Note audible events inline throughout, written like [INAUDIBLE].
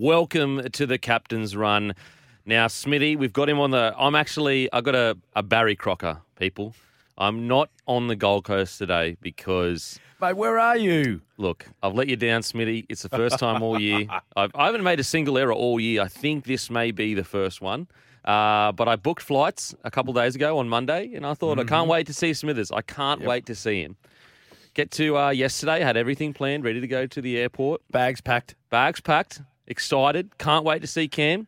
Welcome to the captain's run. Now, Smithy, we've got him on the. I'm actually. I got a, a Barry Crocker, people. I'm not on the Gold Coast today because Mate, where are you? Look, I've let you down, Smithy. It's the first time all year. [LAUGHS] I've, I haven't made a single error all year. I think this may be the first one. Uh, but I booked flights a couple days ago on Monday, and I thought, I can't wait to see Smithers. I can't wait to see him. Get to uh, yesterday, had everything planned, ready to go to the airport. Bags packed. Bags packed, excited, can't wait to see Cam.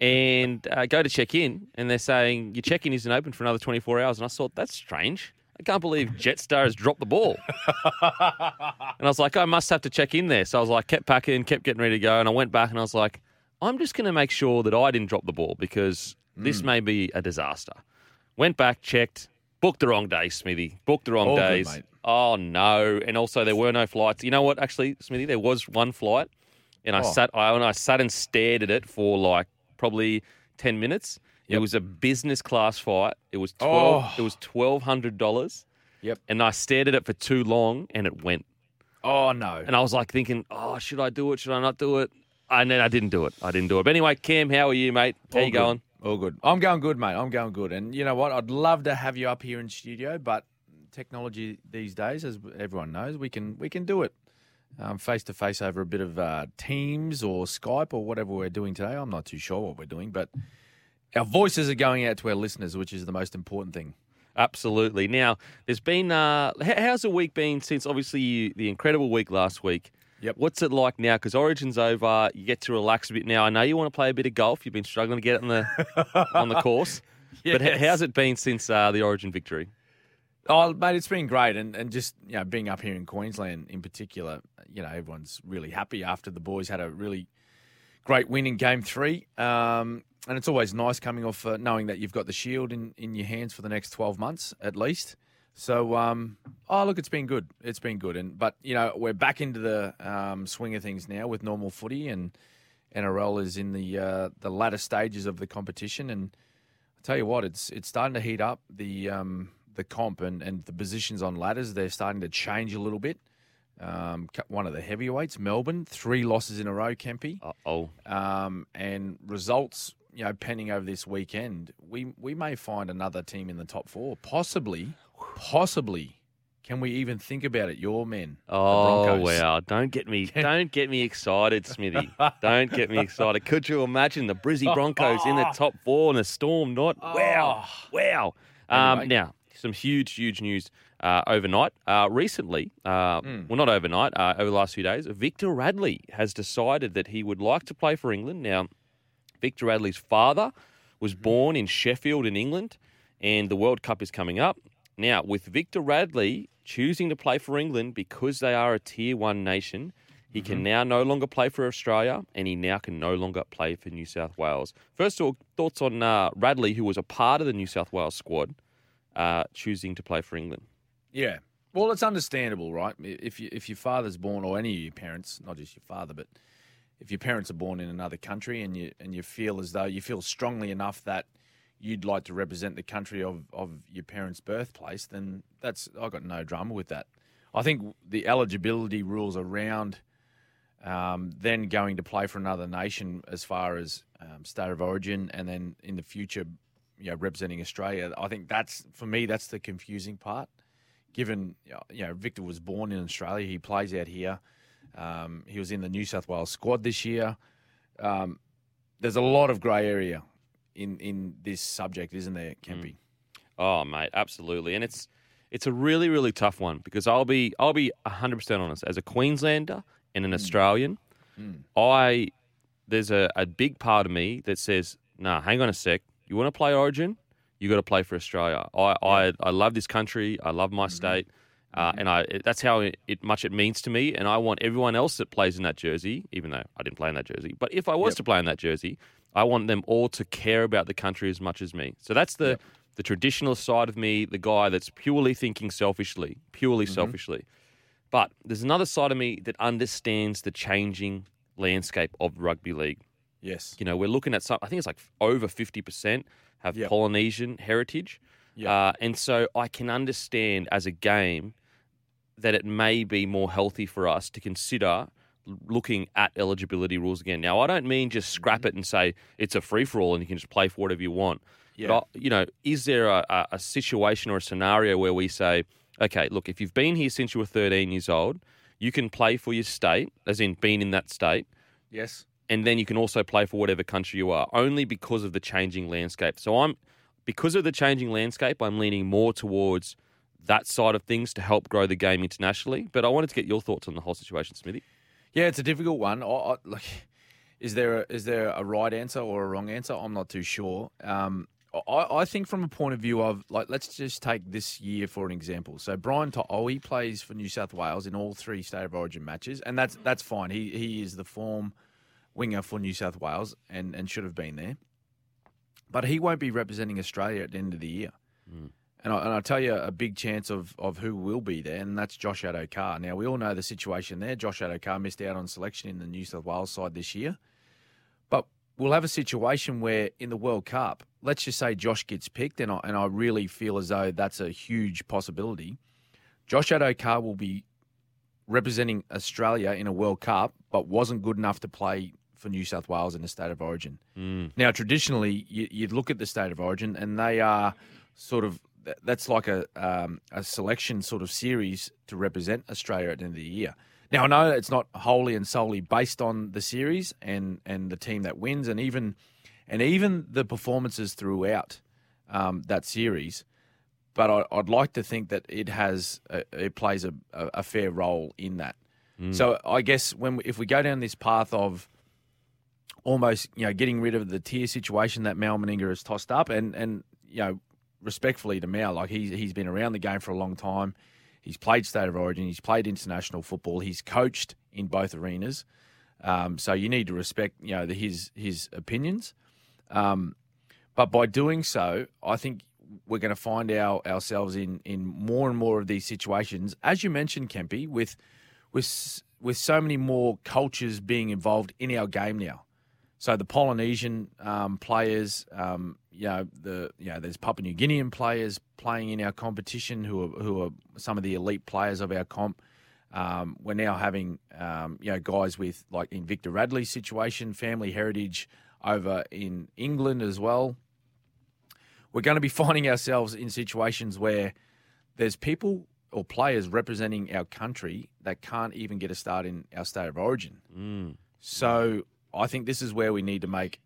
And uh, go to check in, and they're saying your check in isn't open for another 24 hours. And I thought, that's strange. I can't believe Jetstar has dropped the ball. [LAUGHS] and I was like, I must have to check in there. So I was like, kept packing, kept getting ready to go. And I went back and I was like, I'm just going to make sure that I didn't drop the ball because this may be a disaster. Went back, checked, booked the wrong day, Smithy. Booked the wrong All good, days. mate. Oh, no. And also, there were no flights. You know what, actually, Smithy? There was one flight. And I Oh. sat I, and I sat and stared at it for like probably 10 minutes. It was a business class flight. Oh. It was 12 Oh. it was $1200 Yep. and I stared at it for too long and it went. Oh no. And I was like thinking, "Oh, should I do it? Should I not do it?" And then I didn't do it. I didn't do it. But anyway, Cam, how are you, mate? How All you good. going? All good. I'm going good, mate. I'm going good. And you know what? I'd love to have you up here in studio, but technology these days, as everyone knows, we can we can do it face to face over a bit of uh, Teams or Skype or whatever we're doing today. I'm not too sure what we're doing, but our voices are going out to our listeners, which is the most important thing. Absolutely. Now, there's been uh how's the week been since obviously you, the incredible week last week? Yep. What's it like now? Because Origin's over, you get to relax a bit now. I know you want to play a bit of golf. You've been struggling to get it on the on the [LAUGHS] course. But how's it been since uh, the Origin victory? Oh, mate, it's been great, and and just you know being up here in Queensland in particular, you know everyone's really happy after the boys had a really great win in Game Three, um, and it's always nice coming off uh, knowing that you've got the shield in in your hands for the next twelve months at least. So, um, oh look, it's been good. It's been good, and but you know we're back into the um, swing of things now with normal footy, and NRL is in the uh, the latter stages of the competition, and I tell you what, it's it's starting to heat up. The um, the comp and, and the positions on ladders. They're starting to change a little bit. Um, one of the heavyweights, Melbourne, three losses in a row, Kempy, Uh oh. um, and results. You know, pending over this weekend, we we may find another team in the top four, possibly, possibly. Can we even think about it? Your men, Oh wow! Don't get me, [LAUGHS] don't get me excited, Smithy. don't get me excited. Could you imagine the Brizzy Broncos in the [LAUGHS] top four and the Storm not? Wow, wow. Um, Oh. Now, some huge, huge news uh, overnight. Uh, recently, uh, Hmm. well, not overnight. Uh, over the last few days, Victor Radley has decided that he would like to play for England. Now, Victor Radley's father was born in Sheffield, in England, and the World Cup is coming up. Now, with Victor Radley choosing to play for England because they are a tier one nation, he can now no longer play for Australia and he now can no longer play for New South Wales. First of all, thoughts on uh, Radley, who was a part of the New South Wales squad, uh, choosing to play for England. Yeah. Well, it's understandable, right? If you, if your father's born, or any of your parents, not just your father, but if your parents are born in another country, and you and you feel as though you feel strongly enough that you'd like to represent the country of, of your parents' birthplace, then that's—I've got no drama with that. I think the eligibility rules around um, then going to play for another nation, as far as um, state of origin, and then in the future, you know, representing Australia. I think that's for me that's the confusing part. Given you know Victor was born in Australia, he plays out here. Um, he was in the New South Wales squad this year. Um, there's a lot of grey area in in this subject, isn't there, Kempy? Oh, mate, absolutely, and it's it's a really really tough one because I'll be I'll be hundred percent honest. As a Queenslander and an Australian, I there's a, a big part of me that says, "Nah, hang on a sec. You want to play Origin? You got to play for Australia. I, I I love this country. I love my mm-hmm. state." Uh, mm-hmm. and I, it- that's how it, it much it means to me, and I want everyone else that plays in that jersey, even though I didn't play in that jersey. But if I was Yep. to play in that jersey, I want them all to care about the country as much as me. So that's the the traditional side of me, the guy that's purely thinking selfishly, purely mm-hmm. selfishly. But there's another side of me that understands the changing landscape of rugby league. Yes. You know, we're looking at some. I think it's like over fifty percent have Yep. Polynesian heritage, Yep. uh, and so I can understand as a game that it may be more healthy for us to consider looking at eligibility rules again. Now, I don't mean just scrap it and say it's a free for all and you can just play for whatever you want. Yeah. But, you know, is there a, a, a situation or a scenario where we say, okay, look, if you've been here since you were 13 years old, you can play for your state, as in being in that state, Yes. And then you can also play for whatever country you are, only because of the changing landscape. So I'm, because of the changing landscape, I'm leaning more towards that side of things to help grow the game internationally. But I wanted to get your thoughts on the whole situation, Smithy. Yeah, it's a difficult one. I, I, like, is there a, is there a right answer or a wrong answer? I'm not too sure. Um, I, I think from a point of view of like, let's just take this year for an example. So Brian To'o, he plays for New South Wales in all three state of origin matches, and that's that's fine. He he is the form winger for New South Wales and and should have been there, but he won't be representing Australia at the end of the year. Hmm. And I, and I tell you a big chance of, of who will be there, and that's Josh Addo-Carr. Now, we all know the situation there. Josh Addo-Carr missed out on selection in the New South Wales side this year. But we'll have a situation where in the World Cup, let's just say Josh gets picked, and I, and I really feel as though that's a huge possibility. Josh Addo-Carr will be representing Australia in a World Cup, but wasn't good enough to play for New South Wales in the state of origin. Now, traditionally, you, you'd look at the state of origin, and they are sort of that's like a um, a selection sort of series to represent Australia at the end of the year. Now, I know it's not wholly and solely based on the series and and the team that wins, and even and even the performances throughout um, that series. But I, I'd like to think that it has a, it plays a, a, fair role in that. So I guess when we, if we go down this path of almost you know getting rid of the tier situation that Mal Meninga has tossed up, and and you know respectfully to Mal, like he's he's been around the game for a long time. He's played state of origin. He's played international football. He's coached in both arenas. Um, so you need to respect you know the, his his opinions. Um, but by doing so, I think we're going to find our, ourselves in in more and more of these situations, as you mentioned, Kempy, with with with so many more cultures being involved in our game now. So the Polynesian um, players, um, you know, the you know, there's Papua New Guinean players playing in our competition who are who are some of the elite players of our comp. Um, we're now having um, you know guys with like in Victor Radley's situation, family heritage over in England as well. We're going to be [LAUGHS] finding ourselves in situations where there's people or players representing our country that can't even get a start in our state of origin. So I think this is where we need to make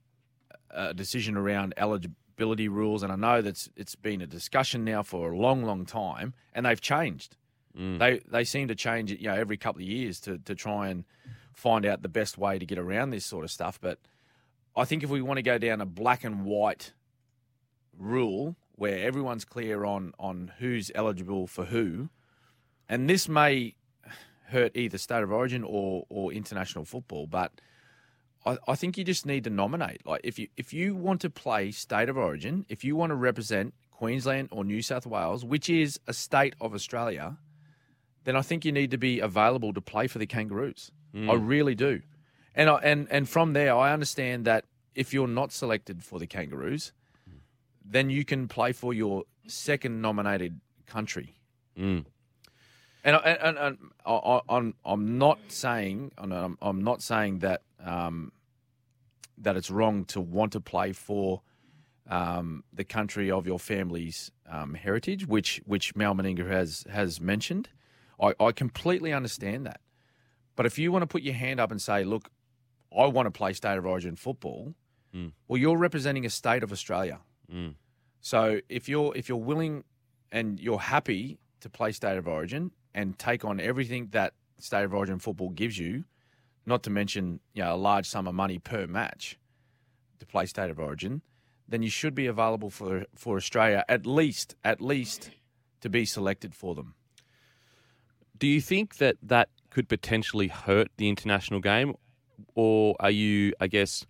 a decision around eligibility rules. And I know that's it's been a discussion now for a long, long time, and they've changed. Mm. They they seem to change it, you know, every couple of years to to try and find out the best way to get around this sort of stuff. But I think if we want to go down a black and white rule where everyone's clear on on who's eligible for who, and this may hurt either state of origin or or international football, but I, I think you just need to nominate. Like if you if you want to play state of origin, if you want to represent Queensland or New South Wales, which is a state of Australia, then I think you need to be available to play for the Kangaroos. I really do. And I, and and from there, I understand that if you're not selected for the Kangaroos, then you can play for your second nominated country. Mm. And, I- and, and I, I, I'm I'm not saying I'm, I'm not saying that um, that it's wrong to want to play for um, the country of your family's um, heritage, which which Mal Meninga has has mentioned. I, I completely understand that, but if you want to put your hand up and say, "Look, I want to play state of origin football," well, you're representing a state of Australia. Mm. So if you're if you're willing and you're happy to play state of origin and take on everything that state of origin football gives you, not to mention you know a large sum of money per match to play state of origin, then you should be available for for Australia at least at least to be selected for them. Do you think that that could potentially hurt the international game, or are you, I guess,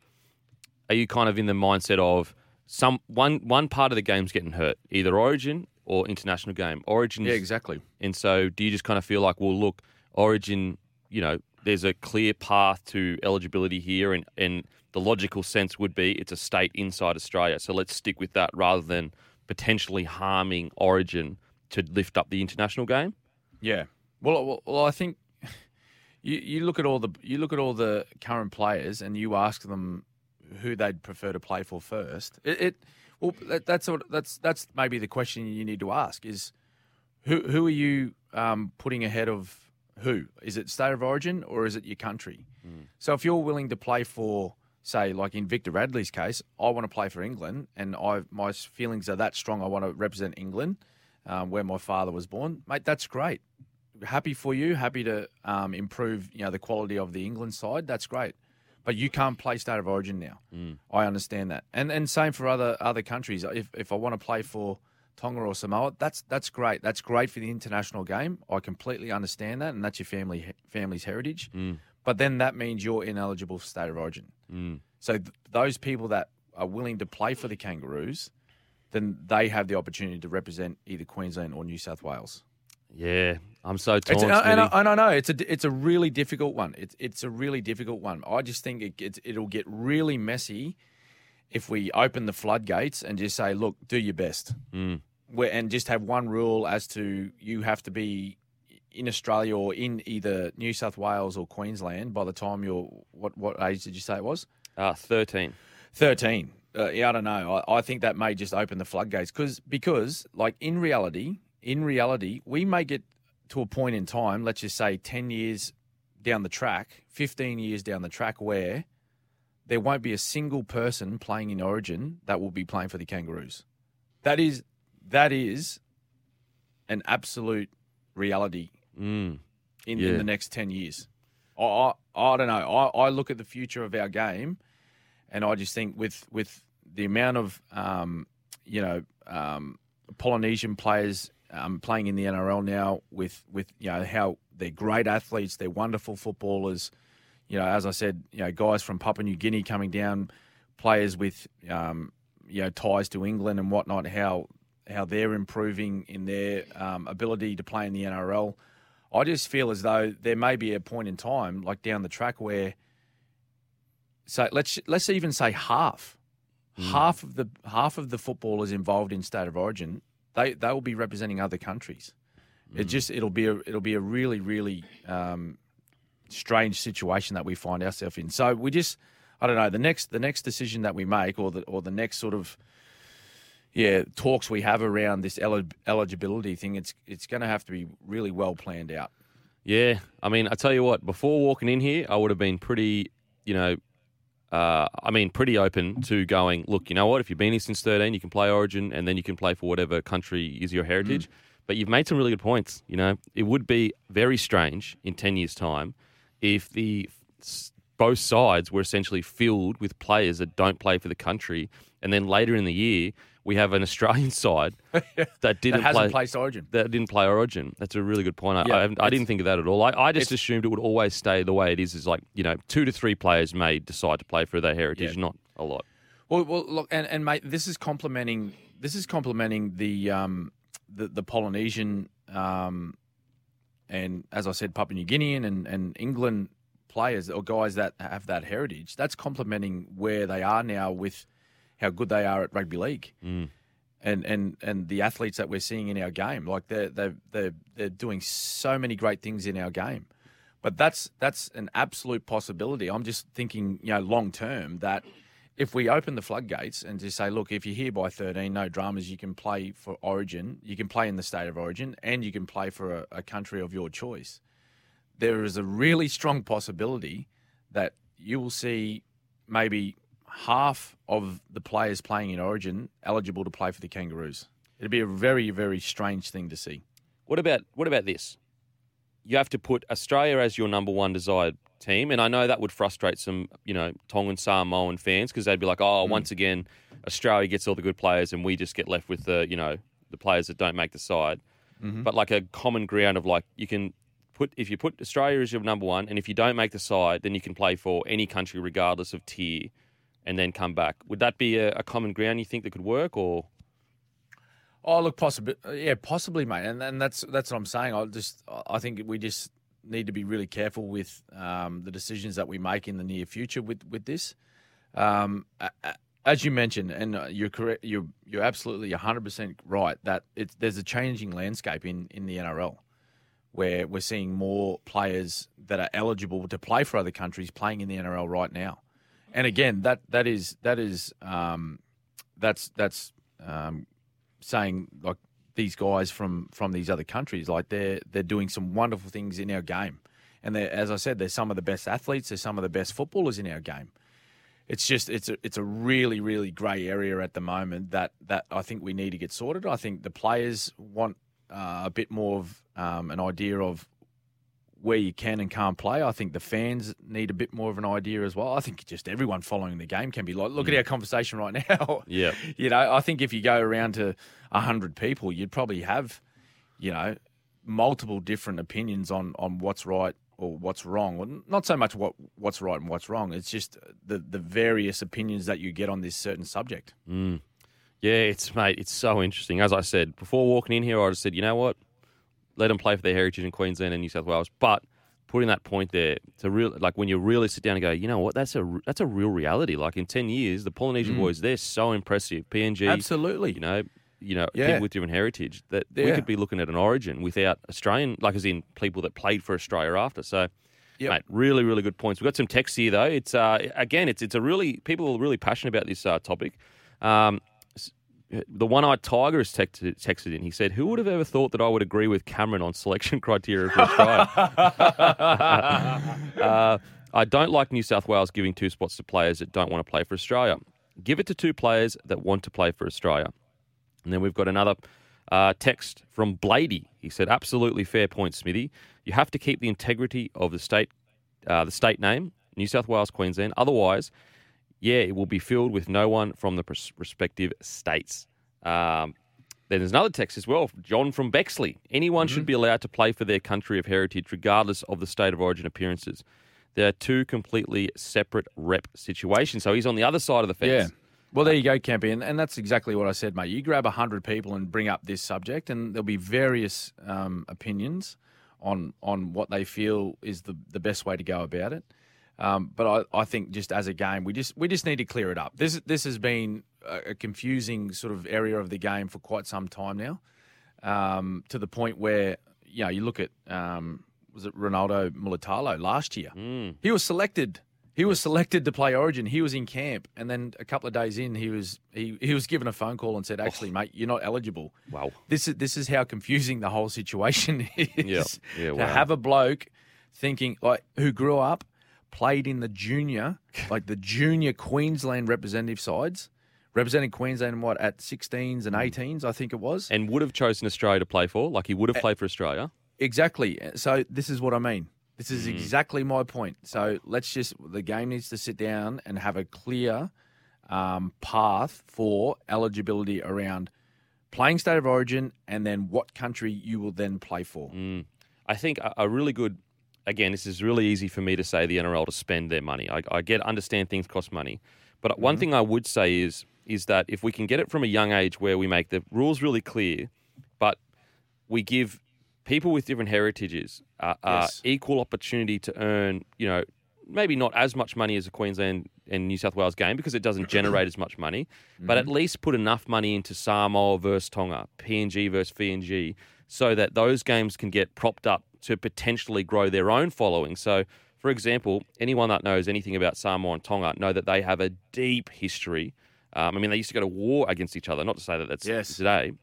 are you kind of in the mindset of some one one part of the game's getting hurt, either Origin or international game? Origin, Yeah, exactly. and so do you just kind of feel like, well, look, Origin, you know, there's a clear path to eligibility here, and and the logical sense would be it's a state inside Australia, so let's stick with that rather than potentially harming Origin to lift up the international game. Yeah. Well, well, well I think [LAUGHS] you, you look at all the you look at all the current players and you ask them who they'd prefer to play for first. It, it well that, that's what that's that's maybe the question you need to ask is who who are you um, putting ahead of who? Is it state of origin or is it your country? So if you're willing to play for say like in Victor Radley's case, I want to play for England and I my feelings are that strong I want to represent England um, where my father was born, mate, that's great happy for you. Happy to um, improve, you know, the quality of the England side. That's great, but you can't play state of origin now. Mm. I understand that, and and same for other other countries. If if I want to play for Tonga or Samoa, that's that's great. That's great for the international game. I completely understand that, and that's your family family's heritage. Mm. But then that means you're ineligible for state of origin. Mm. So th- those people that are willing to play for the Kangaroos, then they have the opportunity to represent either Queensland or New South Wales. Yeah, I'm so torn. It's, and, I, and I know it's a it's a really difficult one. It's it's a really difficult one. I just think it it'll get really messy if we open the floodgates and just say, look, do your best, Mm. And just have one rule as to you have to be in Australia or in either New South Wales or Queensland by the time you're what what age did you say it was? Ah, 13. 13. Uh, yeah, I don't know. I, I think that may just open the floodgates because because like in reality, in reality, we may get to a point in time, let's just say 10 years down the track, 15 years down the track where there won't be a single person playing in Origin that will be playing for the Kangaroos. That is that is an absolute reality Mm. in, Yeah. in the next 10 years. I, I, I don't know. I, I look at the future of our game and I just think with, with the amount of, um, you know, um, Polynesian players um, playing in the NRL now with, with, you know, how they're great athletes, they're wonderful footballers. You know, as I said, you know, guys from Papua New Guinea coming down, players with, um, you know, ties to England and whatnot, how, how they're improving in their um, ability to play in the NRL. I just feel as though there may be a point in time, like down the track, where so let's let's even say half, half of the half of the footballers involved in state of origin, they they will be representing other countries. It just it'll be a it'll be a really really um, strange situation that we find ourselves in. So we just I don't know the next the next decision that we make or the or the next sort of yeah talks we have around this eli- eligibility thing. It's it's going to have to be really well planned out. Yeah, I mean, I tell you what, before walking in here, I would have been pretty, you know, uh, I mean, pretty open to going, look, you know what, if you've been here since 13, you can play Origin and then you can play for whatever country is your heritage. But you've made some really good points. You know, it would be very strange in 10 years' time if the both sides were essentially filled with players that don't play for the country. And then later in the year, we have an Australian [LAUGHS] side [LAUGHS] that didn't That hasn't play placed origin. that didn't play Origin. That's a really good point. I, Yeah, I, I didn't think of that at all. I, I just assumed it would always stay the way it is. Is like you know, two to three players may decide to play for their heritage, Yeah. not a lot. Well, well, look, and, and mate, this is complementing this is complementing the um, the, the Polynesian um, and as I said, Papua New Guinean and, and England players or guys that have that heritage. That's complementing where they are now with how good they are at rugby league. Mm. And, and and the athletes that we're seeing in our game, like they're they they're they're doing so many great things in our game, but that's that's an absolute possibility. I'm just thinking, you know, long term that if we open the floodgates and just say, look, if you're here by 13, no dramas, you can play for Origin, you can play in the state of Origin, and you can play for a, a country of your choice. There is a really strong possibility that you will see maybe half of the players playing in Origin eligible to play for the Kangaroos. It'd be a very, very strange thing to see. What about what about this? You have to put Australia as your number one desired team, and I know that would frustrate some, you know, Tongan Samoan fans because they'd be like, "Oh, mm. once again, Australia gets all the good players, and we just get left with the, you know, the players that don't make the side." Mm-hmm. But like a common ground of like, you can put if you put Australia as your number one, and if you don't make the side, then you can play for any country regardless of tier, and then come back. Would that be a, a common ground you think that could work, or? Oh, look, possibly, yeah, possibly, mate, and and that's that's what I'm saying. I just, I think we just need to be really careful with um, the decisions that we make in the near future with with this. Um, as you mentioned, and uh, you're correct, you're you're absolutely 100 percent right that it's there's a changing landscape in in the NRL. where we're seeing more players that are eligible to play for other countries playing in the NRL right now. And again, that that is that is um, that's that's um, saying like these guys from from these other countries, like they're they're doing some wonderful things in our game, and as I said, they're some of the best athletes, they're some of the best footballers in our game. It's just it's a it's a really really grey area at the moment that that I think we need to get sorted. I think the players want uh, a bit more of um, an idea of where you can and can't play. I think the fans need a bit more of an idea as well. I think just everyone following the game can be like, look at mm. our conversation right [LAUGHS] now. Yeah. you know, I think if you go around to hundred people, you'd probably have, you know, multiple different opinions on on what's right or what's wrong. Well, not so much what what's right and what's wrong. It's just the the various opinions that you get on this certain subject. Mm. Yeah, it's mate, it's so interesting. As I said before walking in here, I just said, you know what, let them play for their heritage in Queensland and New South Wales. But putting that point there to real, like when you really sit down and go, you know what, that's a that's a real reality. Like in ten years, the Polynesian boys, they're so impressive. PNG, Absolutely. you know, you know, Yeah. people with different heritage that we could be looking at an origin without Australian, like as in people that played for Australia after. So. Yep. Mate, really, really good points. We've got some text here though. It's uh, again, it's it's a really people are really passionate about this uh, topic. Um, the one-eyed tiger has texted, texted in. He said, "Who would have ever thought that I would agree with Cameron on selection [LAUGHS] criteria for Australia?" [LAUGHS] uh, I don't like New South Wales giving two spots to players that don't want to play for Australia. Give it to two players that want to play for Australia. And then we've got another uh, text from Blady. He said, "Absolutely fair point, Smithy. You have to keep the integrity of the state, uh, the state name, New South Wales, Queensland. Otherwise, yeah, it will be filled with no one from the pres- respective states." Um, then there's another text as well, John from Bexley. Anyone should be allowed to play for their country of heritage, regardless of the state of origin appearances. They are two completely separate rep situations. So he's on the other side of the fence. Yeah. Well, there you go, Campy, and, and that's exactly what I said, mate. You grab hundred people and bring up this subject, and there'll be various um, opinions on on what they feel is the, the best way to go about it. Um, but I, I think just as a game, we just we just need to clear it up. This this has been a, confusing sort of area of the game for quite some time now, um, to the point where you know you look at um, was it Ronaldo Mulitalo last year? He was selected. He was selected to play Origin. He was in camp, and then a couple of days in, he was he, he was given a phone call and said, "Actually, mate, you're not eligible." Wow. This is this is how confusing the whole situation [LAUGHS] is. Yeah. Yeah, to wow. have a bloke thinking like who grew up, played in the junior, [LAUGHS] like the junior Queensland representative sides, representing Queensland what at 16s and 18s, I think it was. And would have chosen Australia to play for, like he would have played for Australia. Exactly. So this is what I mean. This is Mm. exactly my point. So let's just the game needs to sit down and have a clear um, path for eligibility around playing state of origin and then what country you will then play for. Mm. I think a, a really good. Again, this is really easy for me to say the NRL to spend their money. I, I get understand things cost money, but one thing I would say is is that if we can get it from a young age where we make the rules really clear, but we give people with different heritages uh, uh, equal opportunity to earn, you know, maybe not as much money as a Queensland and New South Wales game because it doesn't [CLEARS THROAT] generate as much money, but at least put enough money into Samoa versus Tonga, PNG versus PNG, so that those games can get propped up to potentially grow their own following. So, for example, anyone that knows anything about Samoa and Tonga know that they have a deep history. Um, I mean, they used to go to war against each other. Not to say that that's Yes. today. [LAUGHS]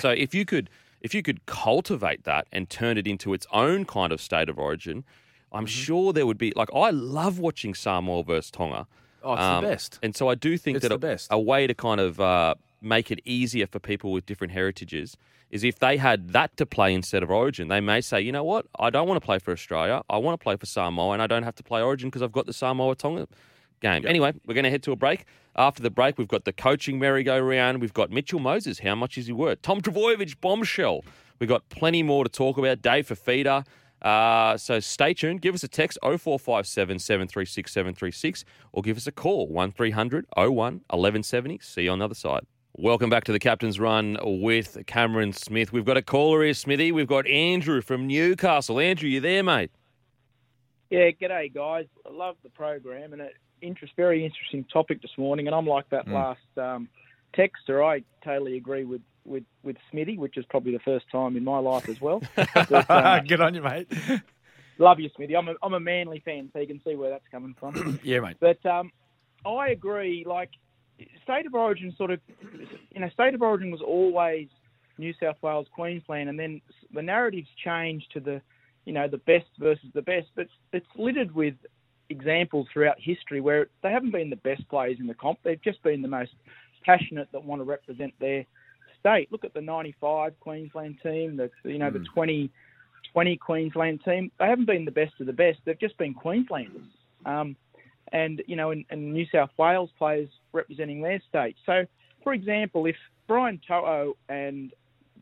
So if you could if you could cultivate that and turn it into its own kind of state of origin, I'm Mm-hmm. sure there would be like I love watching Samoa versus Tonga. Oh, it's Um, the best. And so I do think It's that the a, best. a way to kind of uh, make it easier for people with different heritages is if they had that to play instead of Origin, they may say, you know what, I don't want to play for Australia. I want to play for Samoa, and I don't have to play Origin because I've got the Samoa Tonga game. Anyway, we're going to head to a break. After the break, we've got the coaching merry-go-round. We've got Mitchell Moses. How much is he worth? Tom Trbojevic bombshell. We've got plenty more to talk about. Dave Fifita. Uh, so stay tuned. Give us a text 0457 736 736 or give us a call 1300 01 1170. See you on the other side. Welcome back to the Captain's Run with Cameron Smith. We've got a caller here, Smithy. We've got Andrew from Newcastle. Andrew, you there, mate? Yeah, g'day guys. I love the program and an interest, very interesting topic this morning. And I'm like that last um, texter. I totally agree with with with Smithy, which is probably the first time in my life as well. [LAUGHS] But, uh, [LAUGHS] Good on you, mate. [LAUGHS] love you, Smithy. I'm a I'm a Manly fan, so you can see where that's coming from. [CLEARS THROAT] yeah, mate. But um, I agree. Like state of origin, sort of, you know, state of origin was always New South Wales, Queensland, and then the narratives changed to the, you know, the best versus the best. But it's littered with examples throughout history where they haven't been the best players in the comp. They've just been the most passionate that want to represent their state. Look at the '95 Queensland team. The you know the 2020 Queensland team. They haven't been the best of the best. They've just been Queenslanders. Um, and you know, and, and New South Wales players representing their state. So, for example, if Brian To'o and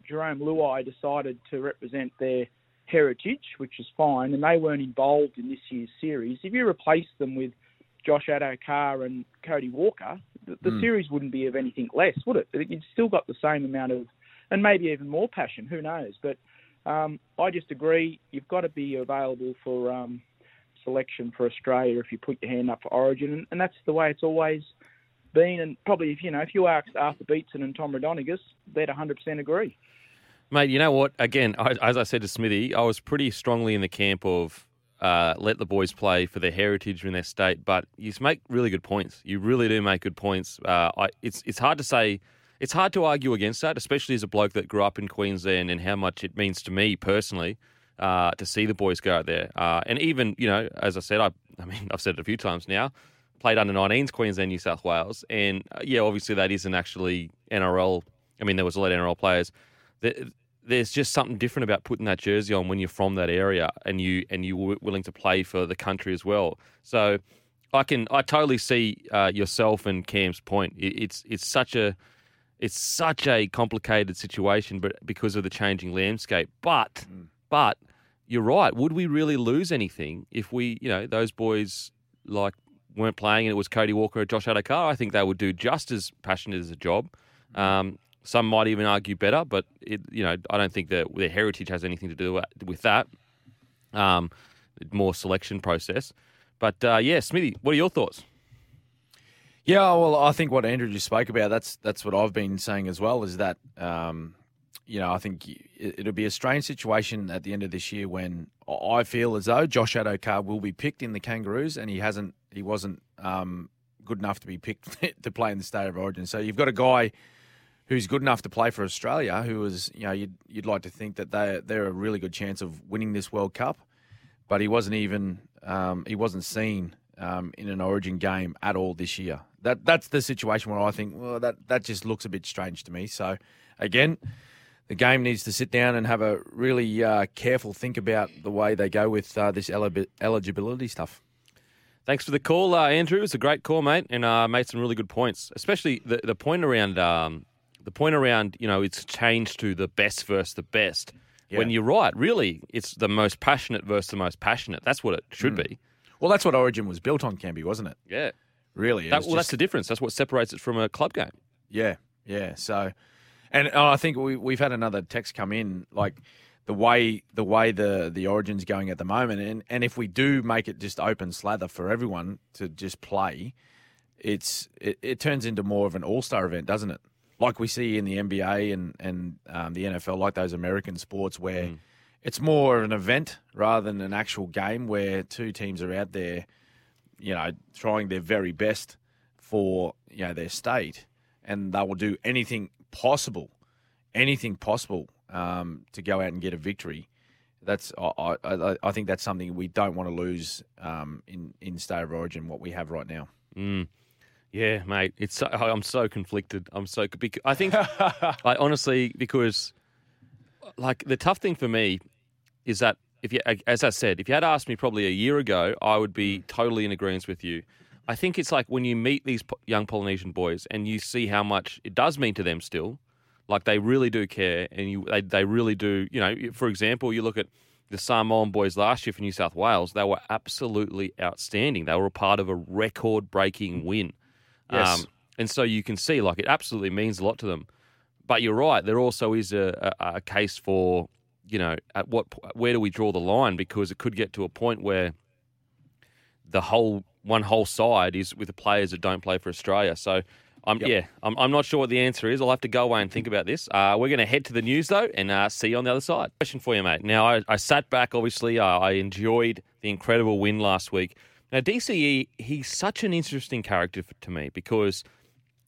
Jerome Luai decided to represent their heritage, which is fine, and they weren't involved in this year's series, if you replace them with Josh Addo-Carr and Cody Walker, the, the series wouldn't be of anything less, would it? You'd still got the same amount of, and maybe even more passion. Who knows? But um, I just agree. You've got to be available for um, selection for Australia if you put your hand up for Origin, and, and that's the way it's always been. And probably if you know if you asked Arthur Beetson and Tom Raudonikis, they'd 100% agree. Mate, you know what? Again, I, as I said to Smithy, I was pretty strongly in the camp of uh, let the boys play for their heritage and their state. But you make really good points. You really do make good points. Uh, I, it's it's hard to say. It's hard to argue against that, especially as a bloke that grew up in Queensland and how much it means to me personally uh, to see the boys go out there. Uh, and even, you know, as I said, I, I mean, [LAUGHS] I've said it a few times now. Played under 19s Queensland, New South Wales, and uh, yeah, obviously that isn't actually NRL. I mean, there was a lot of NRL players. There, there's just something different about putting that jersey on when you're from that area and you and you were willing to play for the country as well. So I can I totally see uh, yourself and Cam's point. It, it's it's such a it's such a complicated situation, but because of the changing landscape. But but you're right. Would we really lose anything if we you know those boys like weren't playing and it was Cody Walker or Josh Addo-Carr? I think they would do just as passionate as a job. Um, some might even argue better, but it, you know, I don't think that their heritage has anything to do with that. Um, more selection process, but uh, yeah, Smithy, what are your thoughts? Yeah, well, I think what Andrew just spoke about that's that's what I've been saying as well. Is that um, you know I think it, it'll be a strange situation at the end of this year when I feel as though Josh Addo-Carr will be picked in the Kangaroos and he hasn't he wasn't um, good enough to be picked [LAUGHS] to play in the state of origin. So you've got a guy who's good enough to play for Australia, who is, you know, you'd, you'd like to think that they they're a really good chance of winning this World Cup, but he wasn't even um, he wasn't seen um, in an Origin game at all this year. That that's the situation where I think well that that just looks a bit strange to me. So again. The game needs to sit down and have a really uh, careful think about the way they go with uh, this eli- eligibility stuff. Thanks for the call, uh, Andrew. It's a great call, mate, and uh, made some really good points, especially the the point around um, the point around you know it's changed to the best versus the best. Yeah. When you're right, really, it's the most passionate versus the most passionate. That's what it should be. Well, that's what Origin was built on, Canby, wasn't it? Yeah. Really? It That, well, that's the difference. That's what separates it from a club game. Yeah, yeah. So, and uh, I think we we've had another text come in like the way the way the the origin's going at the moment, and and if we do make it just open slather for everyone to just play, it's it, it turns into more of an all star event, doesn't it? Like we see in the NBA and and um, the NFL, like those American sports where. It's more of an event rather than an actual game where two teams are out there, you know, trying their very best for you know their state, and they will do anything possible, anything possible um, to go out and get a victory. That's I, I, I think that's something we don't want to lose um, in in state of origin. What we have right now. Mm. Yeah, mate. It's so, I'm so conflicted. I'm so I think [LAUGHS] I honestly because like the tough thing for me is that if you as I said, if you had asked me probably a year ago, I would be totally in agreement with you. I think it's like when you meet these young Polynesian boys and you see how much it does mean to them still. Like they really do care, and you they, they really do. You know, for example, you look at the Samoan boys last year for New South Wales. They were absolutely outstanding. They were a part of a record-breaking mm. win. Yes. Um, and so you can see, like, it absolutely means a lot to them. But you're right. There also is a, a, a case for, you know, at what where do we draw the line? Because it could get to a point where the whole one whole side is with the players that don't play for Australia. So I'm, Yep. Yeah, I'm, I'm not sure what the answer is. I'll have to go away and think about this. Uh, we're going to head to the news, though, and uh, see you on the other side. Question for you, mate. Now, I, I sat back, obviously. Uh, I enjoyed the incredible win last week. Now, DCE, he's such an interesting character to me because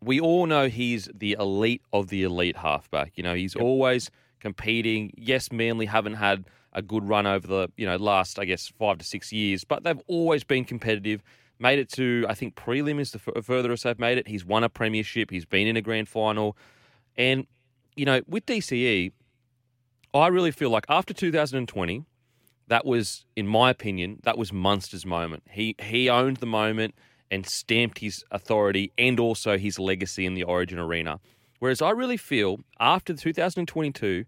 we all know he's the elite of the elite halfback. You know, he's always competing. Yes, Manly haven't had a good run over the you know last I guess five to six years, but they've always been competitive. Made it to I think prelim is the f- furthest they've made it. He's won a premiership. He's been in a grand final, and you know with DCE, I really feel like after 2020, that was, in my opinion, that was Munster's moment. He he owned the moment and stamped his authority and also his legacy in the Origin arena. Whereas I really feel after 2022,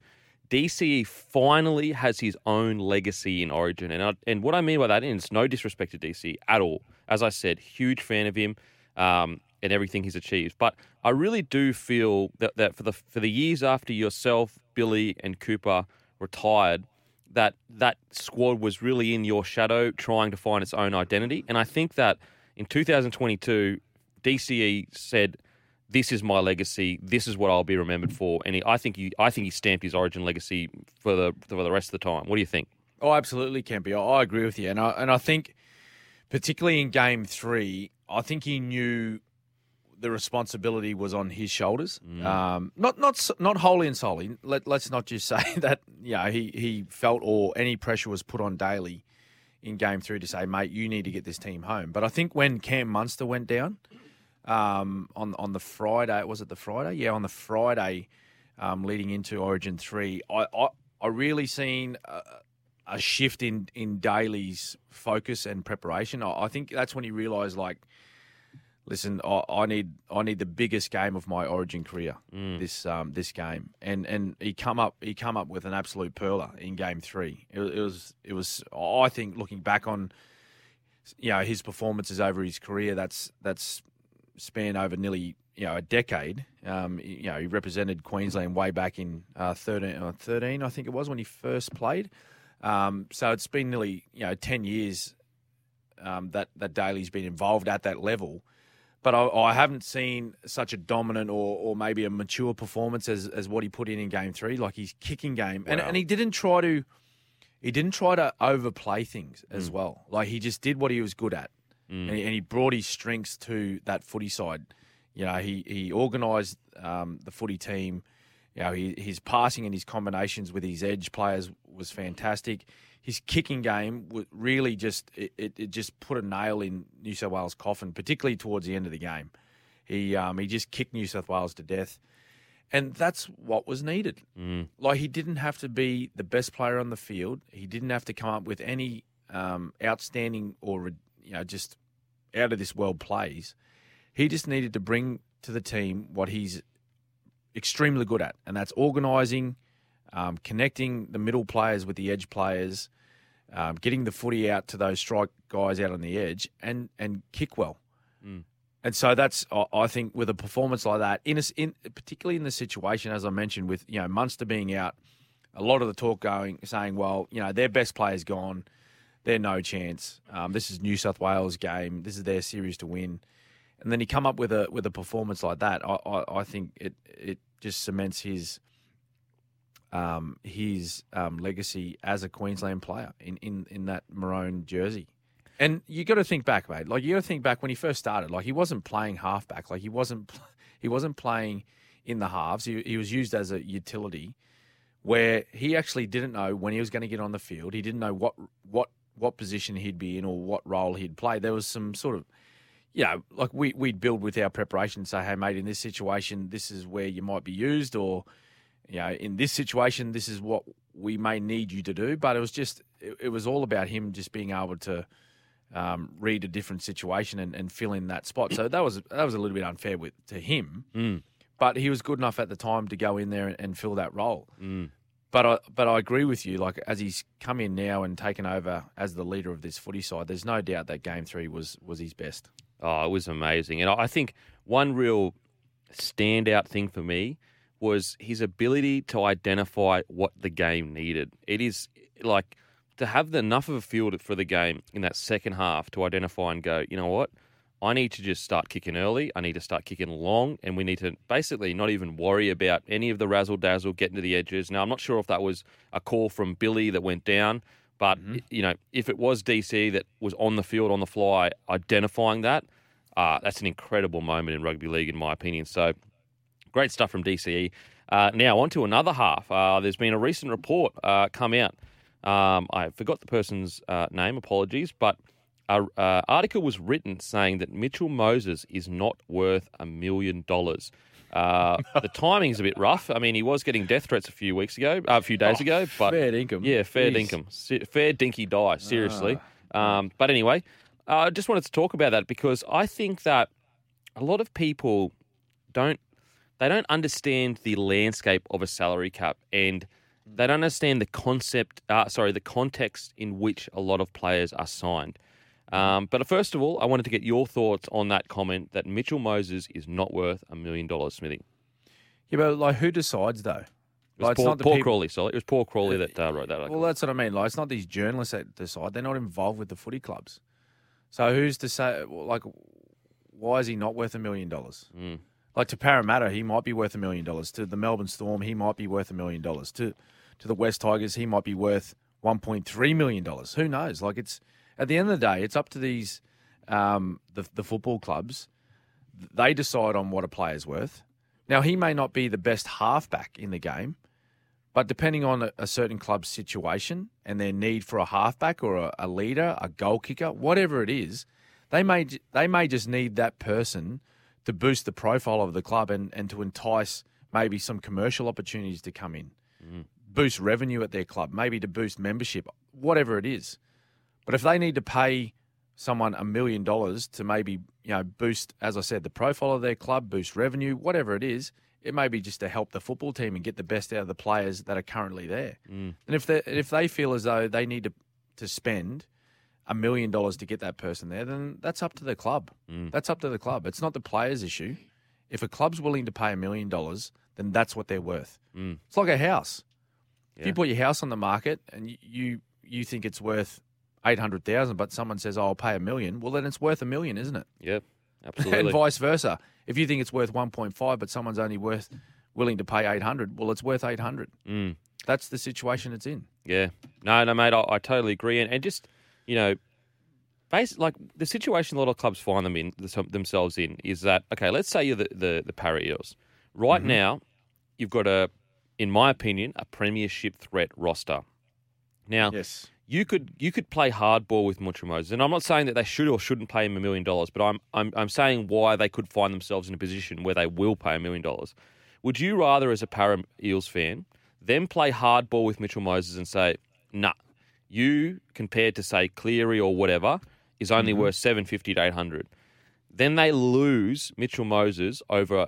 DCE finally has his own legacy in Origin, and I, and what I mean by that is no disrespect to DCE at all. As I said, huge fan of him um, and everything he's achieved. But I really do feel that, that for the for the years after yourself, Billy, and Cooper retired, that that squad was really in your shadow, trying to find its own identity. And I think that in 2022, DCE said, "This is my legacy. This is what I'll be remembered for." And he, I think he, I think he stamped his Origin legacy for the for the rest of the time. What do you think? Oh, absolutely, Kempy. I, I agree with you, and I and I think, particularly in Game Three, I think he knew the responsibility was on his shoulders. Um, not not not wholly and solely. Let let's not just [LAUGHS] say that. Yeah, he he felt or any pressure was put on Daly in Game Three to say, mate, you need to get this team home. But I think when Cam Munster went down um, on on the Friday, was it the Friday? Yeah, on the Friday, um, leading into Origin Three, I I, I really seen. A, a shift in in Daly's focus and preparation. I, I think that's when he realised, like, listen, I, I need I need the biggest game of my Origin career this um, this game, and and he come up he come up with an absolute perler in Game Three. It, was- it was it was I think looking back on, you know, his performances over his career. That's that's spanned over nearly you know a decade. Um, you know, he represented Queensland way back in uh, 13, uh, 13, I think it was when he first played. Um, so it's been nearly you know ten years um, that that Daly's been involved at that level. But I, I haven't seen such a dominant or, or maybe a mature performance as, as what he put in in game three. Like his kicking game, and, Wow. and he didn't try to he didn't try to overplay things as well. Like he just did what he was good at, and, he, and he brought his strengths to that footy side. You know, he he organised um, the footy team. You know, he, his passing and his combinations with his edge players was fantastic. His kicking game was really just it, it, it just put a nail in New South Wales' coffin, particularly towards the end of the game. He um, he just kicked New South Wales to death, and that's what was needed. Like he didn't have to be the best player on the field. He didn't have to come up with any um, outstanding or you know just out of this world plays. He just needed to bring to the team what he's extremely good at, and that's organising, um, connecting the middle players with the edge players, um, getting the footy out to those strike guys out on the edge, and and kick well. And so that's I- I think with a performance like that, in, a, in particularly in the situation as I mentioned with you know Munster being out, a lot of the talk going saying, well, you know their best player's gone, they're no chance. Um, this is New South Wales game. This is their series to win. And then he come up with a with a performance like that. I, I, I think it it just cements his um, his um, legacy as a Queensland player in, in, in that maroon jersey. And you got to think back, mate. Like you got to think back when he first started. Like he wasn't playing halfback. Like he wasn't he wasn't playing in the halves. He, he was used as a utility, where he actually didn't know when he was going to get on the field. He didn't know what what what position he'd be in or what role he'd play. There was some sort of you know, like we we'd build with our preparation. Say, hey, mate, in this situation, this is where you might be used, or you know, in this situation, this is what we may need you to do. But it was just, it, it was all about him just being able to um, read a different situation and, and fill in that spot. So that was that was a little bit unfair with to him. Mm. But he was good enough at the time to go in there and, and fill that role. Mm. But I but I agree with you. Like as he's come in now and taken over as the leader of this footy side, there's no doubt that game three was was his best. Oh, it was amazing. And I think one real standout thing for me was his ability to identify what the game needed. It is like to have enough of a field for the game in that second half to identify and go, you know what? I need to just start kicking early. I need to start kicking long, and we need to basically not even worry about any of the razzle dazzle getting to the edges. Now, I'm not sure if that was a call from Billy that went down, but you know, if it was DC that was on the field on the fly identifying that, uh, that's an incredible moment in rugby league, in my opinion. So, great stuff from DCE. Uh, now, on to another half. Uh, there's been a recent report uh, come out. Um, I forgot the person's uh, name, apologies, but an uh, article was written saying that Mitchell Moses is not worth a million dollars. Uh, [LAUGHS] the timing's a bit rough. I mean, he was getting death threats a few weeks ago, uh, a few days ago, but fair dinkum. yeah, fair Jeez. dinkum, Se- fair dinky die. Seriously, um, but anyway, uh, I just wanted to talk about that because I think that a lot of people don't they don't understand the landscape of a salary cap and they don't understand the concept uh, sorry the context in which a lot of players are signed um, but first of all i wanted to get your thoughts on that comment that mitchell moses is not worth a million dollars smithy Yeah, but like who decides though? it was Like, it's paul, paul people- crawley sorry it was paul crawley that uh, wrote that article. Well, that's what I mean. Like, it's not these journalists that decide. They're not involved with the footy clubs. So who's to say? Like, why is he not worth a million dollars? Mm. Like to Parramatta, he might be worth a million dollars. To the Melbourne Storm, he might be worth a million dollars. To to the West Tigers, he might be worth one point three million dollars. Who knows? Like, it's at the end of the day, it's up to these um, the the football clubs. They decide on what a player's worth. Now, he may not be the best halfback in the game, but depending on a, a certain club's situation and their need for a halfback or a, a leader, a goal kicker, whatever it is, they may they may just need that person to boost the profile of the club and, and to entice maybe some commercial opportunities to come in, boost revenue at their club, maybe to boost membership, whatever it is. But if they need to pay someone a million dollars to maybe you know boost, as I said, the profile of their club, boost revenue, whatever it is, it may be just to help the football team and get the best out of the players that are currently there. Mm. And if they if they feel as though they need to to spend a million dollars to get that person there, then that's up to the club. Mm. That's up to the club. It's not the player's issue. If a club's willing to pay a million dollars, then that's what they're worth. Mm. It's like a house. If you Yeah. put your house on the market and you, you think it's worth eight hundred thousand, but someone says, oh, "I'll pay a million, well, then it's worth a million, isn't it? yep [LAUGHS] absolutely. and vice versa. If you think it's worth one point five, but someone's only worth willing to pay eight hundred, well, it's worth eight hundred. Mm. That's the situation it's in. Yeah. No, no, mate, I, I totally agree. And, and just, you know, base, like the situation a lot of clubs find them in themselves in is that, okay, let's say you're the, the, the Para Eels. Right now, you've got a, in my opinion, a premiership threat roster. Now, Yes. You could you could play hardball with Mitchell Moses, and I'm not saying that they should or shouldn't pay him a million dollars, but I'm I'm I'm saying why they could find themselves in a position where they will pay a million dollars. Would you rather, as a Para Eels fan, then play hardball with Mitchell Moses and say, "Nah, you compared to say Cleary or whatever is only mm-hmm. worth seven fifty to eight hundred. Then they lose Mitchell Moses over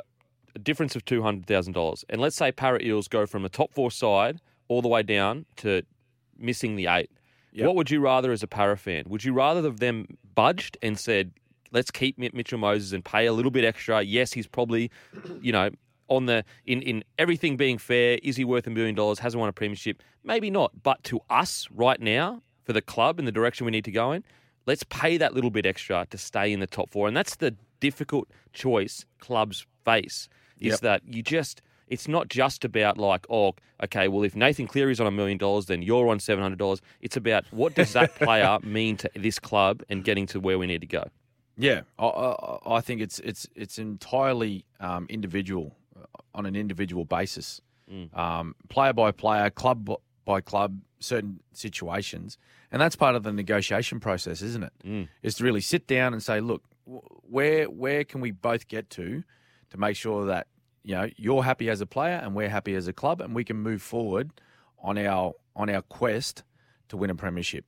a difference of two hundred thousand dollars, and let's say Para Eels go from the top four side all the way down to missing the eight. Yep. What would you rather as a para fan? Would you rather have them budged and said, let's keep Mitchell Moses and pay a little bit extra? Yes, he's probably, you know, on the in, in everything being fair, is he worth a million dollars? Hasn't won a premiership? Maybe not. But to us right now, for the club and the direction we need to go in, let's pay that little bit extra to stay in the top four. And that's the difficult choice clubs face. Is Yep. that you just it's not just about like, oh, okay, well, if Nathan Cleary's on a million dollars, then you're on seven hundred dollars. It's about what does that player [LAUGHS] mean to this club and getting to where we need to go. Yeah, I, I, I think it's it's it's entirely um, individual uh, on an individual basis, um, player by player, club by club, certain situations, and that's part of the negotiation process, isn't it? Is to really sit down and say, look, where where can we both get to to make sure that you know you're happy as a player and we're happy as a club, and we can move forward on our on our quest to win a premiership.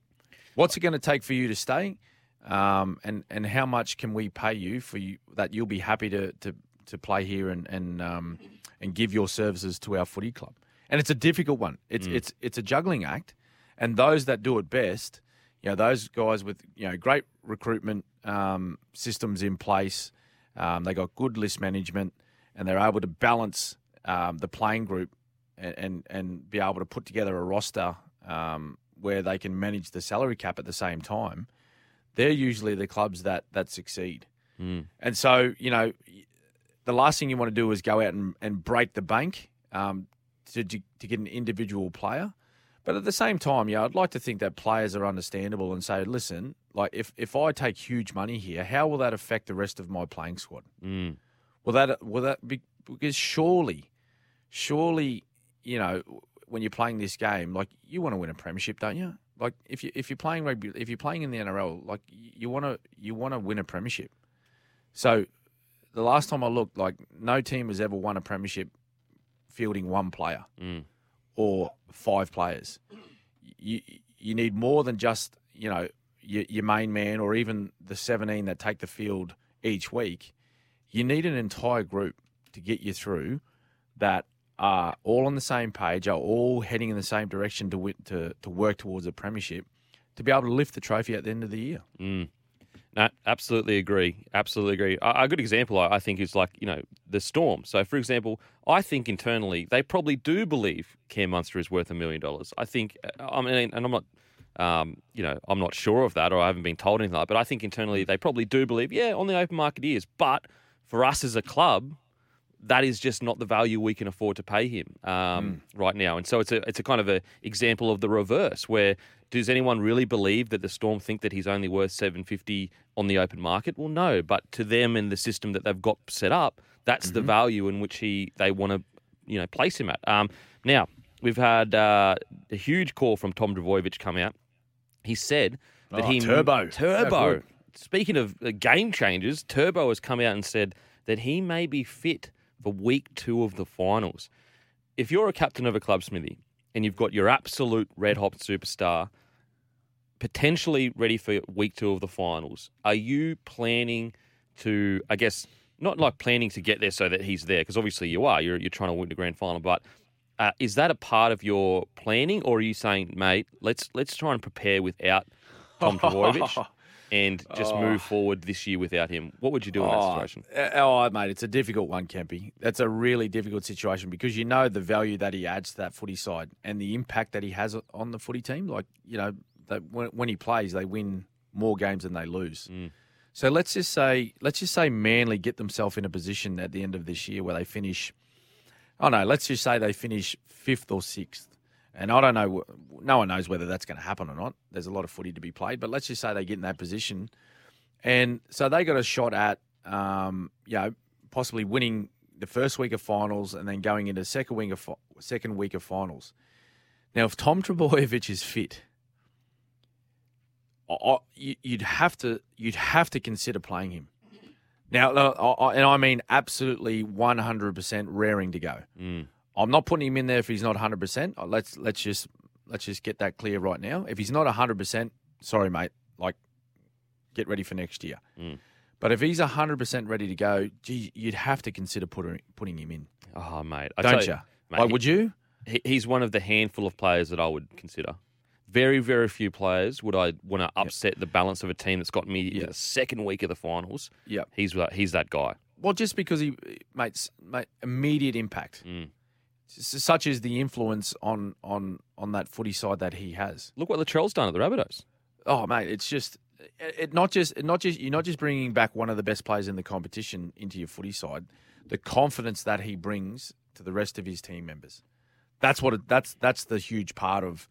What's it going to take for you to stay? um, and and how much can we pay you for you that you'll be happy to to, to play here and and um, and give your services to our footy club? And it's a difficult one. It's it's it's a juggling act, and those that do it best, you know, those guys with you know great recruitment um, systems in place, um, they got good list management, and they're able to balance um, the playing group and, and and be able to put together a roster um, where they can manage the salary cap at the same time they're usually the clubs that that succeed. And so, you know, the last thing you want to do is go out and, and break the bank um, to, to to get an individual player. But at the same time, yeah, I'd like to think that players are understandable and say, listen, like if, if I take huge money here, how will that affect the rest of my playing squad? Mm. Will that will that be because surely, surely, you know, when you're playing this game, like you want to win a premiership, don't you? Like if you if you're playing rugby, if you're playing in the NRL, like you want to you want to win a premiership. So, the last time I looked, like no team has ever won a premiership fielding one player Mm. or five players. You you need more than just you know your, your main man or even the seventeen that take the field each week. You need an entire group to get you through that are all on the same page, are all heading in the same direction to win, to to work towards a premiership, to be able to lift the trophy at the end of the year. Mm. No, absolutely agree. Absolutely agree. A, a good example, I, think, is like you know the Storm. So, for example, I think internally they probably do believe Cam Munster is worth a million dollars. I think, uh, I mean, and I'm not, um, you know, I'm not sure of that, or I haven't been told anything like. that, But I think internally they probably do believe, yeah, on the open market he is. But for us as a club, that is just not the value we can afford to pay him um, right now. And so it's a it's a kind of a example of the reverse, where does anyone really believe that the Storm think that he's only worth seven fifty on the open market? Well, no. But to them and the system that they've got set up, that's the value in which he they want to you know place him at. Um, now we've had uh, a huge call from Tom Trbojevic come out. He said that Oh, he Turbo. Turbo. Speaking of uh, game changers, Turbo has come out and said that he may be fit for week two of the finals. If you're a captain of a club, Smithy, and you've got your absolute red hot superstar potentially ready for week two of the finals, are you planning to, I guess, not like planning to get there so that he's there, because obviously you are, you're, you're trying to win the grand final, but uh, is that a part of your planning, or are you saying, mate, let's let's try and prepare without Tom [LAUGHS] Trbojevic and just move forward this year without him? What would you do in that situation? uh, Oh, mate, it's a difficult one, Kempy. That's a really difficult situation because you know the value that he adds to that footy side and the impact that he has on the footy team. Like, you know, that when, when he plays, they win more games than they lose. So let's just say, let's just say Manly get themselves in a position at the end of this year where they finish. Oh no, let's just say they finish fifth or sixth. And I don't know, no one knows whether that's going to happen or not. There's a lot of footy to be played, but let's just say they get in that position. And so they got a shot at, um, you know, possibly winning the first week of finals and then going into second week of second week of finals. Now, if Tom Trbojevic is fit, you'd have to you'd have to consider playing him. Now, and I mean absolutely one hundred percent raring to go. Mm. I'm not putting him in there if he's not hundred percent. Let's let's just let's just get that clear right now. If he's not hundred percent, sorry, mate. Like, get ready for next year. Mm. But if he's hundred percent ready to go, gee, you'd have to consider putting putting him in, Oh, mate. I don't tell you? mate, like, would you? he's one of the handful of players that I would consider. Very, very few players would I want to upset the balance of a team that's got me Yeah. to the second week of the finals. Yep. He's that- he's that guy. Well, just because he, mates, mate, immediate impact, Mm. Such as the influence on on on that footy side that he has. Look what Latrell's done at the Rabbitohs. Oh, mate, it's just it, it not just not just you're not just bringing back one of the best players in the competition into your footy side. The confidence that he brings to the rest of his team members. That's what it, that's that's the huge part of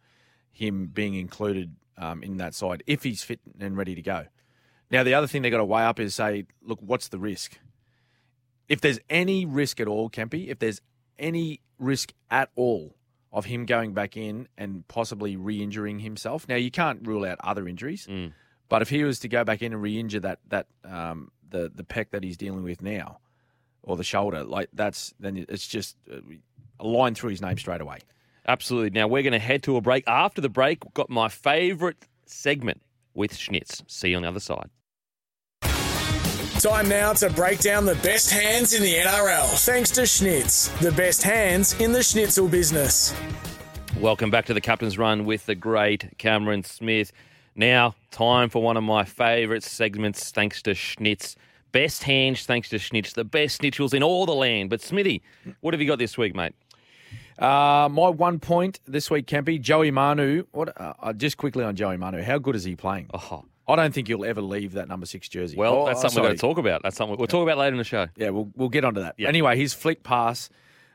him being included um, in that side if he's fit and ready to go. Now, the other thing they've got to weigh up is say, look, what's the risk? If there's any risk at all, Kempy, if there's any risk at all of him going back in and possibly re-injuring himself. Now you can't rule out other injuries, Mm. but if he was to go back in and re-injure that that um, the the pec that he's dealing with now, or the shoulder, like that's then it's just uh, a line through his name straight away. Absolutely. Now we're going to head to a break. After the break, we've got my favourite segment with Schnitz. See you on the other side. Time now to break down the best hands in the NRL. Thanks to Schnitz, the best hands in the schnitzel business. Welcome back to the Captain's Run with the great Cameron Smith. Now, time for one of my favourite segments, thanks to Schnitz. Best hands, thanks to Schnitz, the best schnitzels in all the land. But Smithy, what have you got this week, mate? Uh, my one point this week, Kempy, Joey Manu. What? Uh, uh, just quickly on Joey Manu, how good is he playing? Oh, I don't think you'll ever leave that number six jersey. Well, Oh, that's something we're going to talk about. That's something we'll talk about later in the show. Yeah, we'll we'll get onto that. Yeah. Anyway, his flick pass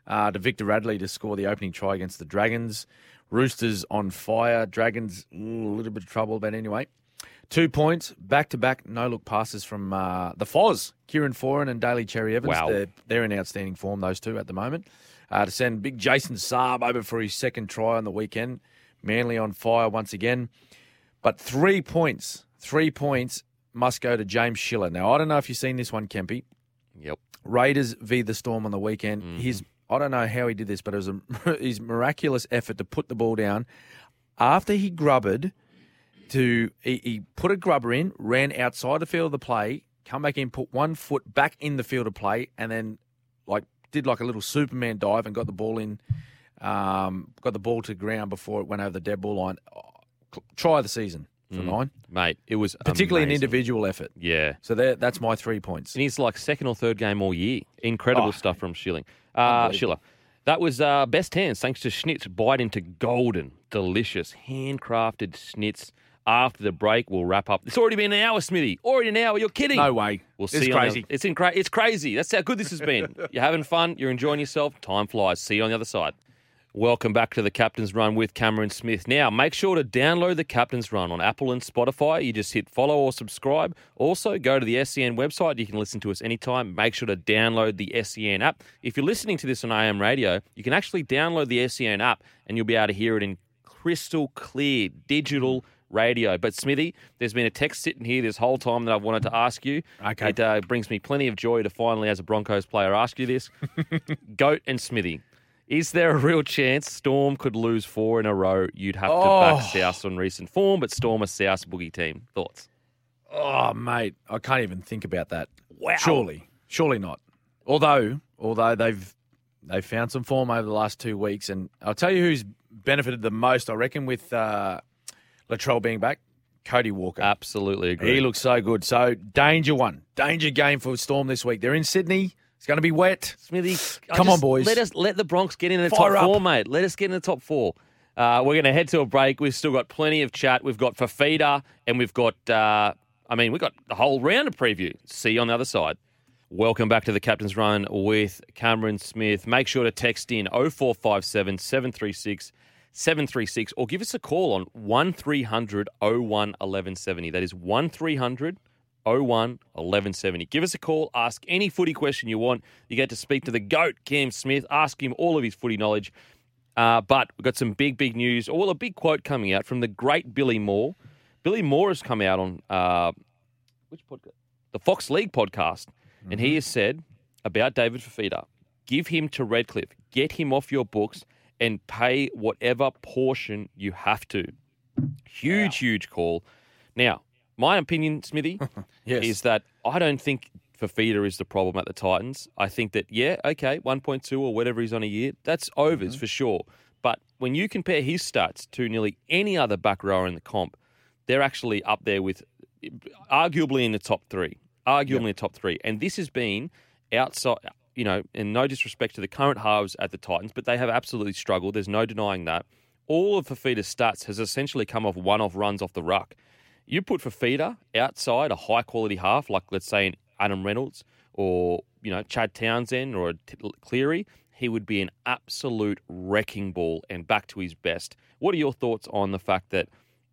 uh, to Victor Radley to score the opening try against the Dragons. Roosters on fire. Dragons mm, a little bit of trouble, but anyway. Two points, back to back, no look passes from uh, the Foz, Kieran Foran and Daly Cherry Evans. Wow. They're, they're in outstanding form, those two at the moment. Uh, to send big Jason Saab over for his second try on the weekend. Manly on fire once again. But three points, three points must go to James Schiller. Now, I don't know if you've seen this one, Kempy. Yep. Raiders v the Storm on the weekend. Mm-hmm. His I don't know how he did this, but it was a, [LAUGHS] his miraculous effort to put the ball down after he grubbered. To he, he put a grubber in, ran outside the field of the play, come back in, put one foot back in the field of play, and then like did like a little Superman dive and got the ball in, um, got the ball to ground before it went over the dead ball line. Oh, Try the season for mine, Mate, it was particularly an Mm. individual effort. Yeah. So there, that's my three points. And he's like second or third game all year. Incredible Oh. stuff from Schilling. Uh, Schiller. That was uh, best hands thanks to Schnitz. Bite into golden, delicious, handcrafted Schnitz. After the break, we'll wrap up. It's already been an hour, Smithy. Already an hour. You're kidding. No way. We'll It's see. you on the- crazy. it's in cra- It's crazy. That's how good this has been. [LAUGHS] You're having fun. You're enjoying yourself. Time flies. See you on the other side. Welcome back to the Captain's Run with Cameron Smith. Now, make sure to download the Captain's Run on Apple and Spotify. You just hit follow or subscribe. Also, go to the SEN website. You can listen to us anytime. Make sure to download the SEN app. If you're listening to this on AM radio, you can actually download the SEN app and you'll be able to hear it in crystal clear digital radio. But Smithy, there's been a text sitting here this whole time that I've wanted to ask you. Okay. It uh, brings me plenty of joy to finally, as a Broncos player, ask you this. [LAUGHS] Goat and Smithy. Is there a real chance Storm could lose four in a row? You'd have to back Oh. South on recent form, but Storm a South boogie team. Thoughts? Oh, mate, I can't even think about that. Wow. Surely, surely not. Although, although they've they've found some form over the last two weeks, and I'll tell you who's benefited the most. I reckon with uh, Latrell being back, Cody Walker. Absolutely agree. he looks so good. So danger one, danger game for Storm this week. They're in Sydney. It's going to be wet. Smithy, I Come on, boys. Let us let the Bronx get in the Fire top up. four, mate. Let us get in the top four. Uh, we're going to head to a break. We've still got plenty of chat. We've got Fifita, and we've got. Uh, I mean, we've got the whole round of preview. See you on the other side. Welcome back to the Captain's Run with Cameron Smith. Make sure to text in 0457 736 736 or give us a call on 1300 01 1170. That is 1300 01 1170. Give us a call. Ask any footy question you want. You get to speak to the GOAT, Cam Smith. Ask him all of his footy knowledge. Uh, but we've got some big, big news. Or well, a big quote coming out from the great Billy Moore. Billy Moore has come out on uh, which podcast? The Fox League podcast. And he has said about David Fifita give him to Redcliffe, get him off your books, and pay whatever portion you have to. Huge, huge call. Now, my opinion, Smithy, [LAUGHS] Yes. is that I don't think Fifita is the problem at the Titans. I think that, yeah, okay, 1.2 or whatever he's on a year, that's overs mm-hmm. for sure. But when you compare his stats to nearly any other back rower in the comp, they're actually up there with arguably in the top three. Arguably in the top three. And this has been outside, you know, and no disrespect to the current halves at the Titans, but they have absolutely struggled. There's no denying that. All of Fifita's stats has essentially come off one off runs off the ruck. You put Fifita outside a high quality half, like let's say an Adam Reynolds or, you know, Chad Townsend or Cleary, he would be an absolute wrecking ball and back to his best. What are your thoughts on the fact that,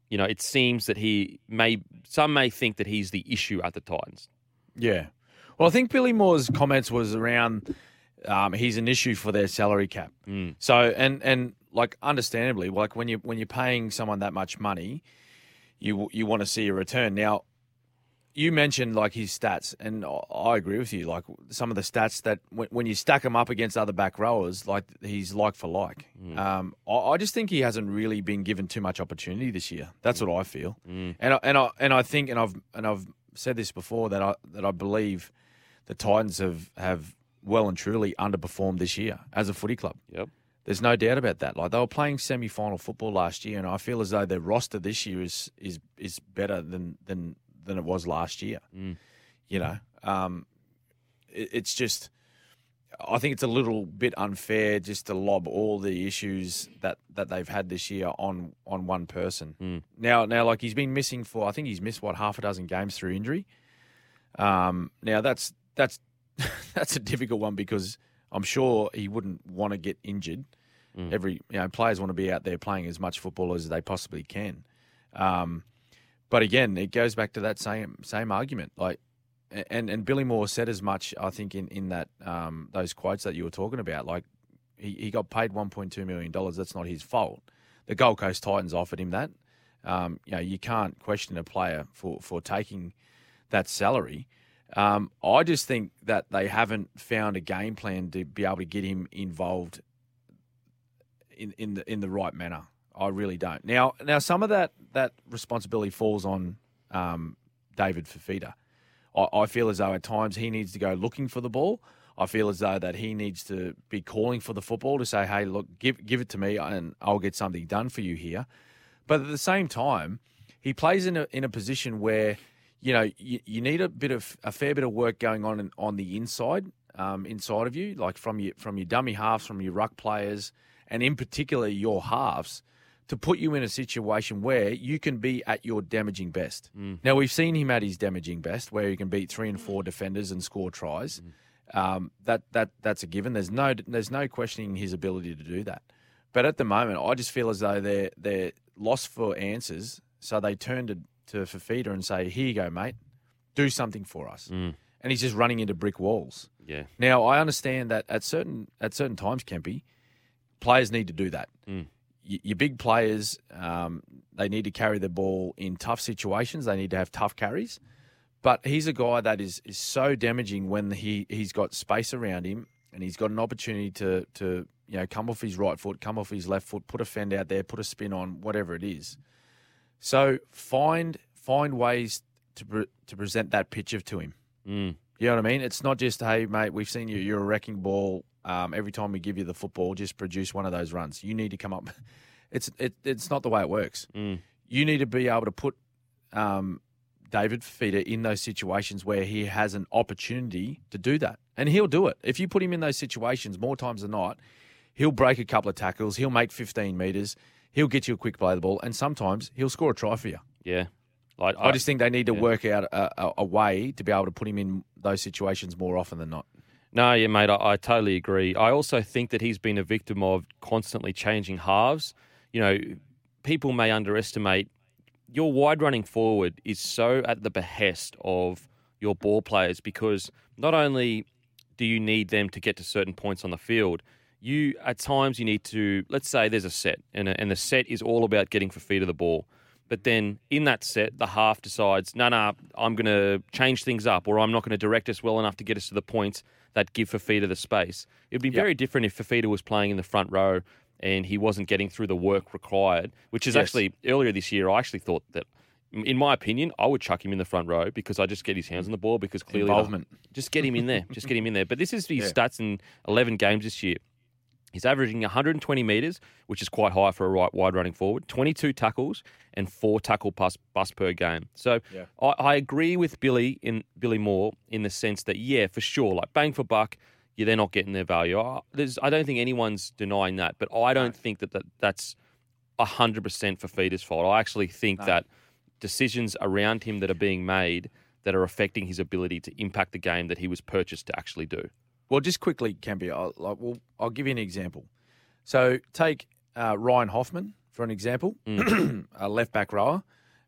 you know, it seems that he may, some may think that he's the issue at the Titans? Yeah. Well, I think Billy Moore's comments was around um, he's an issue for their salary cap. So and and like understandably, like when you when you're paying someone that much money, you you want to see a return. Now, you mentioned like his stats, and I- agree with you. Like some of the stats that when, when you stack him up against other back rowers, like he's like for like. Mm. Um, I, I just think he hasn't really been given too much opportunity this year. That's mm. what I feel, mm. and I, and I and I think, and I've and I've said this before that I that I believe the Titans have have well and truly underperformed this year as a footy club. Yep. There's no doubt about that. Like they were playing semi-final football last year, and I feel as though their roster this year is is is better than than than it was last year. You know, um, it, it's just I think it's a little bit unfair just to lob all the issues that, that they've had this year on on one person. Now, now, like he's been missing for I think he's missed what half a dozen games through injury. Um, now that's that's [LAUGHS] that's a difficult one because I'm sure he wouldn't want to get injured. Every you know players want to be out there playing as much football as they possibly can. Um, but again, it goes back to that same same argument. Like, and and Billy Moore said as much. I think in in that um, those quotes that you were talking about. Like, he, he got paid 1.2 million dollars. That's not his fault. The Gold Coast Titans offered him that. Um, you know, you can't question a player for for taking that salary. Um, I just think that they haven't found a game plan to be able to get him involved in, in the in the right manner. I really don't. Now, now some of that that responsibility falls on um, David Fifita. I, I feel as though at times he needs to go looking for the ball. I feel as though that he needs to be calling for the football to say, "Hey, look, give give it to me, and I'll get something done for you here." But at the same time, he plays in a in a position where you know you, you need a bit of a fair bit of work going on in, on the inside, um, inside of you, like from your from your dummy halves, from your ruck players, and in particular your halves, to put you in a situation where you can be at your damaging best. Now we've seen him at his damaging best, where he can beat three and four defenders and score tries. Um, that that that's a given. There's no there's no questioning his ability to do that. But at the moment, I just feel as though they're they're lost for answers, so they turn to to Fifita and say, "Here you go, mate, do something for us." And he's just running into brick walls. Yeah. Now I understand that at certain at certain times, Kempy, players need to do that. Y- Your big players, um, they need to carry the ball in tough situations. They need to have tough carries. But he's a guy that is, is so damaging when he, he's got space around him and he's got an opportunity to, to you know come off his right foot, come off his left foot, put a fend out there, put a spin on, whatever it is. So find find ways to pre- to present that picture to him. Mm. You know what I mean? It's not just hey mate, we've seen you. You're a wrecking ball. Um, every time we give you the football, just produce one of those runs. You need to come up. [LAUGHS] It's it, it's not the way it works. Mm. You need to be able to put um, David Fifita in those situations where he has an opportunity to do that, and he'll do it. If you put him in those situations more times than not, he'll break a couple of tackles. He'll make 15 meters. He'll get you a quick play of the ball, and sometimes he'll score a try for you. Yeah. Like, I just think they need to yeah. work out a, a, a way to be able to put him in those situations more often than not. No, yeah, mate, I, I totally agree. I also think that he's been a victim of constantly changing halves. You know, people may underestimate your wide running forward is so at the behest of your ball players because not only do you need them to get to certain points on the field, you at times you need to let's say there's a set and, a, and the set is all about getting for feet of the ball. But then in that set, the half decides, no, no, I'm going to change things up, or I'm not going to direct us well enough to get us to the points that give Fifita the space. It would be very different if Fifita was playing in the front row and he wasn't getting through the work required, which is Yes. actually earlier this year, I actually thought that, in my opinion, I would chuck him in the front row because I just get his hands on the ball because clearly the- Involvement. just get him in there. Just get him in there. But this is his [LAUGHS] Yeah. stats in 11 games this year. He's averaging 120 metres, which is quite high for a right wide running forward, 22 tackles, and four tackle bust, bust per game. So Yeah. I, I agree with Billy in Billy Moore in the sense that, yeah, for sure, like bang for buck, yeah, they're not getting their value. I, there's, I don't think anyone's denying that, but I don't think that, that that's 100% for Fifita's fault. I actually think that decisions around him that are being made that are affecting his ability to impact the game that he was purchased to actually do. Well, just quickly, Campy, I'll, like, well, I'll give you an example. So take uh, Ryan Hoffman for an example, [CLEARS THROAT] a left back rower.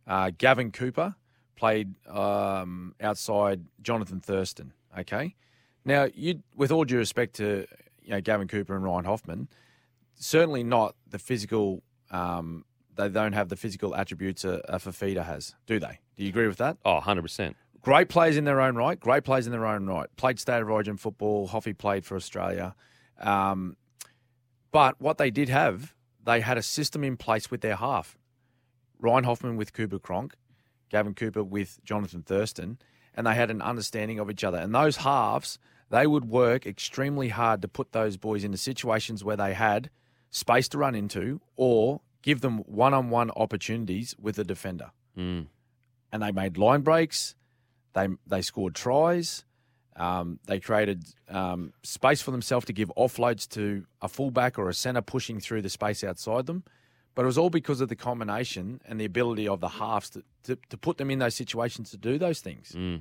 Uh, Gavin Cooper played um, outside Jonathan Thurston. Okay, now you, with all due respect to you know Gavin Cooper and Ryan Hoffman, certainly not the physical. Um, they don't have the physical attributes a, a Fifita has, do they? Do you agree with that? Oh, 100%. Great players in their own right. Great players in their own right. Played state of origin football. Hoffy played for Australia. Um, but what they did have, they had a system in place with their half. Ryan Hoffman with Cooper Cronk, Gavin Cooper with Jonathan Thurston, and they had an understanding of each other. And those halves, they would work extremely hard to put those boys into situations where they had space to run into or give them one on one opportunities with the defender Mm. and they made line breaks. They they scored tries. Um, they created um, space for themselves to give offloads to a fullback or a centre pushing through the space outside them. But it was all because of the combination and the ability of the halves to, to, to put them in those situations to do those things. Mm.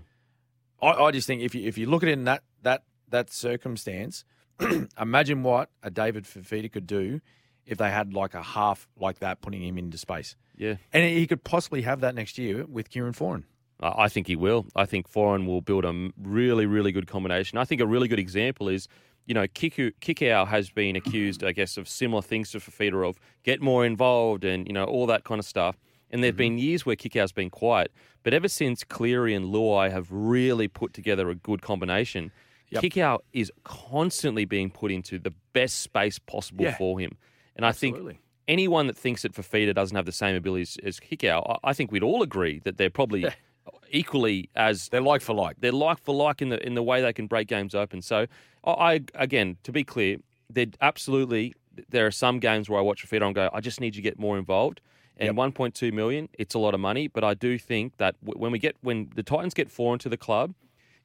I, I just think if you if you look at it in that that that circumstance, [CLEARS THROAT] imagine what a David Fifita could do if they had like a half like that putting him into space. Yeah. And he could possibly have that next year with Kieran Foran. I think he will. I think Foran will build a really, really good combination. I think a really good example is, you know, Kiku, Kikau has been [CLEARS THROAT] accused, I guess, of similar things to Fifita of get more involved and, you know, all that kind of stuff. And there have mm-hmm. been years where Kikau's been quiet. But ever since Cleary and Luai have really put together a good combination, Yep. Kikau is constantly being put into the best space possible Yeah. for him. And I think anyone that thinks that Fifita doesn't have the same abilities as Kikau, I I think we'd all agree that they're probably [LAUGHS] equally as They're like for like. they're like for like in the in the way they can break games open. So I, again, to be clear, they're absolutely there are some games where I watch Fifita and go, I just need you to get more involved. And 1.2 million, it's a lot of money, but I do think that when we get when the Titans get four into the club,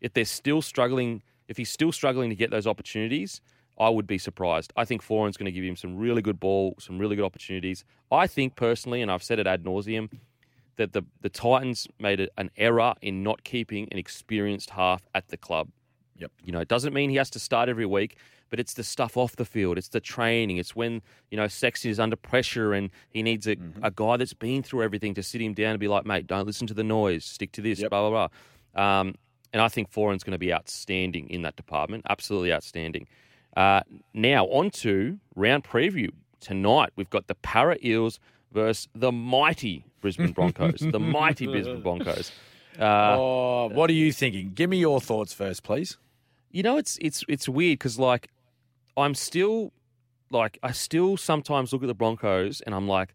if they're still struggling, if he's still struggling to get those opportunities, I would be surprised. I think Foran's going to give him some really good ball, some really good opportunities. I think personally, and I've said it ad nauseum, that the the Titans made a, an error in not keeping an experienced half at the club. Yep. You know, it doesn't mean he has to start every week, but it's the stuff off the field. It's the training. It's when, you know, Sexton is under pressure and he needs a, Mm-hmm. a guy that's been through everything to sit him down and be like, mate, don't listen to the noise. Stick to this, Yep. blah, blah, blah. Um, and I think Foran's going to be outstanding in that department. Absolutely outstanding. Uh, now, on to round preview. Tonight, we've got the Para Eels versus the mighty Brisbane Broncos. the mighty Brisbane [LAUGHS] Broncos. Uh, oh, what are you thinking? Give me your thoughts first, please. you know, it's it's it's weird because like I'm still like I still sometimes look at the Broncos and I'm like,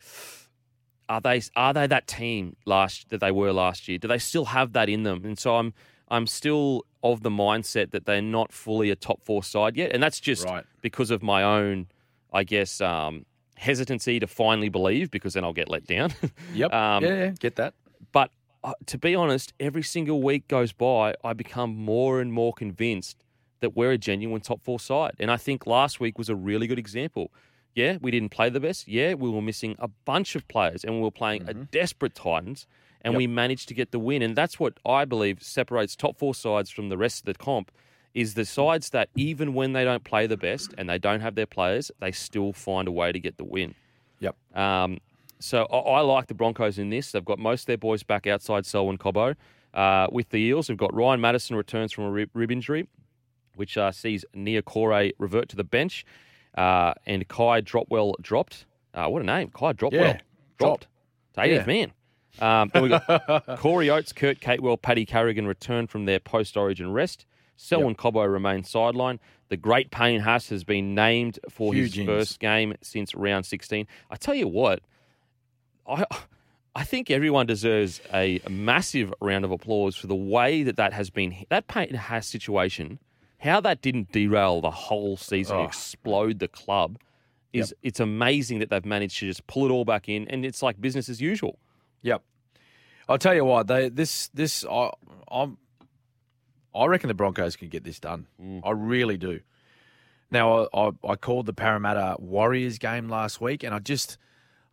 are they are they that team last that they were last year? Do they still have that in them? And so I'm I'm still of the mindset that they're not fully a top four side yet, and that's just Right. because of my own, I guess, um, hesitancy to finally believe because then I'll get let down. [LAUGHS] Yep. Um, yeah, yeah, get that. but uh, to be honest, every single week goes by, I become more and more convinced that we're a genuine top four side. And I think last week was a really good example. Yeah, we didn't play the best. Yeah, we were missing a bunch of players and we were playing a desperate Titans and Yep. we managed to get the win. And that's what I believe separates top four sides from the rest of the comp is the sides that even when they don't play the best and they don't have their players, they still find a way to get the win. Yep. Um, so I, I like the Broncos in this. They've got most of their boys back outside Selwyn Cobbo. Uh, with the Eels, we've got Ryan Matterson returns from a rib, rib injury, which uh, sees Nia Corey revert to the bench, uh, and Kai Dropwell dropped. Uh, what a name, Kai Dropwell. Yeah, dropped. To 80th Yeah. man. Um, then we got [LAUGHS] Corey Oates, Kurt Capewell, Paddy Carrigan return from their post-origin rest. Selwyn Cobbo remains sidelined. The great Payne Haas has been named for Huge his ins. first game since round 16. I tell you what, I I think everyone deserves a massive round of applause for the way that that has been that Payne Haas situation. How that didn't derail the whole season, Oh. explode the club, is it's amazing that they've managed to just pull it all back in, and it's like business as usual. Yep. I'll tell you what, they this this I I'm I reckon the Broncos can get this done. I really do. Now I, I I called the Parramatta Warriors game last week, and I just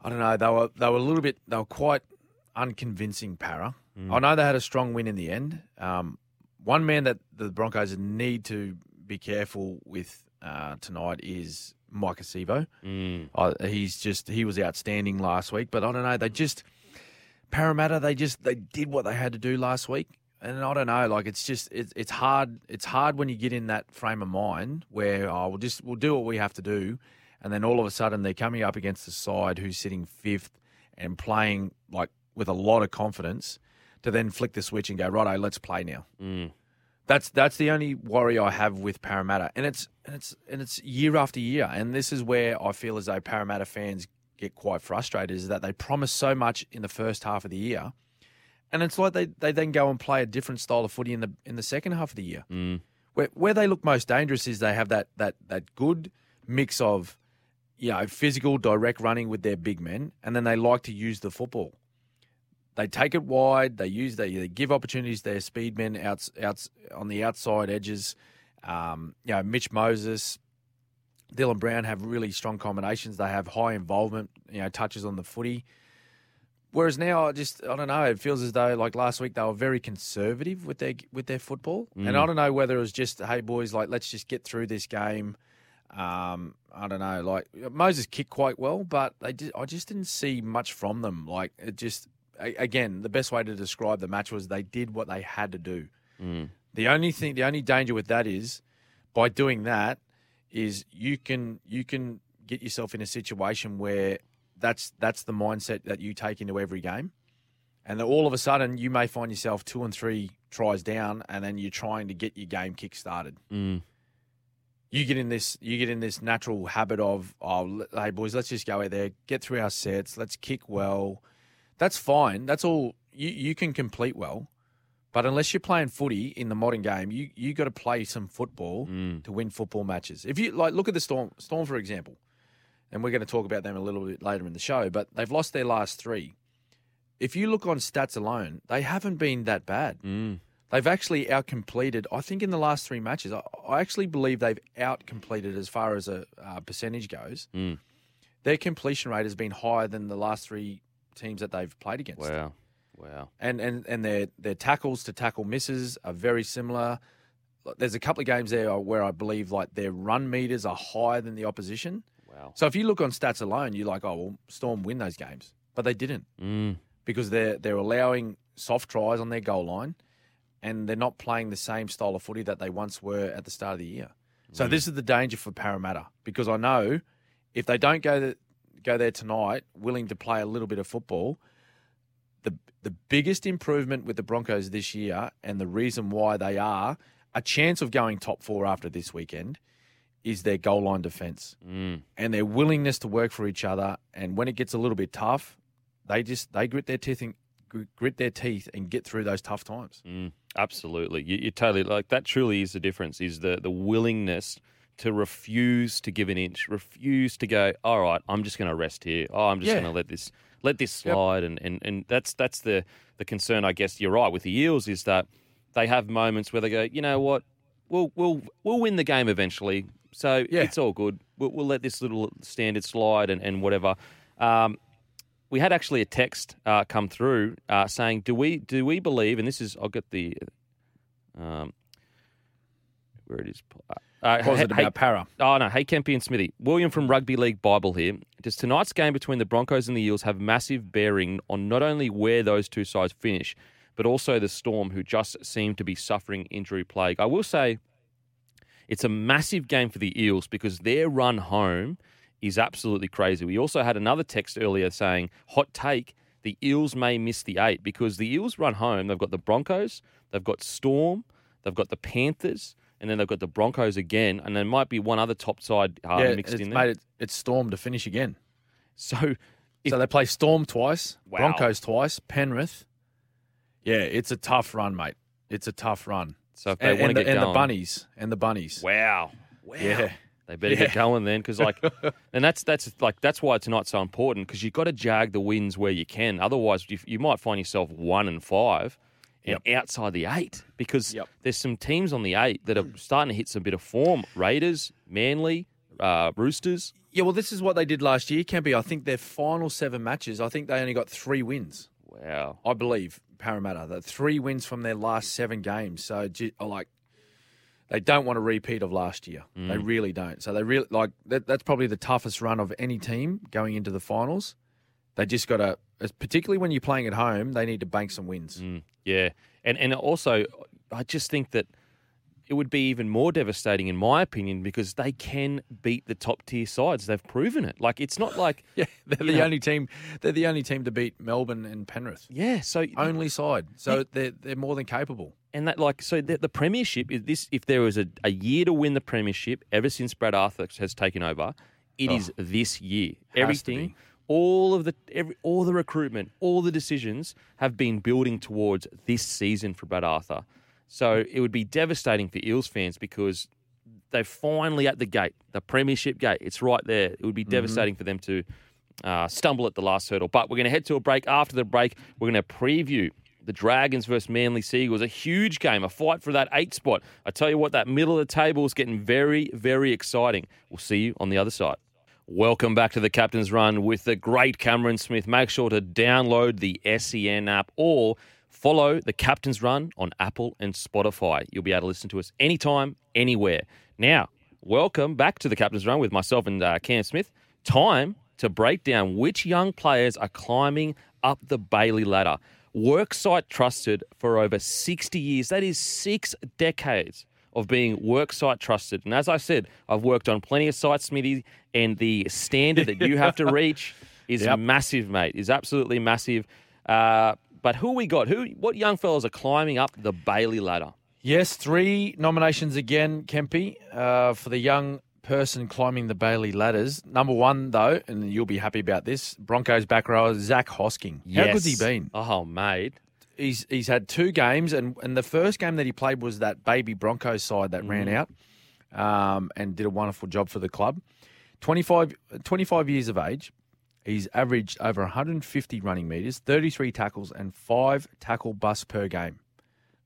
I don't know they were they were a little bit they were quite unconvincing. Para. I know they had a strong win in the end. Um, one man that the Broncos need to be careful with uh, tonight is Maika Sivo. Mm. Uh, he's just he was outstanding last week, but I don't know. They just Parramatta. They just they did what they had to do last week, and I don't know. Like it's just it's it's hard. It's hard when you get in that frame of mind where oh we'll just we'll do what we have to do, and then all of a sudden they're coming up against the side who's sitting fifth and playing like with a lot of confidence to then flick the switch and go righto, let's play now. Mm. That's that's the only worry I have with Parramatta, and it's and it's and it's year after year, and this is where I feel as though Parramatta fans get quite frustrated is that they promise so much in the first half of the year, and it's like they, they then go and play a different style of footy in the in the second half of the year. Mm. Where where they look most dangerous is they have that that that good mix of you know physical direct running with their big men, and then they like to use the football. they take it wide. They use they, they give opportunities to their speedmen outs, outs on the outside edges. Um, you know, Mitch Moses, Dylan Brown have really strong combinations. They have high involvement, you know, touches on the footy. Whereas now, I just I don't know. It feels as though like last week they were very conservative with their with their football, and I don't know whether it was just hey boys, like let's just get through this game. Um, I don't know. Like Moses kicked quite well, but they did, I just didn't see much from them. Like it just again, the best way to describe the match was they did what they had to do. The only thing, the only danger with that is by doing that is you can you can get yourself in a situation where that's that's the mindset that you take into every game, and then all of a sudden you may find yourself two and three tries down, and then you're trying to get your game kick started. Mm. You get in this you get in this natural habit of oh hey boys let's just go out there get through our sets let's kick well, that's fine that's all you you can complete well. But unless you're playing footy in the modern game, you you got to play some football to win football matches. If you like, look at the Storm, Storm for example, and we're going to talk about them a little bit later in the show. But they've lost their last three. If you look on stats alone, they haven't been that bad. Mm. They've actually outcompleted. I think in the last three matches, I, I actually believe they've outcompleted as far as a uh, percentage goes. Mm. Their completion rate has been higher than the last three teams that they've played against Wow. Wow. and and and their their tackles to tackle misses are very similar. There's a couple of games there where I believe like their run meters are higher than the opposition. Wow. So if you look on stats alone, you're like, oh well, Storm win those games, but they didn't Mm. because they're they're allowing soft tries on their goal line, and they're not playing the same style of footy that they once were at the start of the year. So this is the danger for Parramatta because I know if they don't go the, go there tonight, willing to play a little bit of football, the the biggest improvement with the Broncos this year, and the reason why they are a chance of going top four after this weekend, is their goal line defence Mm. and their willingness to work for each other. And when it gets a little bit tough, they just they grit their teeth and grit their teeth and get through those tough times. Mm, absolutely. You, you totally like that. Truly is the difference. Is the the willingness to refuse to give an inch, refuse to go. All right, I'm just going to rest here. Oh, I'm just Yeah. going to let this let this Yep. slide. And, and and that's that's the the concern. I guess you're right with the Eels is that they have moments where they go. You know what? We'll we'll we'll win the game eventually. So Yeah. it's all good. We'll, we'll let this little standard slide and and whatever. Um, we had actually a text uh, come through uh, saying, "Do we do we believe?" And this is I'll get the um, where it is. Uh, What was hey- it about Para? Oh no, hey Kempy and Smithy. William from Rugby League Bible here. Does tonight's game between the Broncos and the Eels have massive bearing on not only where those two sides finish, but also the Storm, who just seem to be suffering injury plague? I will say, it's a massive game for the Eels because their run home is absolutely crazy. We also had another text earlier saying, hot take, the Eels may miss the eight because the Eels run home. They've got the Broncos, they've got Storm, they've got the Panthers, and then they've got the Broncos again, and there might be one other top side uh, yeah, mixed in there. made it. It's Storm to finish again. So, if, so they play Storm twice, Wow. Broncos twice, Penrith. Yeah, it's a tough run, mate. It's a tough run. so if they And, want to the, get and going, the bunnies and the bunnies. wow, wow, Yeah. they better Yeah. get going then, because like, [LAUGHS] and that's that's like that's why tonight's so important because you've got to jag the wins where you can. Otherwise, you, you might find yourself one and five. And outside the eight, because Yep. there's some teams on the eight that are starting to hit some bit of form. Raiders, Manly, uh, Roosters. Yeah, well, this is what they did last year, Campy. I think their final seven matches, I think they only got three wins. Wow. I believe Parramatta. The three wins from their last seven games. So, like, they don't want a repeat of last year. They really don't. So they really like that, that's probably the toughest run of any team going into the finals. They just got to, particularly when you're playing at home, they need to bank some wins. Mm, yeah, and and also, I just think that it would be even more devastating, in my opinion, because they can beat the top tier sides. They've proven it. Like it's not [LAUGHS] like Yeah, they're the know- only team. They're the only team to beat Melbourne and Penrith. yeah. So Only side. So they're they're more than capable. and that like so the, the premiership is this. If there was a, a year to win the premiership ever since Brad Arthur has taken over, it is oh. this year. Oh. Everything. All of the every, all the recruitment, all the decisions have been building towards this season for Brad Arthur. So it would be devastating for Eels fans because they're finally at the gate, the premiership gate. It's right there. It would be devastating for them to uh, stumble at the last hurdle. But we're going to head to a break. After the break, we're going to preview the Dragons versus Manly Sea Eagles. A huge game, a fight for that eight spot. I tell you what, that middle of the table is getting very, very exciting. We'll see you on the other side. Welcome back to the Captain's Run with the great Cameron Smith. Make sure to download the SEN app or follow the Captain's Run on Apple and Spotify. You'll be able to listen to us anytime, anywhere. Now, welcome back to the Captain's Run with myself and uh, Cam Smith. Time to break down which young players are climbing up the Bailey ladder. Worksite trusted for over 60 years. That is six decades of being worksite trusted. And as I said, I've worked on plenty of sites, Smithy, and the standard that you have to [LAUGHS] reach is Yep. massive, mate. Is absolutely massive. Uh, but who we got? Who? What young fellas are climbing up the Bailey ladder? Yes, three nominations again, Kempy, uh, for the young person climbing the Bailey ladders. Number one, though, and you'll be happy about this, Broncos back rower Zach Hosking. Yes. How good's he been? Oh, mate. He's he's had two games, and, and the first game that he played was that baby Broncos side that ran out um, and did a wonderful job for the club. 25, 25 years of age. He's averaged over 150 running metres, 33 tackles, and five tackle busts per game.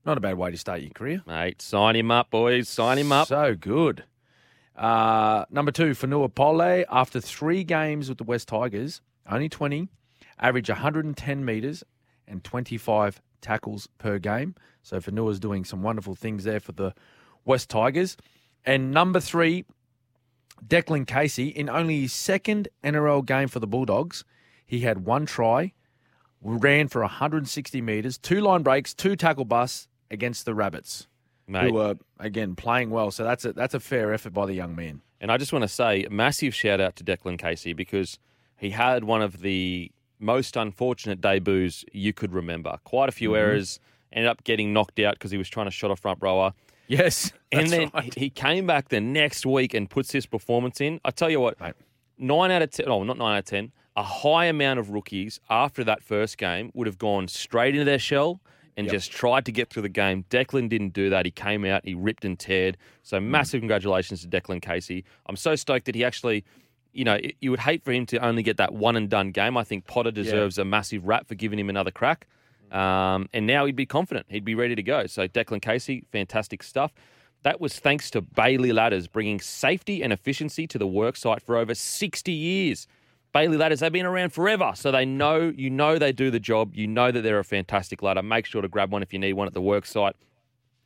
Not a bad way to start your career. Mate, sign him up, boys. Sign him up. So good. Uh, number two, Fonua Pole, after three games with the West Tigers, only 20, average 110 metres and 25 tackles per game. So Fonua's doing some wonderful things there for the West Tigers. And number three, Declan Casey, in only his second NRL game for the Bulldogs, he had one try, ran for 160 metres, two line breaks, two tackle busts against the Rabbits Mate. who are again playing well. So that's a that's a fair effort by the young man. And I just want to say a massive shout out to Declan Casey because he had one of the most unfortunate debuts you could remember. Quite a Mm-hmm. few errors, ended up getting knocked out because he was trying to shot a front rower. Yes, And then right. he came back the next week and puts his performance in. I tell you what, Mate. nine out of ten, oh, not nine out of ten, a high amount of rookies after that first game would have gone straight into their shell and Yep. just tried to get through the game. Declan didn't do that. He came out, he ripped and teared. So Mm. massive congratulations to Declan Casey. I'm so stoked that he actually. You know, it- you would hate for him to only get that one and done game. I think Potter deserves a massive rap for giving him another crack. Um, and now he'd be confident. He'd be ready to go. So Declan Casey, fantastic stuff. That was thanks to Bailey Ladders bringing safety and efficiency to the worksite for over 60 years. Bailey Ladders, they've been around forever, so they know, you know they do the job. You know that they're a fantastic ladder. Make sure to grab one if you need one at the worksite.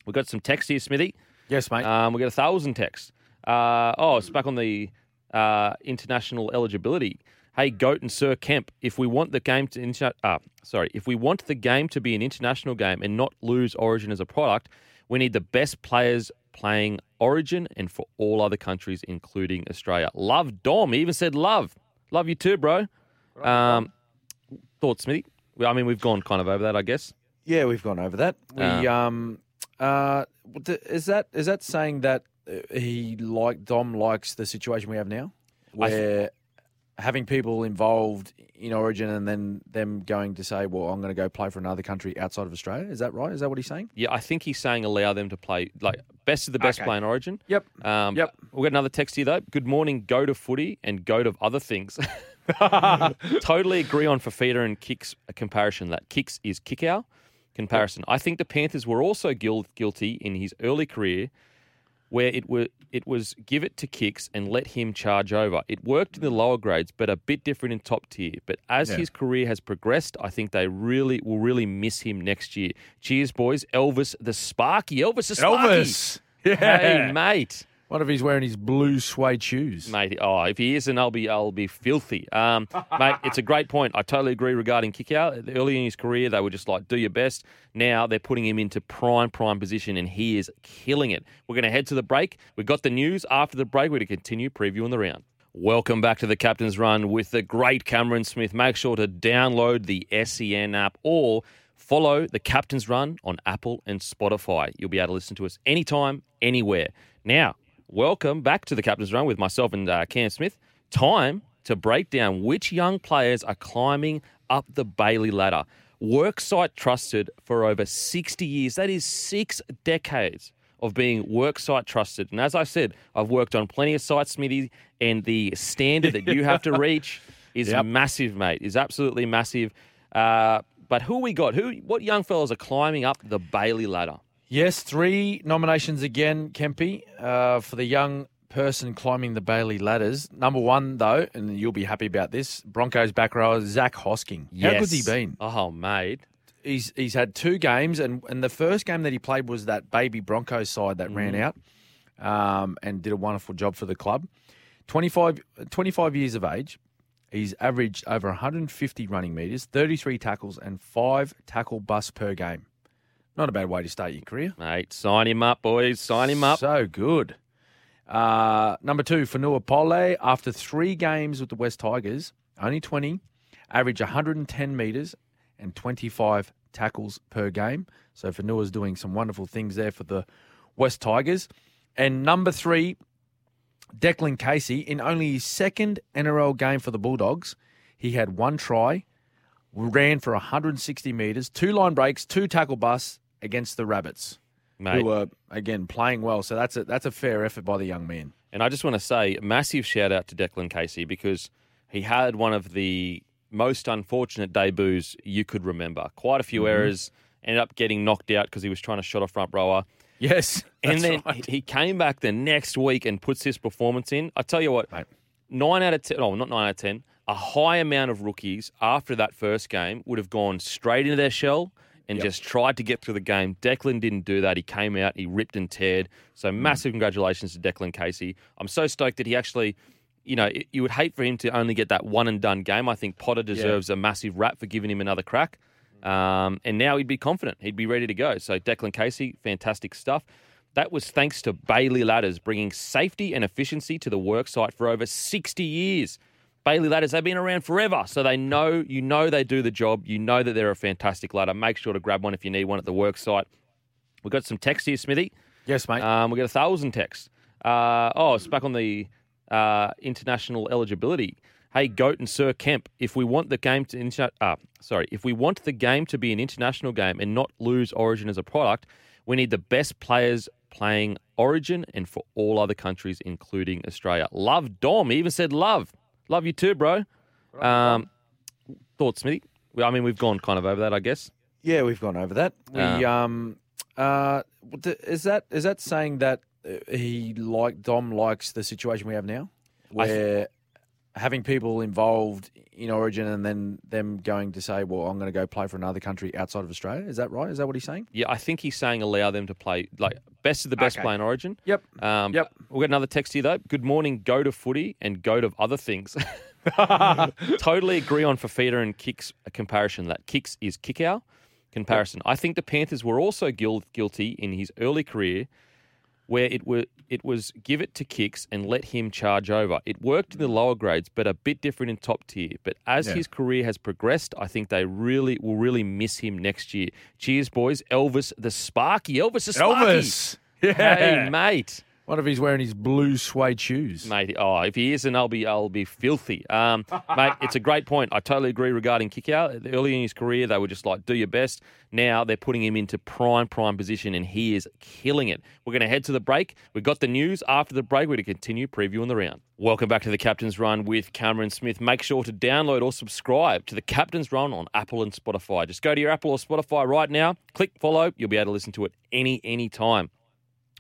We've got some text here, Smithy. yes, mate. Um, we got a thousand texts. Uh, oh, it's back on the uh, international eligibility. Hey, Goat and Sir Kemp, if we want the game to inter- uh, sorry, if we want the game to be an international game and not lose Origin as a product, we need the best players playing Origin and for all other countries, including Australia. Love Dom. He even said love. Love you too, bro. Um, thoughts, Smithy? Well, I mean, we've gone kind of over that, I guess. yeah, we've gone over that. We uh, um, uh, is that is that saying that uh, he like Dom likes the situation we have now, where having people involved in Origin and then them going to say, well, I'm going to go play for another country outside of Australia. Is that right? Is that what he's saying? Yeah, I think he's saying allow them to play like best of the best Okay. play in Origin. Yep. Um, Yep. We've got another text here though. Good morning, Go to footy and go to other things. [LAUGHS] totally agree on Fifita and Kicks a comparison. That Kicks is Kikau comparison. I think the Panthers were also guil- guilty in his early career where it were it was give it to Kicks and let him charge over. It worked in the lower grades, but a bit different in top tier. But as Yeah. his career has progressed, I think they really will really miss him next year. Cheers, boys. Elvis the Sparky. Elvis the Sparky. Elvis. Yeah. Hey, mate. What if he's wearing his blue suede shoes? Mate, oh, if he isn't, I'll be, I'll be filthy. Um, mate, it's a great point. I totally agree regarding Kikau. Early in his career, they were just like, do your best. Now they're putting him into prime, prime position, and he is killing it. We're going to head to the break. We've got the news. After the break, we're going to continue previewing the round. Welcome back to the Captain's Run with the great Cameron Smith. Make sure to download the SEN app or follow the Captain's Run on Apple and Spotify. You'll be able to listen to us anytime, anywhere. Now, welcome back to the Captain's Run with myself and uh, Cam Smith. Time to break down which young players are climbing up the Bailey ladder. Worksite trusted for over 60 years. That is six decades of being worksite trusted. And as I said, I've worked on plenty of sites, Smithy, and the standard that you have to [LAUGHS] reach is Yep. massive, mate. Is absolutely massive. Uh, but who we got? Who? What young fellas are climbing up the Bailey ladder? Yes, three nominations again, Kempy, uh, for the young person climbing the Bailey ladders. Number one, though, and you'll be happy about this, Broncos back rower Zach Hosking. How good's he Yes. been? Oh, mate. He's he's had two games, and, and the first game that he played was that baby Broncos side that ran out um, and did a wonderful job for the club. 25, 25 years of age. He's averaged over 150 running metres, 33 tackles, and five tackle busts per game. Not a bad way to start your career. Mate, sign him up, boys. Sign him up. So good. Uh, number two, Fonua Pole, after three games with the West Tigers, only 20, average 110 metres and 25 tackles per game. So Fonua's doing some wonderful things there for the West Tigers. And number three, Declan Casey, in only his second NRL game for the Bulldogs, he had one try, ran for 160 metres, two line breaks, two tackle busts against the Rabbits Mate. who are again playing well. So that's a that's a fair effort by the young man. And I just want to say massive shout out to Declan Casey because he had one of the most unfortunate debuts you could remember. Quite a few Mm-hmm. errors, ended up getting knocked out because he was trying to shot a front rower. Yes, [LAUGHS] and then right. he came back the next week and puts his performance in. I tell you what, Mate. nine out of ten, oh, not nine out of ten, a high amount of rookies after that first game would have gone straight into their shell and Yep. just tried to get through the game. Declan didn't do that. He came out, he ripped and teared. So Mm. massive congratulations to Declan Casey. I'm so stoked that he actually. You know, it- you would hate for him to only get that one and done game. I think Potter deserves a massive rap for giving him another crack. Um, and now he'd be confident. He'd be ready to go. So Declan Casey, fantastic stuff. That was thanks to Bailey Ladders bringing safety and efficiency to the worksite for over 60 years. Bailey Ladders, they've been around forever, so they know, you know they do the job. You know that they're a fantastic ladder. Make sure to grab one if you need one at the worksite. We've got some text here, Smithy. yes, mate. Um, we got a thousand texts. Uh, oh, it's back on the uh, international eligibility. Hey, Goat and Sir Kemp, if we want the game to interna- uh, sorry, if we want the game to be an international game and not lose Origin as a product, we need the best players playing Origin and for all other countries, including Australia. Love Dom. He even said love. Love you too, bro. Um, thoughts, Smithy? Well, I mean, we've gone kind of over that, I guess. yeah, we've gone over that we um uh is that is that saying that uh, he like Dom likes the situation we have now, I th- where having people involved in Origin and then them going to say, well, I'm going to go play for another country outside of Australia. Is that right? Is that what he's saying? Yeah, I think he's saying allow them to play like best of the best Okay. play in Origin. Yep. Um, Yep. We've got another text here though. Good morning, go to footy and go to other things. [LAUGHS] totally agree on Fifita and kicks a comparison. That kicks is Kikau comparison. I think the Panthers were also guil- guilty in his early career where it were it was give it to kicks and let him charge over. It worked in the mm. lower grades, but a bit different in top tier. But as Yeah. his career has progressed, I think they really will really miss him next year. Cheers, boys. Elvis the Sparky. Elvis the Sparky. Elvis. Yeah. Hey, mate. What if he's wearing his blue suede shoes? Mate, oh, if he isn't, I'll be, I'll be filthy. Um, [LAUGHS] mate, it's a great point. I totally agree regarding Kikau. Early in his career, they were just like, do your best. Now they're putting him into prime, prime position, and he is killing it. We're going to head to the break. We've got the news after the break. We're going to continue previewing the round. Welcome back to the Captain's Run with Cameron Smith. Make sure to download or subscribe to the Captain's Run on Apple and Spotify. Just go to your Apple or Spotify right now, click follow. You'll be able to listen to it any, any time.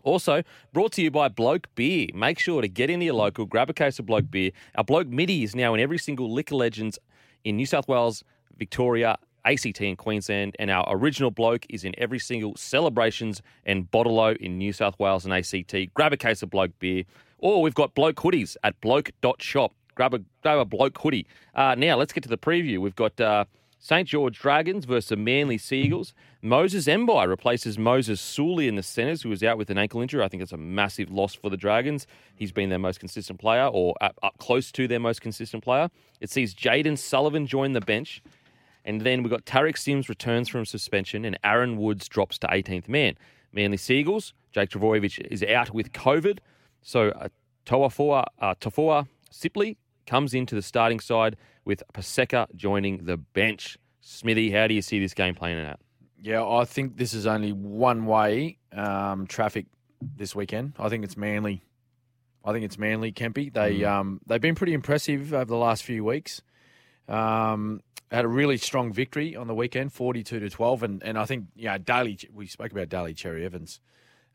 Also, brought to you by Bloke Beer. Make sure to get into your local, grab a case of Bloke Beer. Our Bloke Midi is now in every single Liquor Legends in New South Wales, Victoria, ACT, and Queensland. And our original Bloke is in every single Cellarbrations and Bottle in New South Wales and ACT. Grab a case of Bloke Beer. Or we've got Bloke hoodies at bloke.shop. Grab a, grab a Bloke hoodie. Uh, now, let's get to the preview. We've got. Uh, St. George Dragons versus Manly Sea Eagles. Moses Mbye replaces Moses Suli in the centres, who was out with an ankle injury. I think it's a massive loss for the Dragons. He's been their most consistent player, or up, up close to their most consistent player. It sees Jayden Sullivan join the bench. And then we've got Tariq Sims returns from suspension, and Aaron Woods drops to 18th man. Manly Sea Eagles, Jake Trbojevic is out with COVID. So uh, Toafua, uh, Sipley comes into the starting side with Paseka joining the bench. Smithy, how do you see this game playing out? Yeah, I think this is only one way um, traffic this weekend. I think it's Manly. I think it's Manly, Kempy. They um, they've been pretty impressive over the last few weeks. Um, had a really strong victory on the weekend, forty-two to twelve, and and I think you know Daly. We spoke about Daly Cherry Evans,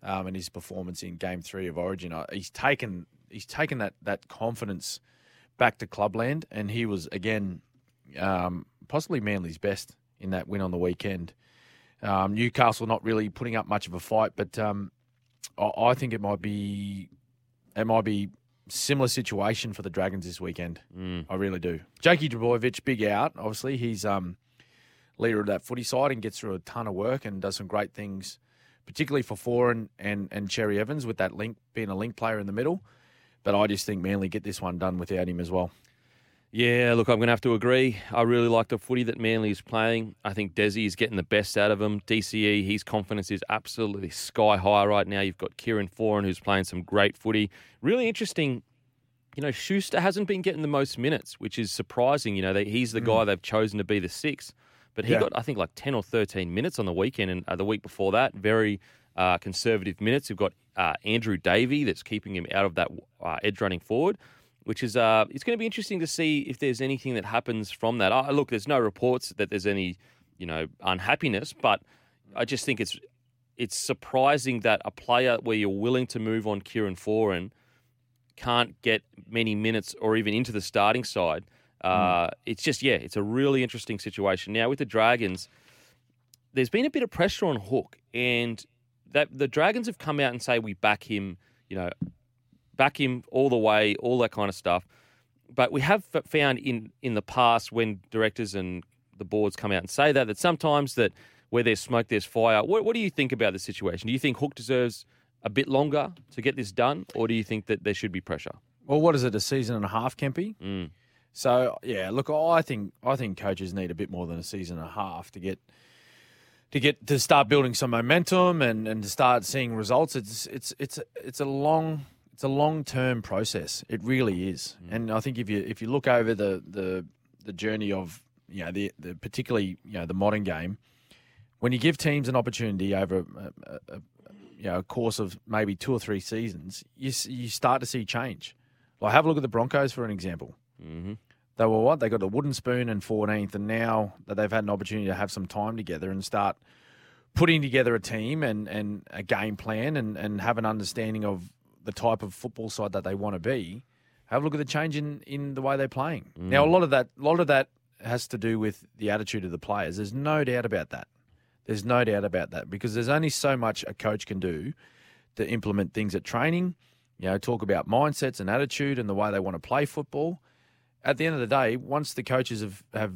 um, and his performance in Game Three of Origin. Uh, He's taken he's taken that that confidence back to clubland, and he was again um, possibly Manly's best in that win on the weekend. Um, Newcastle not really putting up much of a fight, but um, I, I think it might be it might be similar situation for the Dragons this weekend. Mm. I really do. Jakey Trbojevic, big out. Obviously, he's um, leader of that footy side and gets through a ton of work and does some great things, particularly for Foran and and Cherry Evans with that link being a link player in the middle. But I just think Manly get this one done without him as well. Yeah, look, I'm going to have to agree. I really like the footy that Manly is playing. I think Desi is getting the best out of him. DCE, his confidence is absolutely sky high right now. You've got Kieran Foran, who's playing some great footy. Really interesting. You know, Schuster hasn't been getting the most minutes, which is surprising. You know, they, he's the guy they've chosen to be the six. But he Yeah. got, I think, like 10 or 13 minutes on the weekend and uh, the week before that. Very uh, conservative minutes. You've got uh, Andrew Davey that's keeping him out of that uh, edge running forward which is uh, it's going to be interesting to see if there's anything that happens from that. Look, there's no reports that there's any you know unhappiness, but I just think it's it's surprising that a player where you're willing to move on Kieran Foran can't get many minutes or even into the starting side. Uh, It's just yeah, it's a really interesting situation now with the Dragons. There's been a bit of pressure on Hook, and that the Dragons have come out and say we back him. You know, back him all the way, all that kind of stuff. But we have found in in the past when directors and the boards come out and say that that sometimes that where there's smoke, there's fire. What, what do you think about the situation? Do you think Hook deserves a bit longer to get this done, or do you think that there should be pressure? Well, what is it? A season and a half, Kempy. Mm. So yeah, look, I think I think coaches need a bit more than a season and a half to get to get to start building some momentum and, and to start seeing results. It's it's it's it's a long it's a long term process. It really is. And I think if you if you look over the the the journey of you know the, the particularly you know the modern game, when you give teams an opportunity over a, a, a you know a course of maybe two or three seasons, you you start to see change. Like have a look at the Broncos for an example. Mm-hmm. They were what? They got a wooden spoon and 14th, and now that they've had an opportunity to have some time together and start putting together a team and, and a game plan and, and have an understanding of the type of football side that they want to be, have a look at the change in, in the way they're playing. Mm. Now, a lot of that, a lot of that has to do with the attitude of the players. There's no doubt about that. There's no doubt about that because there's only so much a coach can do to implement things at training. You know, talk about mindsets and attitude and the way they want to play football. At the end of the day, once the coaches have, have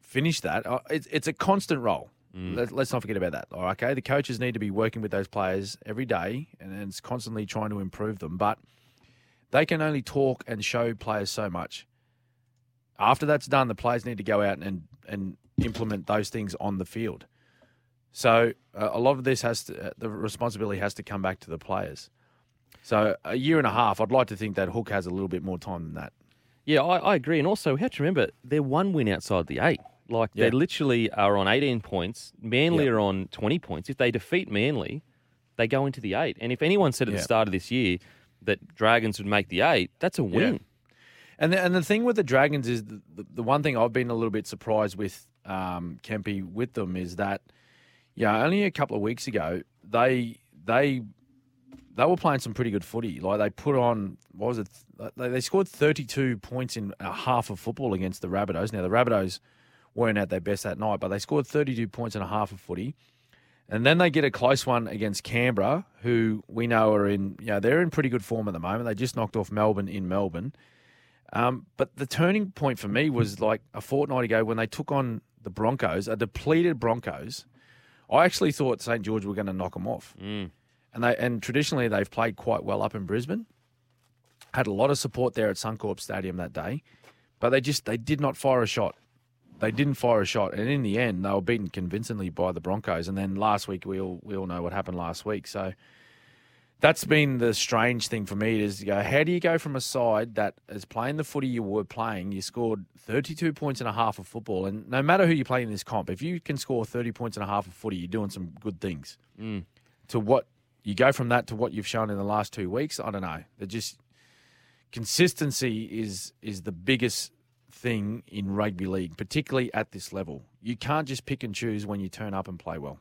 finished that, uh, it's, it's a constant role. Let, let's not forget about that. All right, okay, the coaches need to be working with those players every day, and it's constantly trying to improve them. But they can only talk and show players so much. After that's done, the players need to go out and and implement those things on the field. So uh, a lot of this has to, uh, the responsibility has to come back to the players. So a year and a half, I'd like to think that Hook has a little bit more time than that. Yeah, I, I agree. And also, we have to remember they're one win outside the eight. Like Yeah. they literally are on 18 points. Manly Yeah. are on 20 points. If they defeat Manly, they go into the eight. And if anyone said at Yeah. the start of this year that Dragons would make the eight, that's a win. And the, and the thing with the Dragons is the, the, one thing I've been a little bit surprised with um, Kempy with them is that yeah, only a couple of weeks ago they they they were playing some pretty good footy. Like they put on what was it? They, scored thirty two points in a half of football against the Rabbitohs. Now the Rabbitohs weren't at their best that night, but they scored thirty two points in a half of footy. And then they get a close one against Canberra, who we know are in, you know, they're in pretty good form at the moment. They just knocked off Melbourne in Melbourne. Um, but the turning point for me was like a fortnight ago when they took on the Broncos, a depleted Broncos. I actually thought St George were going to knock them off, Mm. And they and traditionally they've played quite well up in Brisbane. Had a lot of support there at Suncorp Stadium that day, but they just they did not fire a shot. They didn't fire a shot, and in the end, they were beaten convincingly by the Broncos. And then last week, we all we all know what happened last week. So that's been the strange thing for me is to go, how do you go from a side that is playing the footy you were playing, you scored 32 points and a half of football, and no matter who you play in this comp, if you can score 30 points and a half of footy, you're doing some good things. Mm. To what you go from that to what you've shown in the last two weeks, I don't know. They're just consistency is is the biggest thing in rugby league, particularly at this level. You can't just pick and choose when you turn up and play well.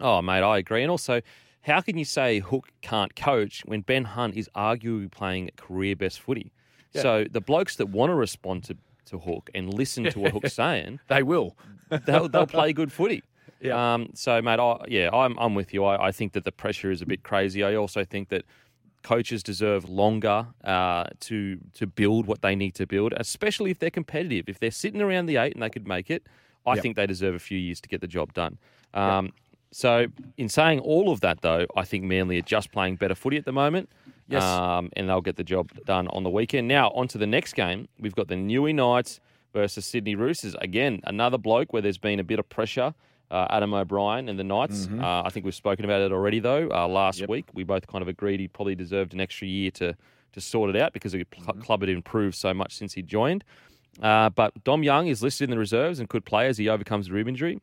Oh, mate, I agree. And also, how can you say Hook can't coach when Ben Hunt is arguably playing career best footy? So the blokes that want to respond to, to Hook and listen to what Hook's [LAUGHS] saying, They will. they'll, they'll play good footy. Yeah. Um, so, mate, I, yeah, I'm, I'm with you. I, I think that the pressure is a bit crazy. I also think that coaches deserve longer uh, to to build what they need to build, especially if they're competitive. If they're sitting around the eight and they could make it, I Yep. think they deserve a few years to get the job done. Um, So, in saying all of that, though, I think Manly are just playing better footy at the moment. Yes. Um, and they'll get the job done on the weekend. Now, on to the next game. We've got the Newey Knights versus Sydney Roosters. Again, another bloke where there's been a bit of pressure. Uh, Adam O'Brien and the Knights. Uh, I think we've spoken about it already, though. Uh, last week, we both kind of agreed he probably deserved an extra year to to sort it out because the cl- club had improved so much since he joined. Uh, but Dom Young is listed in the reserves and could play as he overcomes rib injury.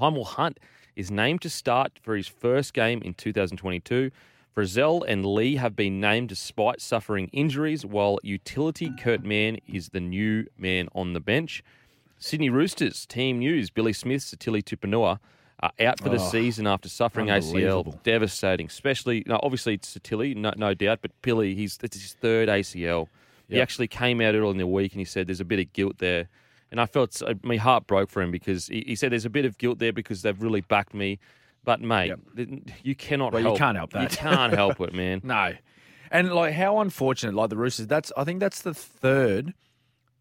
Hymel Hunt is named to start for his first game in 2022. Frizell and Lee have been named despite suffering injuries, while utility Kurt Mann is the new man on the bench. Sydney Roosters team news: Billy Smith, Sitili Tupouniua are out for the Oh, season after suffering ACL. Devastating, especially no, obviously it's Sitili, no, no doubt, but Billy, he's it's his third ACL. He actually came out early in the week and he said there's a bit of guilt there. And I felt my heart broke for him because he, he said there's a bit of guilt there because they've really backed me. But mate, Yep. th- you cannot Well, you can't help that. You can't [LAUGHS] help it, man. No. And like how unfortunate, like the Roosters, that's I think that's the third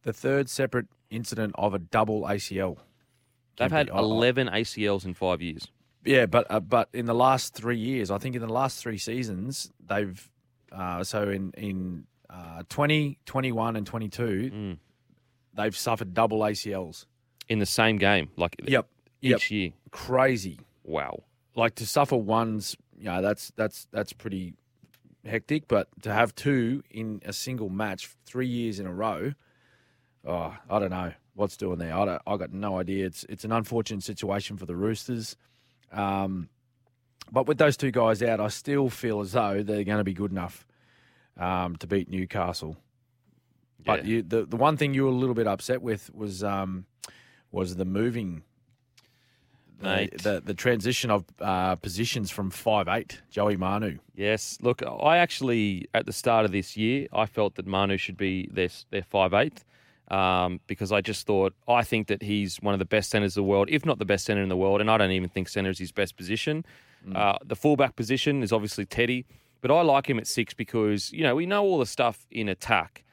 the third separate incident of a double ACL. They've had Kempy. I- I- 11 ACLs in five years. Yeah, but uh, but in the last three years, I think in the last three seasons, they've uh, so in in uh, 20, 21 and twenty two, Mm. they've suffered double ACLs. in the same game, like Yep, each yep. year. Crazy. Wow. Like to suffer one's, you know, that's that's that's pretty hectic. But to have two in a single match, three years in a row, oh, I don't know what's doing there. I don't, I got no idea. It's it's an unfortunate situation for the Roosters. Um, but with those two guys out, I still feel as though they're going to be good enough um, to beat Newcastle. But Yeah. you, the the one thing you were a little bit upset with was um, was the moving, the, the the transition of uh, positions from five eight Joey Manu. Yes. Look, I actually at the start of this year, I felt that Manu should be their their five eighth. Um, because I just thought I think that he's one of the best centers of the world, if not the best center in the world, and I don't even think center is his best position. Uh, the fullback position is obviously Teddy, but I like him at six because you know we know all the stuff in attack,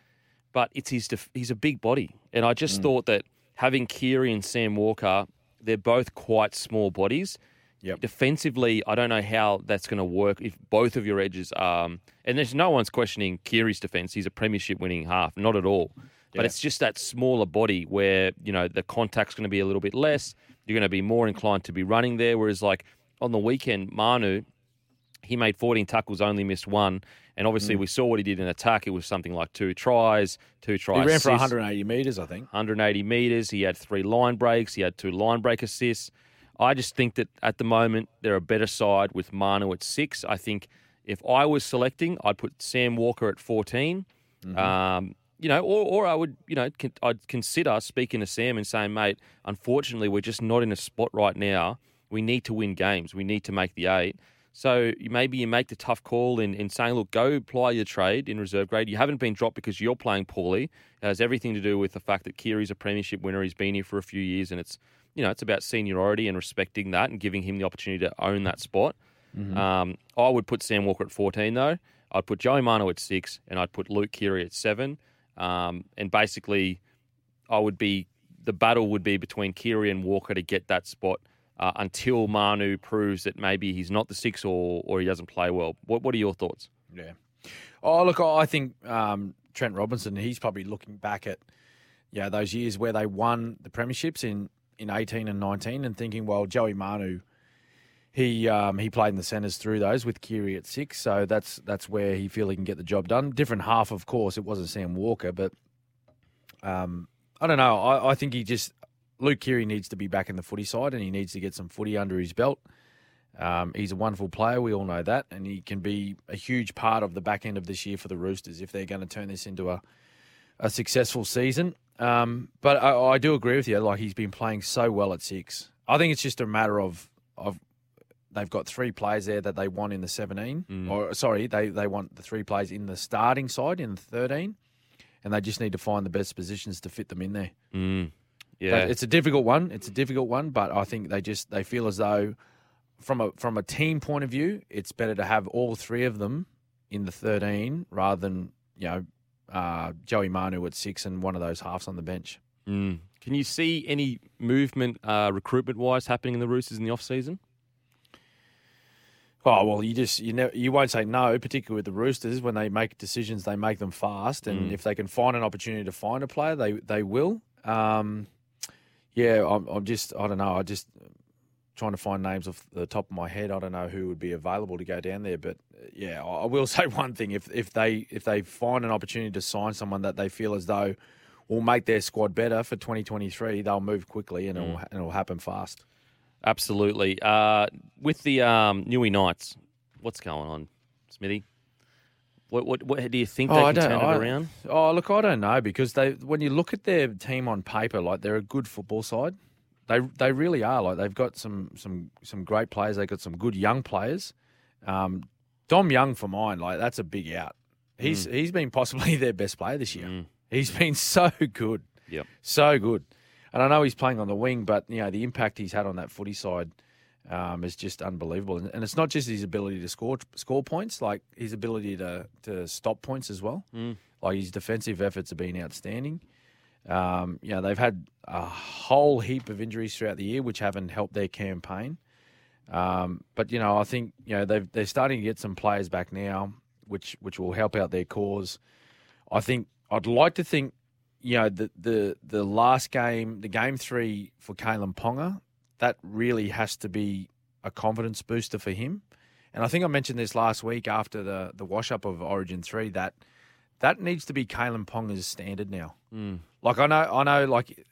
but it's his def- he's a big body, and I just thought that having Keary and Sam Walker, they're both quite small bodies. Yep. Defensively, I don't know how that's going to work if both of your edges. Um, and there's no one's questioning Keary's defense. He's a premiership winning half, not at all. But Yeah. it's just that smaller body where you know the contact's going to be a little bit less. You're going to be more inclined to be running there. Whereas like on the weekend, Manu, he made 14 tackles, only missed one. And obviously, we saw what he did in attack. It was something like two tries, two tries. He ran for 180 metres, I think. 180 meters. He had three line breaks. He had two line break assists. I just think that at the moment they're a better side with Manu at six. I think if I was selecting, I'd put Sam Walker at 14. Um, you know, or, or I would, you know, con- I'd consider speaking to Sam and saying, mate, unfortunately, we're just not in a spot right now. We need to win games. We need to make the eight. So you- maybe you make the tough call in, in saying, look, go apply your trade in reserve grade. You haven't been dropped because you're playing poorly. It has everything to do with the fact that Keary's a premiership winner. He's been here for a few years, and it's you know it's about seniority and respecting that and giving him the opportunity to own that spot. Um, I would put Sam Walker at 14 though. I'd put Joey Manu at six, and I'd put Luke Keary at seven. Um, and basically, I would be the battle would be between Keary and Walker to get that spot uh, until Manu proves that maybe he's not the six or or he doesn't play well. What What are your thoughts? Yeah. Oh, look, I think um, Trent Robinson, he's probably looking back at yeah those years where they won the premierships in, in 18 and 19 and thinking, well, Joey Manu, he um, he played in the centres through those with Keary at six, so that's that's where he feel he can get the job done. Different half, of course. It wasn't Sam Walker, but um, I don't know. I, I think he just Luke Keary needs to be back in the footy side, and he needs to get some footy under his belt. Um, he's a wonderful player. We all know that, and he can be a huge part of the back end of this year for the Roosters if they're going to turn this into a a successful season. Um, but I, I do agree with you. Like he's been playing so well at six. I think it's just a matter of of they've got three players there that they want in the seventeen. Mm. Or sorry, they they want the three players in the starting side in the thirteen, and they just need to find the best positions to fit them in there. Mm. But Yeah. it's a difficult one. It's a difficult one, but I think they just they feel as though from a from a team point of view, it's better to have all three of them in the thirteen rather than you know uh, Joey Manu at six and one of those halves on the bench. Mm. Can you see any movement uh, recruitment wise happening in the Roosters in the off season? Oh well, you just you never you won't say no, particularly with the Roosters when they make decisions, they make them fast, and Mm. if they can find an opportunity to find a player, they they will. Um, yeah, I'm, I'm just I don't know, I just trying to find names off the top of my head. I don't know who would be available to go down there, but uh, yeah, I will [LAUGHS] say one thing: if if they if they find an opportunity to sign someone that they feel as though will make their squad better for 2023, they'll move quickly and it'll and it'll happen fast. Absolutely. Uh, with the um, Newey Knights, what's going on, Smithy? What, what, what do you think they Oh, I can don't- turn it I- around? Oh, look, I don't know because they when you look at their team on paper, like they're a good football side. They they really are. Like they've got some some some great players. They've got some good young players. Um, Dom Young for mine, like that's a big out. He's he's been possibly [LAUGHS] their best player this year. Mm. He's been so good. Yep. So good. And I know he's playing on the wing, but you know the impact he's had on that footy side um, is just unbelievable. And, and it's not just his ability to score score points, like his ability to to stop points as well. Mm. Like his defensive efforts have been outstanding. Um, you know they've had a whole heap of injuries throughout the year, which haven't helped their campaign. Um, but you know I think you know they've they're starting to get some players back now, which which will help out their cause. I think I'd like to think you know the the the last game, the game three for Kalyn Ponga, that really has to be a confidence booster for him. And I think I mentioned this last week after the the wash up of Origin three that that needs to be Kalyn Ponga's standard now. Mm. Like I know, I know, like,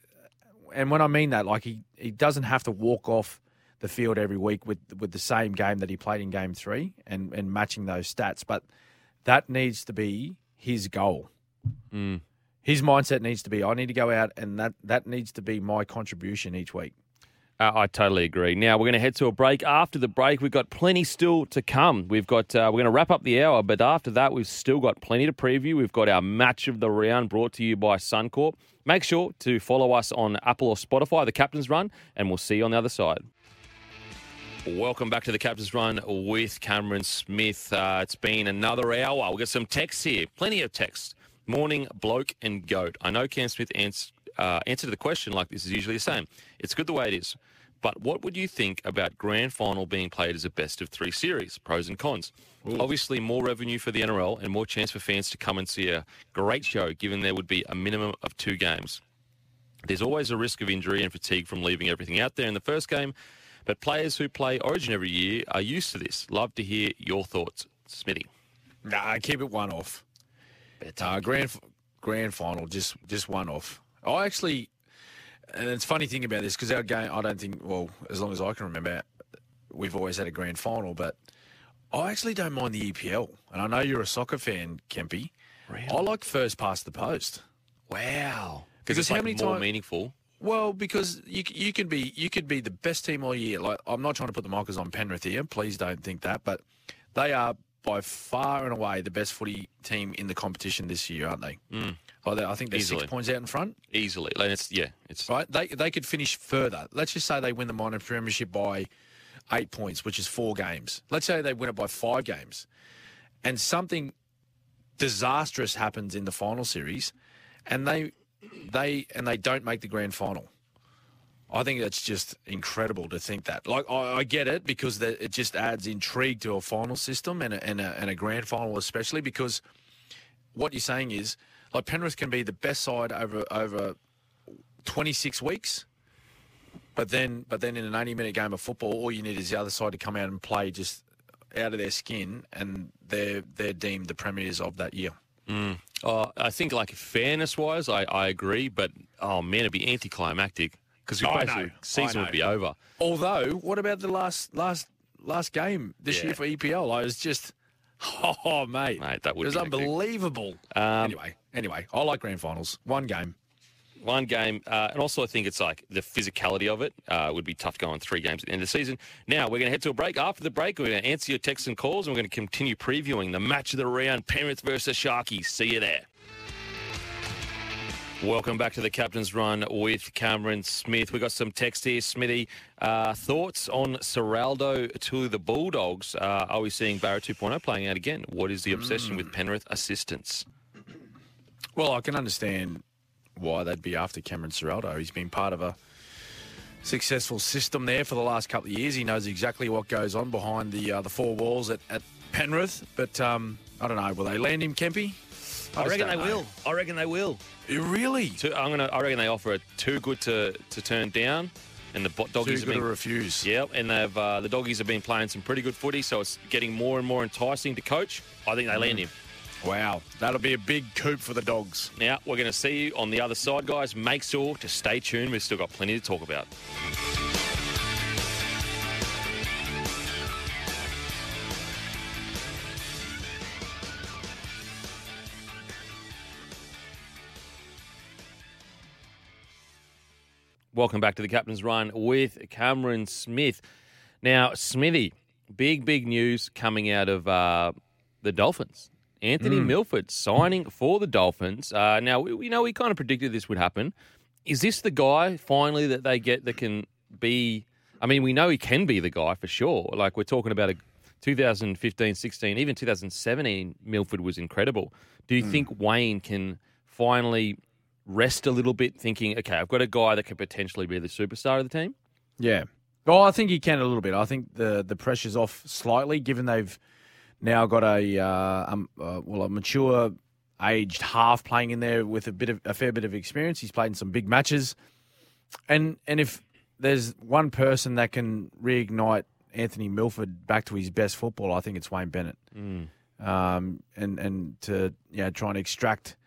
and when I mean that, like he he doesn't have to walk off the field every week with with the same game that he played in game three and and matching those stats, but that needs to be his goal. Mm. His mindset needs to be, I need to go out, and that that needs to be my contribution each week. Uh, I totally agree. Now we're going to head to a break. After the break, we've got plenty still to come. We've got uh, we're going to wrap up the hour, but after that, we've still got plenty to preview. We've got our match of the round brought to you by Suncorp. Make sure to follow us on Apple or Spotify, the Captain's Run, and we'll see you on the other side. Welcome back to the Captain's Run with Cameron Smith. Uh, it's been another hour. We've got some texts here, plenty of texts. Morning, bloke and goat. I know Cam Smith ans- uh, answer to the question like this is usually the same. It's good the way it is. But what would you think about grand final being played as a best of three series? Pros and cons. Obviously, more revenue for the NRL and more chance for fans to come and see a great show, given there would be a minimum of two games. There's always a risk of injury and fatigue from leaving everything out there in the first game, but players who play Origin every year are used to this. Love to hear your thoughts, Smithy. Nah, keep it one off. Uh, grand grand final, just just one off. I actually, and it's funny thing about this because our game, I don't think, well, as long as I can remember, we've always had a grand final, but I actually don't mind the EPL. And I know you're a soccer fan, Kempy. I like first past the post. Wow. Because it's how like many more times- meaningful. Well, because you you can be you could be the best team all year. Like I'm not trying to put the markers on Penrith here. Please don't think that, but they are by far and away the best footy team in the competition this year, aren't they? Mm. Like they- I think they're Easily. six points out in front. Easily. Like it's, yeah, it's Right? They they could finish further. Let's just say they win the minor premiership by eight points, which is four games. Let's say they win it by five games, and something disastrous happens in the final series, and they they and they don't make the grand final. I think that's just incredible to think that. Like I, I get it because that it just adds intrigue to a final system and a, and a and a grand final especially because what you're saying is like Penrith can be the best side over over 26 weeks. But then, but then in an 80 minute game of football, all you need is the other side to come out and play just out of their skin, and they're they're deemed the premiers of that year. Uh, I think, like fairness wise, I, I agree, but oh man, it'd be anticlimactic because I basically season would be over. Although, what about the last last last game this Yeah. year for EPL? I was just, [LAUGHS] oh mate, Mate, that would it was be unbelievable. Um, anyway, anyway, I like grand finals. One game. one game, uh, and also I think it's like the physicality of it uh, would be tough going three games at the end of the season. Now we're going to head to a break. After the break, we're going to answer your texts and calls, and we're going to continue previewing the match of the round: Penrith versus Sharkies. See you there. Welcome back to the Captain's Run with Cameron Smith. We got some text here, Smithy. Uh, thoughts on Ciraldo to the Bulldogs? Uh, are we seeing Barrett 2.0 playing out again? What is the obsession with Penrith assistance? Well, I can understand why they'd be after Cameron Ciraldo. He's been part of a successful system there for the last couple of years. He knows exactly what goes on behind the uh, the four walls at, at Penrith. But um, I don't know. Will they land him, Kempy? I, just reckon they know. will. I reckon they will. Really? Too, I'm gonna. I reckon they offer it too good to, to turn down, and the bo- Too doggies good have to been. refuse. Yep, and they've uh, the doggies have been playing some pretty good footy, so it's getting more and more enticing to coach. I think they land him. Wow, that'll be a big coup for the dogs. Now we're going to see you on the other side, guys. Make sure to stay tuned. We've still got plenty to talk about. Welcome back to the Captain's Run with Cameron Smith. Now, Smithy, big, big news coming out of uh, the Dolphins. Anthony Milford signing for the Dolphins. Uh, now, we, we know we kind of predicted this would happen. Is this the guy finally that they get that can be? I mean, we know he can be the guy for sure. Like we're talking about a 2015, 16, even 2017. Milford was incredible. Do you think Wayne can finally rest a little bit, thinking, okay, I've got a guy that could potentially be the superstar of the team? Yeah. Well, I think he can a little bit. I think the the pressure's off slightly, given they've now got a uh, um, uh, well a mature, aged half playing in there with a bit of a fair bit of experience. He's played in some big matches, and and if there's one person that can reignite Anthony Milford back to his best football, I think it's Wayne Bennett. Um, and and to yeah, try and extract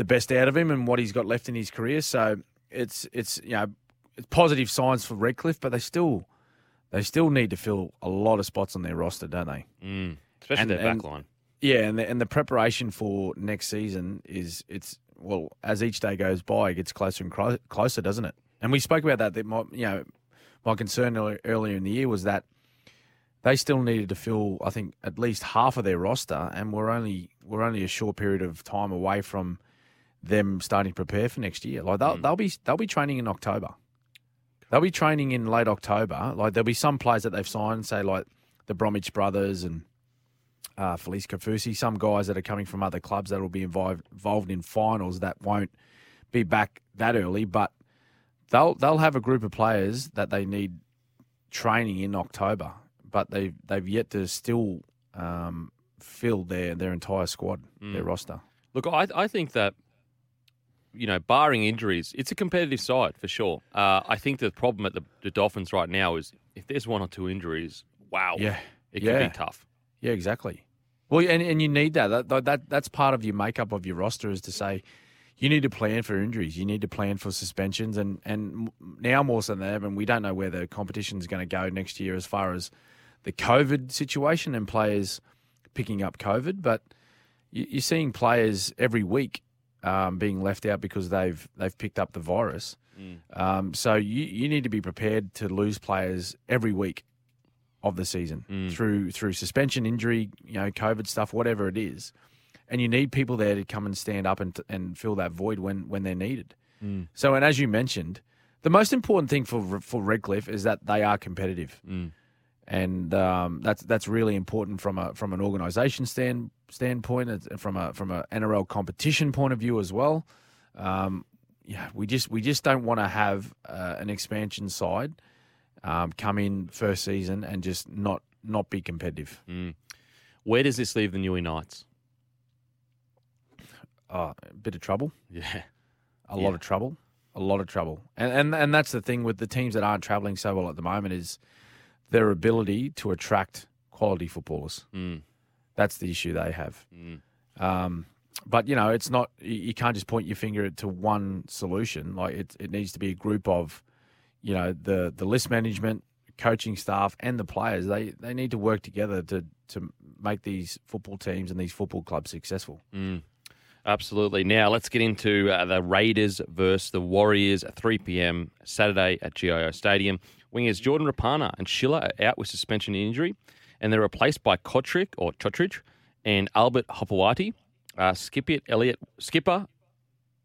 the best out of him and what he's got left in his career. So it's it's you know it's positive signs for Redcliffe, but they still they still need to fill a lot of spots on their roster, don't they? Mm. Especially And- their and- back line. Yeah, and the, and the preparation for next season is it's well as each day goes by, it gets closer and clo- closer, doesn't it? And we spoke about that. That my you know my concern earlier, earlier in the year was that they still needed to fill, I think, at least half of their roster, and we're only we're only a short period of time away from them starting to prepare for next year. Like they'll, they'll be they'll be training in October. They'll be training in late October. Like there'll be some players that they've signed, say like the Bromwich brothers and uh, Felise Kaufusi, some guys that are coming from other clubs that will be involved involved in finals that won't be back that early, but they'll they'll have a group of players that they need training in October, but they they've yet to still um, fill their their entire squad, their roster. Look, I, I think that, you know, barring injuries, it's a competitive side for sure. Uh, I think the problem at the, the Dolphins right now is if there's one or two injuries, wow, Yeah, it yeah. could be tough. Yeah, exactly. Well, and, and you need that. that. That that's part of your makeup of your roster is to say you need to plan for injuries. You need to plan for suspensions, and and now more so than ever, and we don't know where the competition is going to go next year as far as the COVID situation and players picking up COVID. But you- you're seeing players every week um, being left out because they've they've picked up the virus. Um, so you you need to be prepared to lose players every week of the season through through suspension, injury, you know, COVID stuff, whatever it is, and you need people there to come and stand up and and fill that void when when they're needed. So, and as you mentioned, the most important thing for for Redcliffe is that they are competitive, and um, that's that's really important from a from an organisation stand standpoint, from a from a NRL competition point of view as well. Um, yeah, we just we just don't want to have uh, an expansion side um, come in first season and just not not be competitive. Where does this leave the Newey Knights? Oh, a bit of trouble, Yeah. a lot of trouble, a lot of trouble, and and and that's the thing with the teams that aren't traveling so well at the moment is their ability to attract quality footballers. Mm. That's the issue they have. Um, but you know, it's not. You can't just point your finger to one solution. Like it, it needs to be a group of, you know, the the list management, coaching staff, and the players. They they need to work together to to make these football teams and these football clubs successful. Absolutely. Now let's get into uh, the Raiders versus the Warriors at 3 p.m. Saturday at GIO Stadium. Wingers Jordan Rapana and Schiller are out with suspension injury, and they're replaced by Cotric or Chotridge and Albert Hopoate. Uh, Skipper Elliott Skipper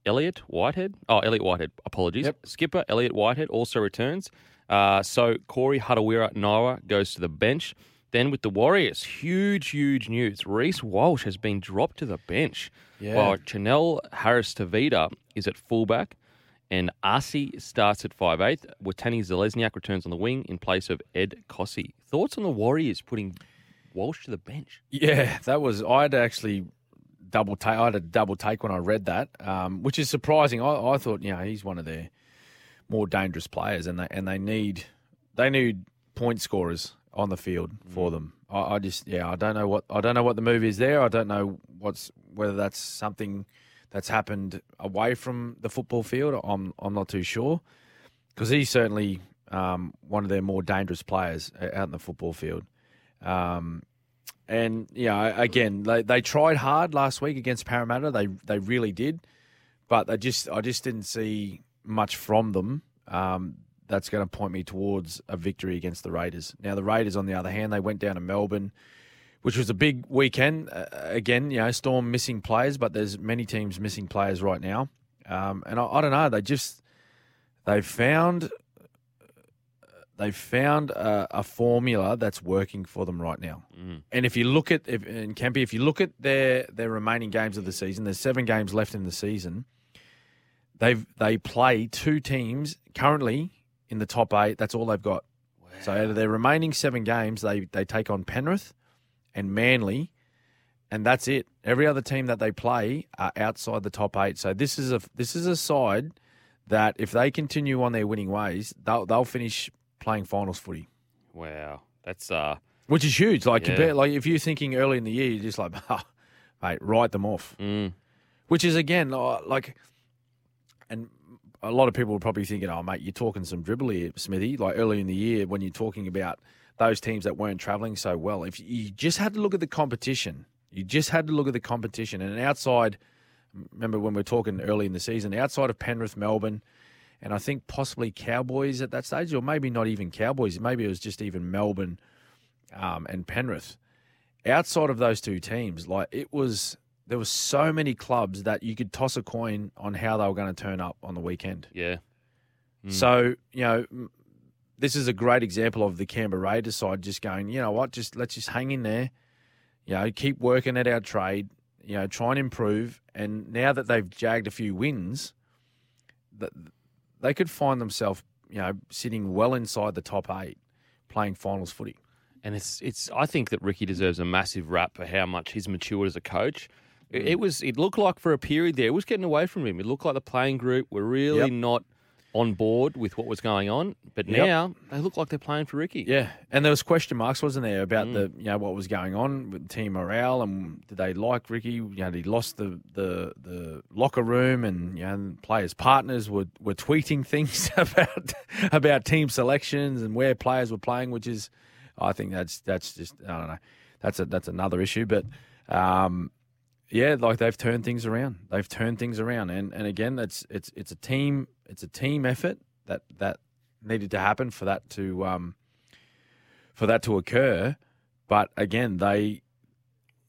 Elliott Whitehead. Oh, Elliott Whitehead. Apologies. Yep. Skipper Elliott Whitehead also returns. Uh, so Corey Harawira Naera goes to the bench. Then with the Warriors, huge, huge news. Reece Walsh has been dropped to the bench. Yeah. While Chanel Harris Tavita is at fullback. And Arcee starts at 5'8". Watene Zelezniak returns on the wing in place of Ed Kosi. Thoughts on the Warriors putting Walsh to the bench? Yeah, that was. I had actually double take. I had a double take when I read that, um, which is surprising. I, I thought, you know, he's one of their more dangerous players, and they and they need they need point scorers on the field for them. I, I just, yeah, I don't know what I don't know what the move is there. I don't know what's whether that's something that's happened away from the football field. I'm I'm not too sure because he's certainly um, one of their more dangerous players out in the football field. Um, and yeah, again, they, they tried hard last week against Parramatta. They they really did, but they just I just didn't see much from them. Um, that's going to point me towards a victory against the Raiders. Now the Raiders, on the other hand, they went down to Melbourne, which was a big weekend. Uh, again, you know, Storm missing players, but there's many teams missing players right now. Um, and I, I don't know, they just they found they found a, a formula that's working for them right now. And if you look at if, and Kempy, if you look at their their remaining games of the season, there's seven games left in the season. They've they play two teams currently in the top eight. That's all they've got. So out of their remaining seven games, they they take on Penrith and Manly, and that's it. Every other team that they play are outside the top eight. So this is a this is a side that if they continue on their winning ways, they'll they'll finish playing finals footy Wow. That's uh which is huge. Like Yeah. compare, like if you're thinking early in the year, you're just like, oh, [LAUGHS] mate, write them off. mm, Which is again like, and a lot of people are probably thinking, oh, mate, you're talking some dribble here, Smithy. Like early in the year when you're talking about those teams that weren't travelling so well. If you just had to look at the competition, you just had to look at the competition, and outside. Remember when we were talking early in the season, outside of Penrith, Melbourne, and I think possibly Cowboys at that stage, or maybe not even Cowboys. Maybe it was just even Melbourne um, and Penrith. Outside of those two teams, like it was, there were so many clubs that you could toss a coin on how they were going to turn up on the weekend. yeah. Mm. So you know, this is a great example of the Canberra Raiders side just going, you know what, just let's just hang in there, you know, keep working at our trade, you know, try and improve. And now that they've jagged a few wins, that they could find themselves, you know, sitting well inside the top eight, playing finals footy. And it's it's. I think that Ricky deserves a massive rap for how much he's matured as a coach. It, mm. it was. It looked like for a period there, it was getting away from him. It looked like the playing group were really Yep. not on board with what was going on. But Yep. now they look like they're playing for Ricky. Yeah, and there was question marks, wasn't there, about Mm. the you know what was going on with team morale and did they like Ricky? You know, he lost the the, the locker room, and you know, players' partners were, were tweeting [LAUGHS] things about about team selections and where players were playing, which is, I think that's that's just I don't know, that's a that's another issue, but. Um, yeah, like they've turned things around. They've turned things around, and and again, it's it's it's a team it's a team effort that that needed to happen for that to um for that to occur. But again, they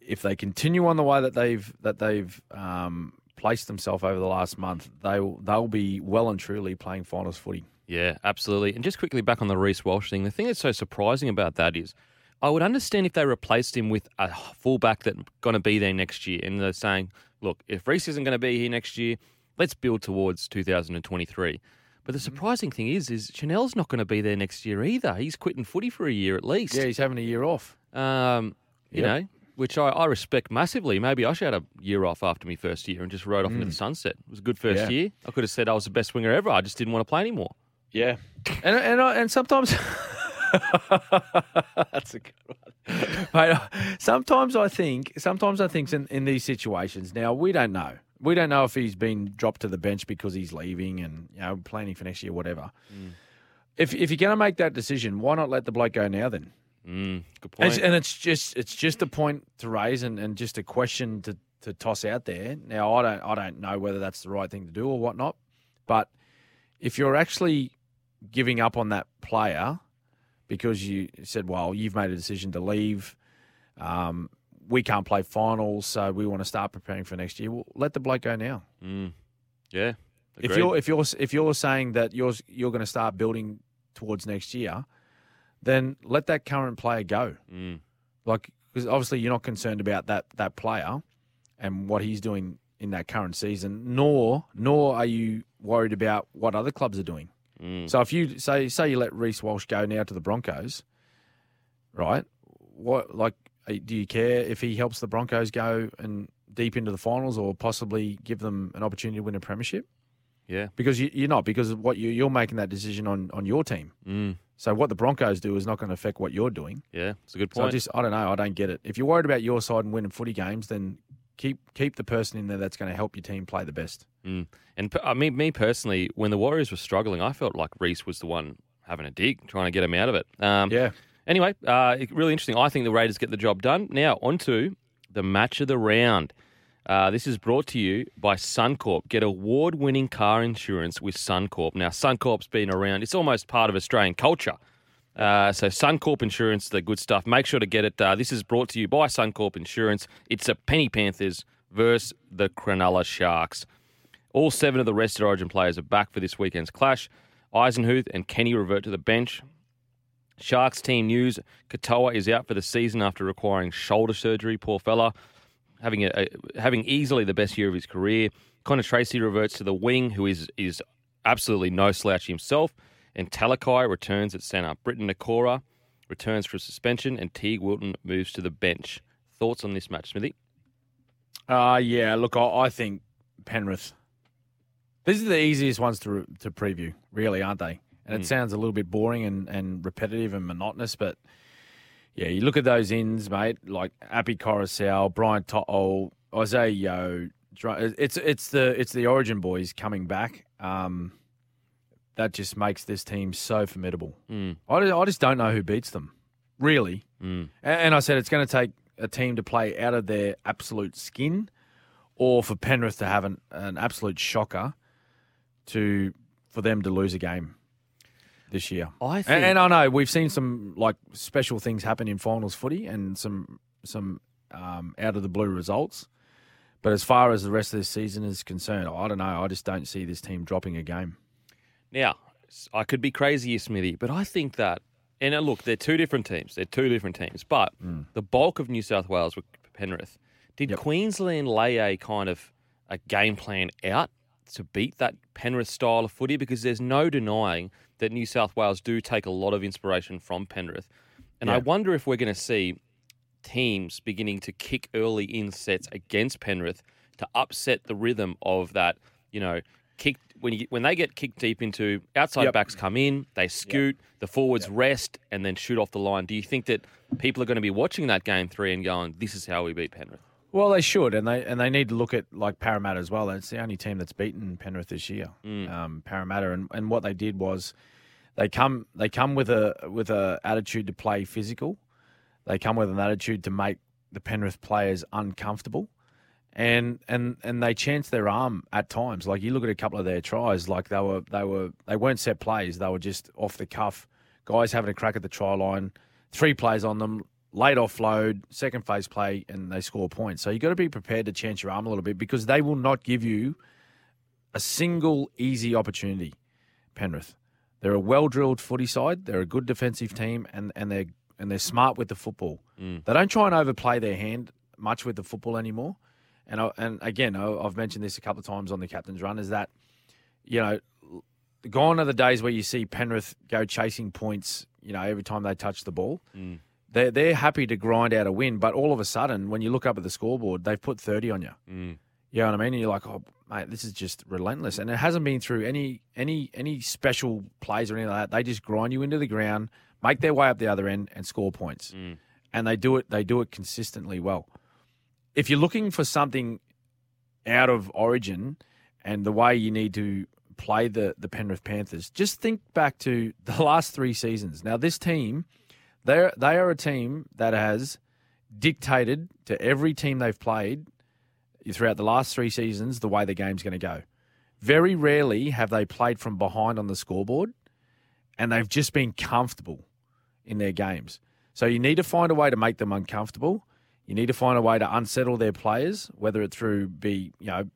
if they continue on the way that they've that they've um, placed themselves over the last month, they will they'll be well and truly playing finals footy. Yeah, absolutely. And just quickly back on the Reece Walsh thing, the thing that's so surprising about that is I would understand if they replaced him with a fullback that's going to be there next year. And they're saying, look, if Reece isn't going to be here next year, let's build towards 2023. But the surprising thing is, is Chanel's not going to be there next year either. He's quitting footy for a year at least. Yeah, he's having a year off. Um, you Yep. know, which I, I respect massively. Maybe I should have a year off after my first year and just rode off into the sunset. It was a good first Mm. Yeah. year. I could have said I was the best winger ever. I just didn't want to play anymore. Yeah, [LAUGHS] and and I- and sometimes [LAUGHS] [LAUGHS] that's a good one. Mate, uh, sometimes I think, sometimes I think in, in these situations. Now we don't know. We don't know if he's been dropped to the bench because he's leaving and you know planning for next year, whatever. If if you're going to make that decision, why not let the bloke go now then? Mm, good And point. it's, and it's just it's just a point to raise and, and just a question to, to toss out there. Now I don't I don't know whether that's the right thing to do or whatnot, but if you're actually giving up on that player because you said, well, you've made a decision to leave. Um, we can't play finals, so we want to start preparing for next year. Well, let the bloke go now. Mm. Yeah. If you're if you're if you're saying that you're you're going to start building towards next year, then let that current player go. Mm. Like because obviously you're not concerned about that that player and what he's doing in that current season, nor nor are you worried about what other clubs are doing. Mm. So if you say say you let Reece Walsh go now to the Broncos, right? What like uh, do you care if he helps the Broncos go and deep into the finals or possibly give them an opportunity to win a premiership? Yeah. Because you, you're not because what you, you're making that decision on on your team. Mm. So what the Broncos do is not going to affect what you're doing. Yeah. It's a good So I point. just I don't know. I don't get it. If you're worried about your side and winning footy games, then keep keep the person in there that's going to help your team play the best. Mm. And I mean, me personally, when the Warriors were struggling, I felt like Reece was the one having a dig, trying to get him out of it. Um, Yeah. Anyway, uh, really interesting. I think the Raiders get the job done. Now, on to the match of the round. Uh, this is brought to you by Suncorp. Get award winning car insurance with Suncorp. Now, Suncorp's been around, it's almost part of Australian culture. Uh, so, Suncorp Insurance, the good stuff. Make sure to get it. Uh, this is brought to you by Suncorp Insurance. It's a Penny Panthers versus the Cronulla Sharks. All seven of the rested Origin players are back for this weekend's clash. Eisenhuth and Kenny revert to the bench. Sharks team news: Katoa is out for the season after requiring shoulder surgery. Poor fella, having a, a- having easily the best year of his career. Connor Tracey reverts to the wing, who is is absolutely no slouch himself. And Talakai returns at centre. Briton Nikora returns for suspension, and Teig Wilton moves to the bench. Thoughts on this match, Smithy? Uh yeah. Look, I, I think Penrith. These are the easiest ones to to preview, really, aren't they? And it Mm. sounds a little bit boring and, and repetitive and monotonous, but yeah, you look at those ins, mate, like Api Koroisau, Brian To'o, Isaah Yeo. It's it's the it's the Origin boys coming back. Um, that just makes this team so formidable. Mm, I, just- I just don't know who beats them, really. mm, A- And I said it's going to take a team to play out of their absolute skin, or for Penrith to have an, an absolute shocker to for them to lose a game this year. I And, and I know we've seen some like special things happen in finals footy and some some um, out of the blue results. But as far as the rest of this season is concerned, I don't know. I just don't see this team dropping a game. Now, I could be crazy here, Smithy, but I think that, and uh, look, they're two different teams. They're two different teams, but the bulk of New South Wales were Penrith. Did Yep. Queensland lay a kind of a game plan out to beat that Penrith style of footy? Because there's no denying that New South Wales do take a lot of inspiration from Penrith. And I wonder if we're going to see teams beginning to kick early in sets against Penrith to upset the rhythm of that, you know, kick when you when they get kicked deep into outside Yep. backs come in, they scoot, the forwards rest and then shoot off the line. Do you think that people are going to be watching that game 3 and going, this is how we beat Penrith? Well, they should, and they and they need to look at like Parramatta as well. It's the only team that's beaten Penrith this year. Um, Parramatta, and, and what they did was they come they come with a with a attitude to play physical. They come with an attitude to make the Penrith players uncomfortable, and and and they chance their arm at times. Like you look at a couple of their tries, like they were they were they weren't set plays. They were just off the cuff. Guys having a crack at the try line, three plays on them, late offload, second phase play, and they score points. So you've got to be prepared to chance your arm a little bit because they will not give you a single easy opportunity. Penrith, they're a well drilled footy side. They're a good defensive team, and and they're and they're smart with the football. Mm. They don't try and overplay their hand much with the football anymore. And I, and again, I- I've mentioned this a couple of times on the captain's run. Is that you know gone are the days where you see Penrith go chasing points. You know, every time they touch the ball, they're they're happy to grind out a win. But all of a sudden, when you look up at the scoreboard, they've put thirty on you. Mm. You know what I mean? And you're like, oh mate, this is just relentless. And it hasn't been through any any any special plays or anything like that. They just grind you into the ground, make their way up the other end, and score points. And they do it. They do it consistently well. If you're looking for something out of Origin and the way you need to play the the Penrith Panthers, just think back to the [LAUGHS] last three seasons. Now, this team, they they are a team that has dictated to every team they've played throughout the last three seasons the way the game's going to go. Very rarely have they played from behind on the scoreboard, and they've just been comfortable in their games. So you need to find a way to make them uncomfortable. You need to find a way to unsettle their players, whether it through be you know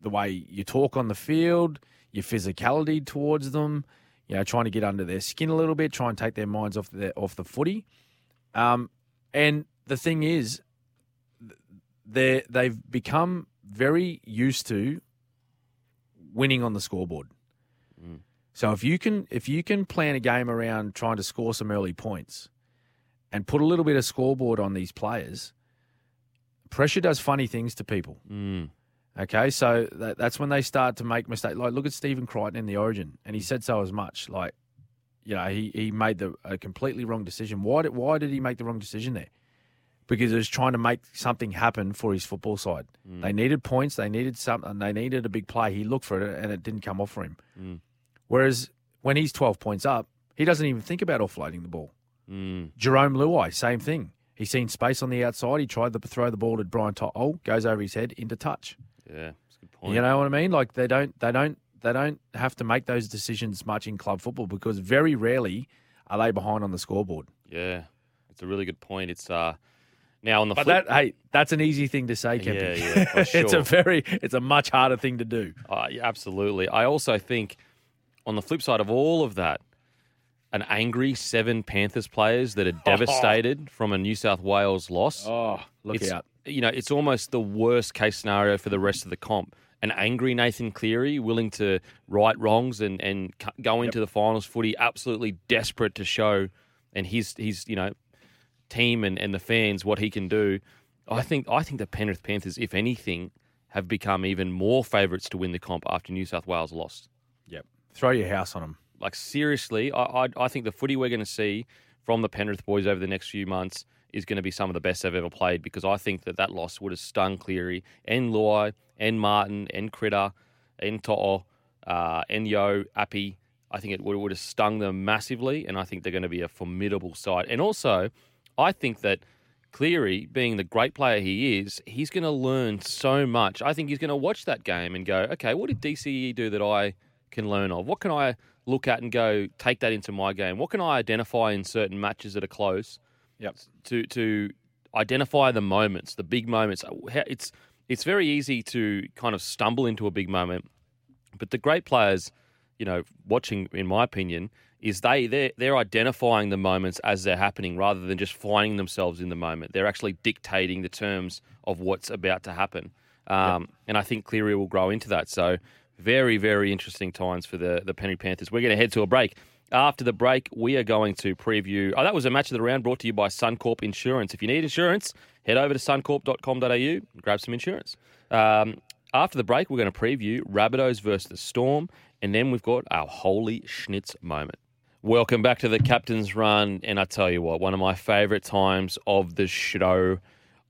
the way you talk on the field, your physicality towards them, you know, trying to get under their skin a little bit, try and take their minds off the off the footy. Um, and the thing is, they they've become very used to winning on the scoreboard. So if you can if you can plan a game around trying to score some early points and put a little bit of scoreboard on these players, pressure does funny things to people. Mm. Okay, so that, that's when they start to make mistakes. Like, look at Stephen Crichton in the Origin, and he mm. said so as much. Like, you know, he, he made the a completely wrong decision. Why did why did he make the wrong decision there? Because he was trying to make something happen for his football side. Mm. They needed points. They needed something. They needed a big play. He looked for it, and it didn't come off for him. Mm. Whereas when he's twelve points up, he doesn't even think about offloading the ball. Mm. Jarome Luai, same thing. He's seen space on the outside. He tried to throw the ball to Brian To'o, goes over his head into touch. Yeah, that's a good point. You know what I mean? Like they don't they don't they don't have to make those decisions much in club football because very rarely are they behind on the scoreboard. Yeah, it's a really good point. It's uh now on the But flip. that hey, that's an easy thing to say, Kempy. Yeah, yeah, for [LAUGHS] it's a very it's a much harder thing to do. Uh, yeah, absolutely. I also think on the flip side of all of that, an angry seven Panthers players that are [LAUGHS] devastated from a New South Wales loss. Oh, look it's, out. You know, it's almost the worst case scenario for the rest of the comp. An angry Nathan Cleary, willing to right wrongs and and go into the finals footy, absolutely desperate to show, and his his you know team and, and the fans what he can do. I think I think the Penrith Panthers, if anything, have become even more favourites to win the comp after New South Wales lost. Yep. Throw your house on them. Like seriously, I I, I think the footy we're going to see from the Penrith boys over the next few months is going to be some of the best they've ever played because I think that that loss would have stung Cleary and Luai and Martin and Critter and To'o uh, and Yeo Api. I think it would, would have stung them massively, and I think they're going to be a formidable side. And also, I think that Cleary, being the great player he is, he's going to learn so much. I think he's going to watch that game and go, okay, what did DCE do that I can learn of? What can I look at and go, take that into my game? What can I identify in certain matches that are close Yep. to to identify the moments, the big moments? It's it's very easy to kind of stumble into a big moment, but the great players, you know, watching, in my opinion, is they they're, they're identifying the moments as they're happening rather than just finding themselves in the moment. They're actually dictating the terms of what's about to happen. Um, And I think Cleary will grow into that. So very, very interesting times for the, the Penny Panthers. We're going to head to a break. After the break, we are going to preview. Oh, that was a match of the round brought to you by Suncorp Insurance. If you need insurance, head over to suncorp.com.au and grab some insurance. Um, after the break, we're going to preview Rabbitohs versus the Storm, and then we've got our holy schnitz moment. Welcome back to the Captain's Run, and I tell you what, one of my favourite times of the show.